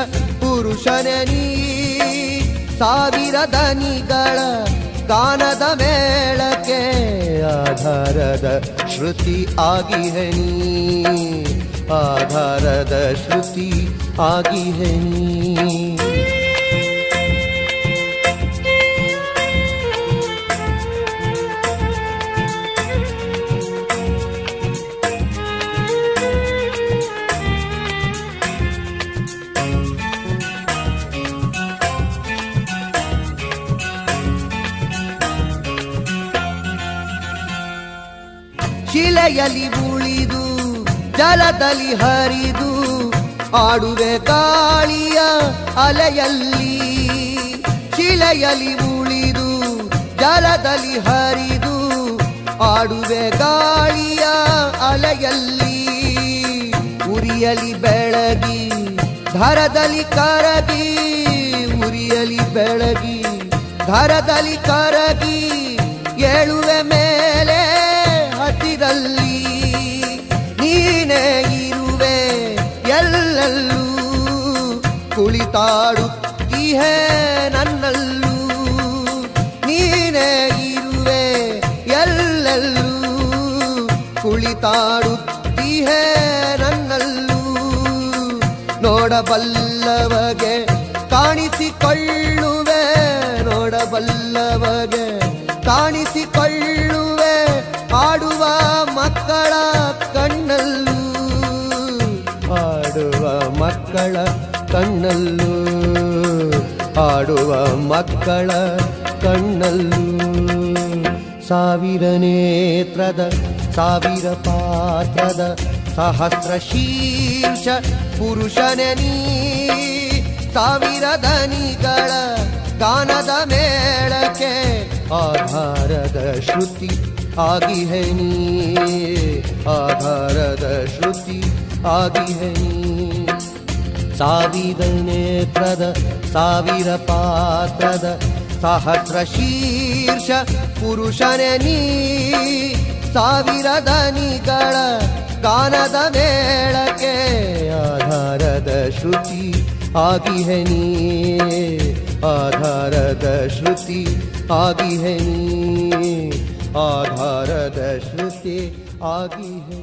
O: ಪುರುಷನೇ ನೀ ಸಾವಿರ ದನಿಗಳ ಗಾನದ ಮೇಳಕ್ಕೆ ಆಧಾರದ ಶ್ರುತಿ ಆಗಿಹೆ ನೀ ಆಧಾರದ ಶ್ರುತಿ ಆಗಿಹೆ ಶಿಲೆಯಲ್ಲಿ ಉಳಿದು ಜಲದಲ್ಲಿ ಹರಿದು ಆಡುವೆ ಗಾಳಿಯ ಅಲೆಯಲ್ಲಿ. ಶಿಲೆಯಲ್ಲಿ ಉಳಿದು ಜಲದಲ್ಲಿ ಹರಿದು ಆಡುವೆ ಗಾಳಿಯ ಅಲೆಯಲ್ಲಿ. ಉರಿಯಲಿ ಬೆಳಗಿ, ಧರದಲ್ಲಿ ಕರಗಿ, ಉರಿಯಲಿ ಬೆಳಗಿ, ಧರದಲ್ಲಿ ಕರಗಿ, ಏಳುವೆ ಎಲ್ಲೆಲ್ಲೂ ಕುಳಿತಾಡುತ್ತೀಹೇ ನನ್ನಲ್ಲೂ ನೀನೇ ಇರುವೆ ಎಲ್ಲೆಲ್ಲೂ ಕುಳಿತಾಡುತ್ತೀಹೇ ನನ್ನಲ್ಲೂ ನೋಡಬಲ್ಲವಗೆ ಕಾಣಿಸಿಕೊಳ್ಳುವೆ ನೋಡಬಲ್ಲವಗೆ ಕಾಣಿಸಿಕೊಳ್ಳುವೆ ಮಕ್ಕಳ ಕಣ್ಣಲ್ಲೂ, ಆಡುವ ಮಕ್ಕಳ ಕಣ್ಣಲ್ಲೂ. ಸಾವಿರ ನೇತ್ರದ, ಸಾವಿರ ಪಾತ್ರದ, ಸಹಸ್ರ ಶೀರ್ಷ ಪುರುಷನೇ ನೀ. ಸಾವಿರ ದನಿಗಳ ಗಾನದ ಮೇಳಕ್ಕೆ ಆಧಾರದ ಶ್ರುತಿ ಆಗಿಹೆ ನೀ. ಆಧಾರದ ಶ್ರುತಿ ಆಗಿಹೆ ಸಾವಿರ ನೇತ್ರದ ಸಾವಿರ ಪಾತ್ರದ ಸಹಸ್ರ ಶೀರ್ಷ ಪುರುಷನ ನೀ ಸಾವಿರ ದನಿಗಳ ಗಾನದ ಮೇಳಕ್ಕೆ ಆಧಾರದ ಶ್ರುತಿ ಆಗಿಹೆ ನೀ ಆಧಾರದ ಶ್ರುತಿ ಆಗಿಹೆ ನೀ ಆಧಾರದ ಶ್ರುತಿ ಆಗಿಹೆ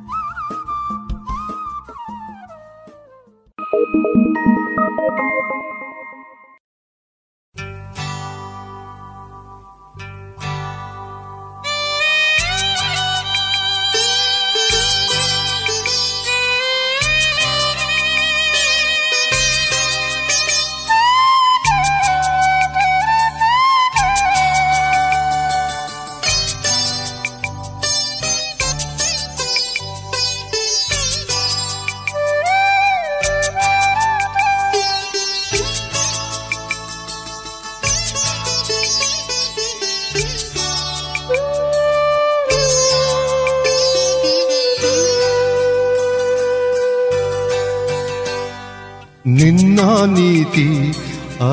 N: ನಿನ್ನ ನೀತಿ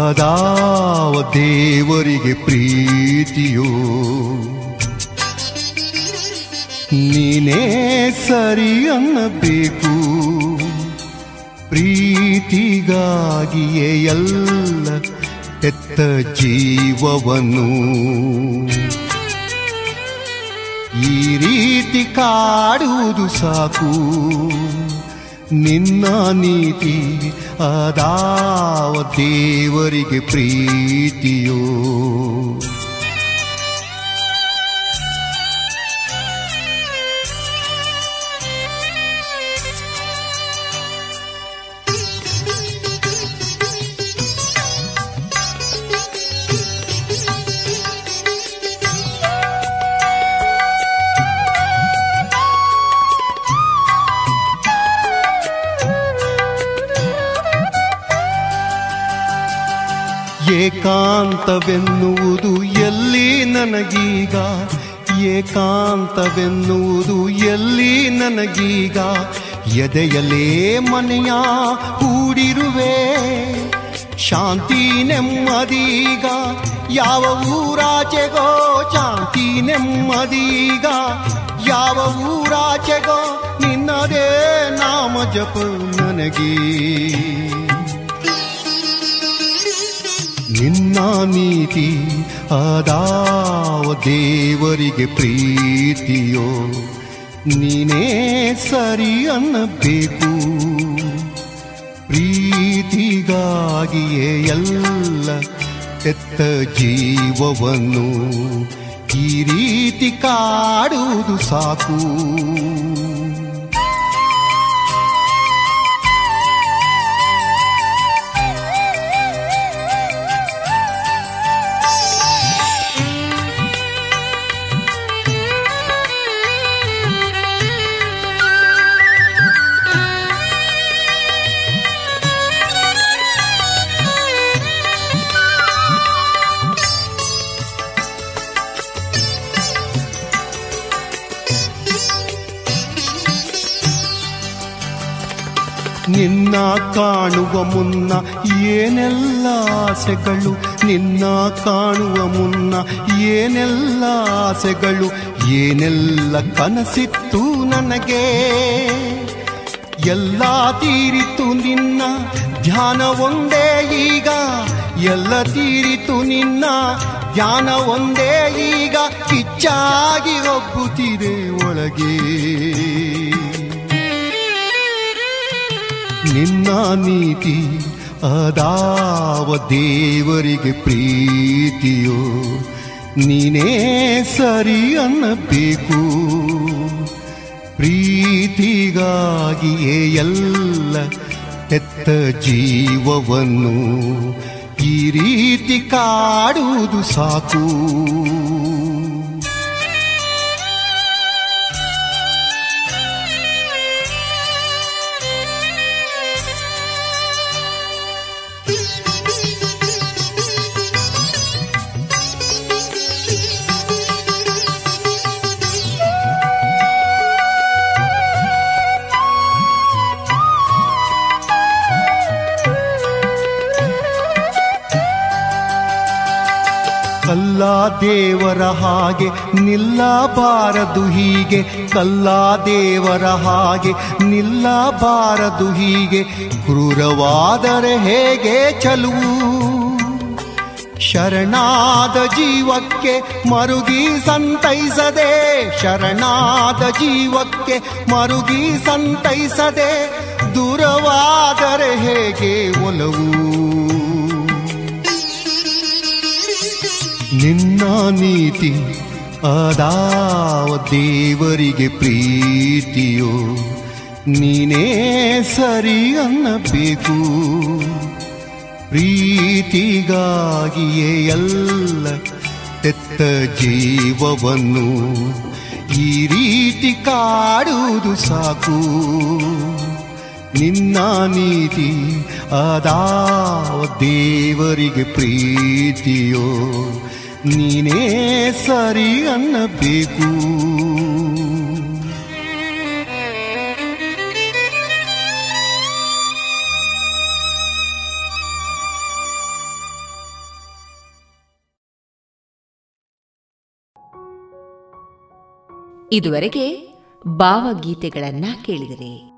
N: ಅದಾವ ದೇವರಿಗೆ ಪ್ರೀತಿಯೋ. ನೀನೇ ಸರಿ ಅನ್ನಬೇಕು. ಪ್ರೀತಿಗಾಗಿಯೇ ಎಲ್ಲ ಎತ್ತ ಜೀವವನ್ನು ಈ ರೀತಿ ಕಾಡುವುದು ಸಾಕು. ನಿನ್ನ ನೀತಿ ಅದಾವ ದೇವರಿಗೆ ಪ್ರೀತಿಯೋ. ಏಕಾಂತವೆನ್ನುವುದು ಎಲ್ಲಿ ನನಗೀಗ? ಏಕಾಂತವೆನ್ನುವುದು ಎಲ್ಲಿ ನನಗೀಗ? ಎದೆಯಲೇ ಮನೆಯ ಕೂಡಿರುವೆ ಶಾಂತಿ ನೆಮ್ಮದೀಗ. ಯಾವ ಊರಾಚೆಗೋ ಶಾಂತಿ ನೆಮ್ಮದೀಗ. ಯಾವ ಊರಾಚೆಗೋ ನಿನ್ನದೇ ನಾಮ ಜಪ ನನಗೆ. ನಿನ್ನ ನೀತಿ ಅದಾವ ದೇವರಿಗೆ ಪ್ರೀತಿಯೋ, ನೀನೇ ಸರಿ ಅನ್ನಬೇಕು. ಪ್ರೀತಿಗಾಗಿಯೇ ಎಲ್ಲ ಎತ್ತ ಜೀವವನ್ನು ಈ ರೀತಿ ಕಾಡುವುದು ಸಾಕು. ನಿನ್ನ ಕಾಣುವ ಮುನ್ನ ಏನೆಲ್ಲ ಆಸೆಗಳು? ನಿನ್ನ ಕಾಣುವ ಮುನ್ನ ಏನೆಲ್ಲ ಆಸೆಗಳು? ಏನೆಲ್ಲ ಕನಸಿತ್ತು ನನಗೆ? ಎಲ್ಲ ತೀರಿತು ನಿನ್ನ ಧ್ಯಾನ ಒಂದೇ ಈಗ. ಎಲ್ಲ ತೀರಿತು ನಿನ್ನ ಧ್ಯಾನ ಒಂದೇ ಈಗ. ಕಿಚ್ಚಾಗಿ ಒಬ್ಬುತ್ತಿದೆ ಒಳಗೆ. ನಿನ್ನ ನೀತಿ ಅದಾವ ದೇವರಿಗೆ ಪ್ರೀತಿಯೋ. ನೀನೇ ಸರಿ ಅನ್ನಬೇಕು. ಪ್ರೀತಿಗಾಗಿಯೇ ಎಲ್ಲ ಹೆತ್ತ ಜೀವವನ್ನು ಈ ರೀತಿ ಕಾಡುವುದು ಸಾಕು. ಕಲ್ಲ ದೇವರ ಹಾಗೆ ನಿಲ್ಲಬಾರದು ಹೀಗೆ, ಕಲ್ಲ ದೇವರ ಹಾಗೆ ನಿಲ್ಲಬಾರದು ಹೀಗೆ, ಕ್ರೂರವಾದರೆ ಹೇಗೆ ಚಲುವು ಶರಣಾದ ಜೀವಕ್ಕೆ ಮರುಗಿ ಸಂತೈಸದೆ, ಶರಣಾದ ಜೀವಕ್ಕೆ ಮರುಗಿ ಸಂತೈಸದೆ, ದೂರವಾದರೆ ಹೇಗೆ ಒಲವು? ನಿನ್ನ ನೀತಿ ಅದಾವ ದೇವರಿಗೆ ಪ್ರೀತಿಯೋ ನೀನೇ ಸರಿ ಅನ್ನಬೇಕು. ಪ್ರೀತಿಗಾಗಿಯೇ ಎಲ್ಲ ತೆತ್ತ ಜೀವವನ್ನು ಈ ರೀತಿ ಕಾಡುವುದು ಸಾಕು. ನಿನ್ನ ನೀತಿ ಅದಾವ ದೇವರಿಗೆ ಪ್ರೀತಿಯೋ ನೀನೇ ಸರಿ ಅನ್ನಬೇಕು.
A: ಇದುವರೆಗೆ ಭಾವಗೀತೆಗಳನ್ನ ಕೇಳಿದರೆ.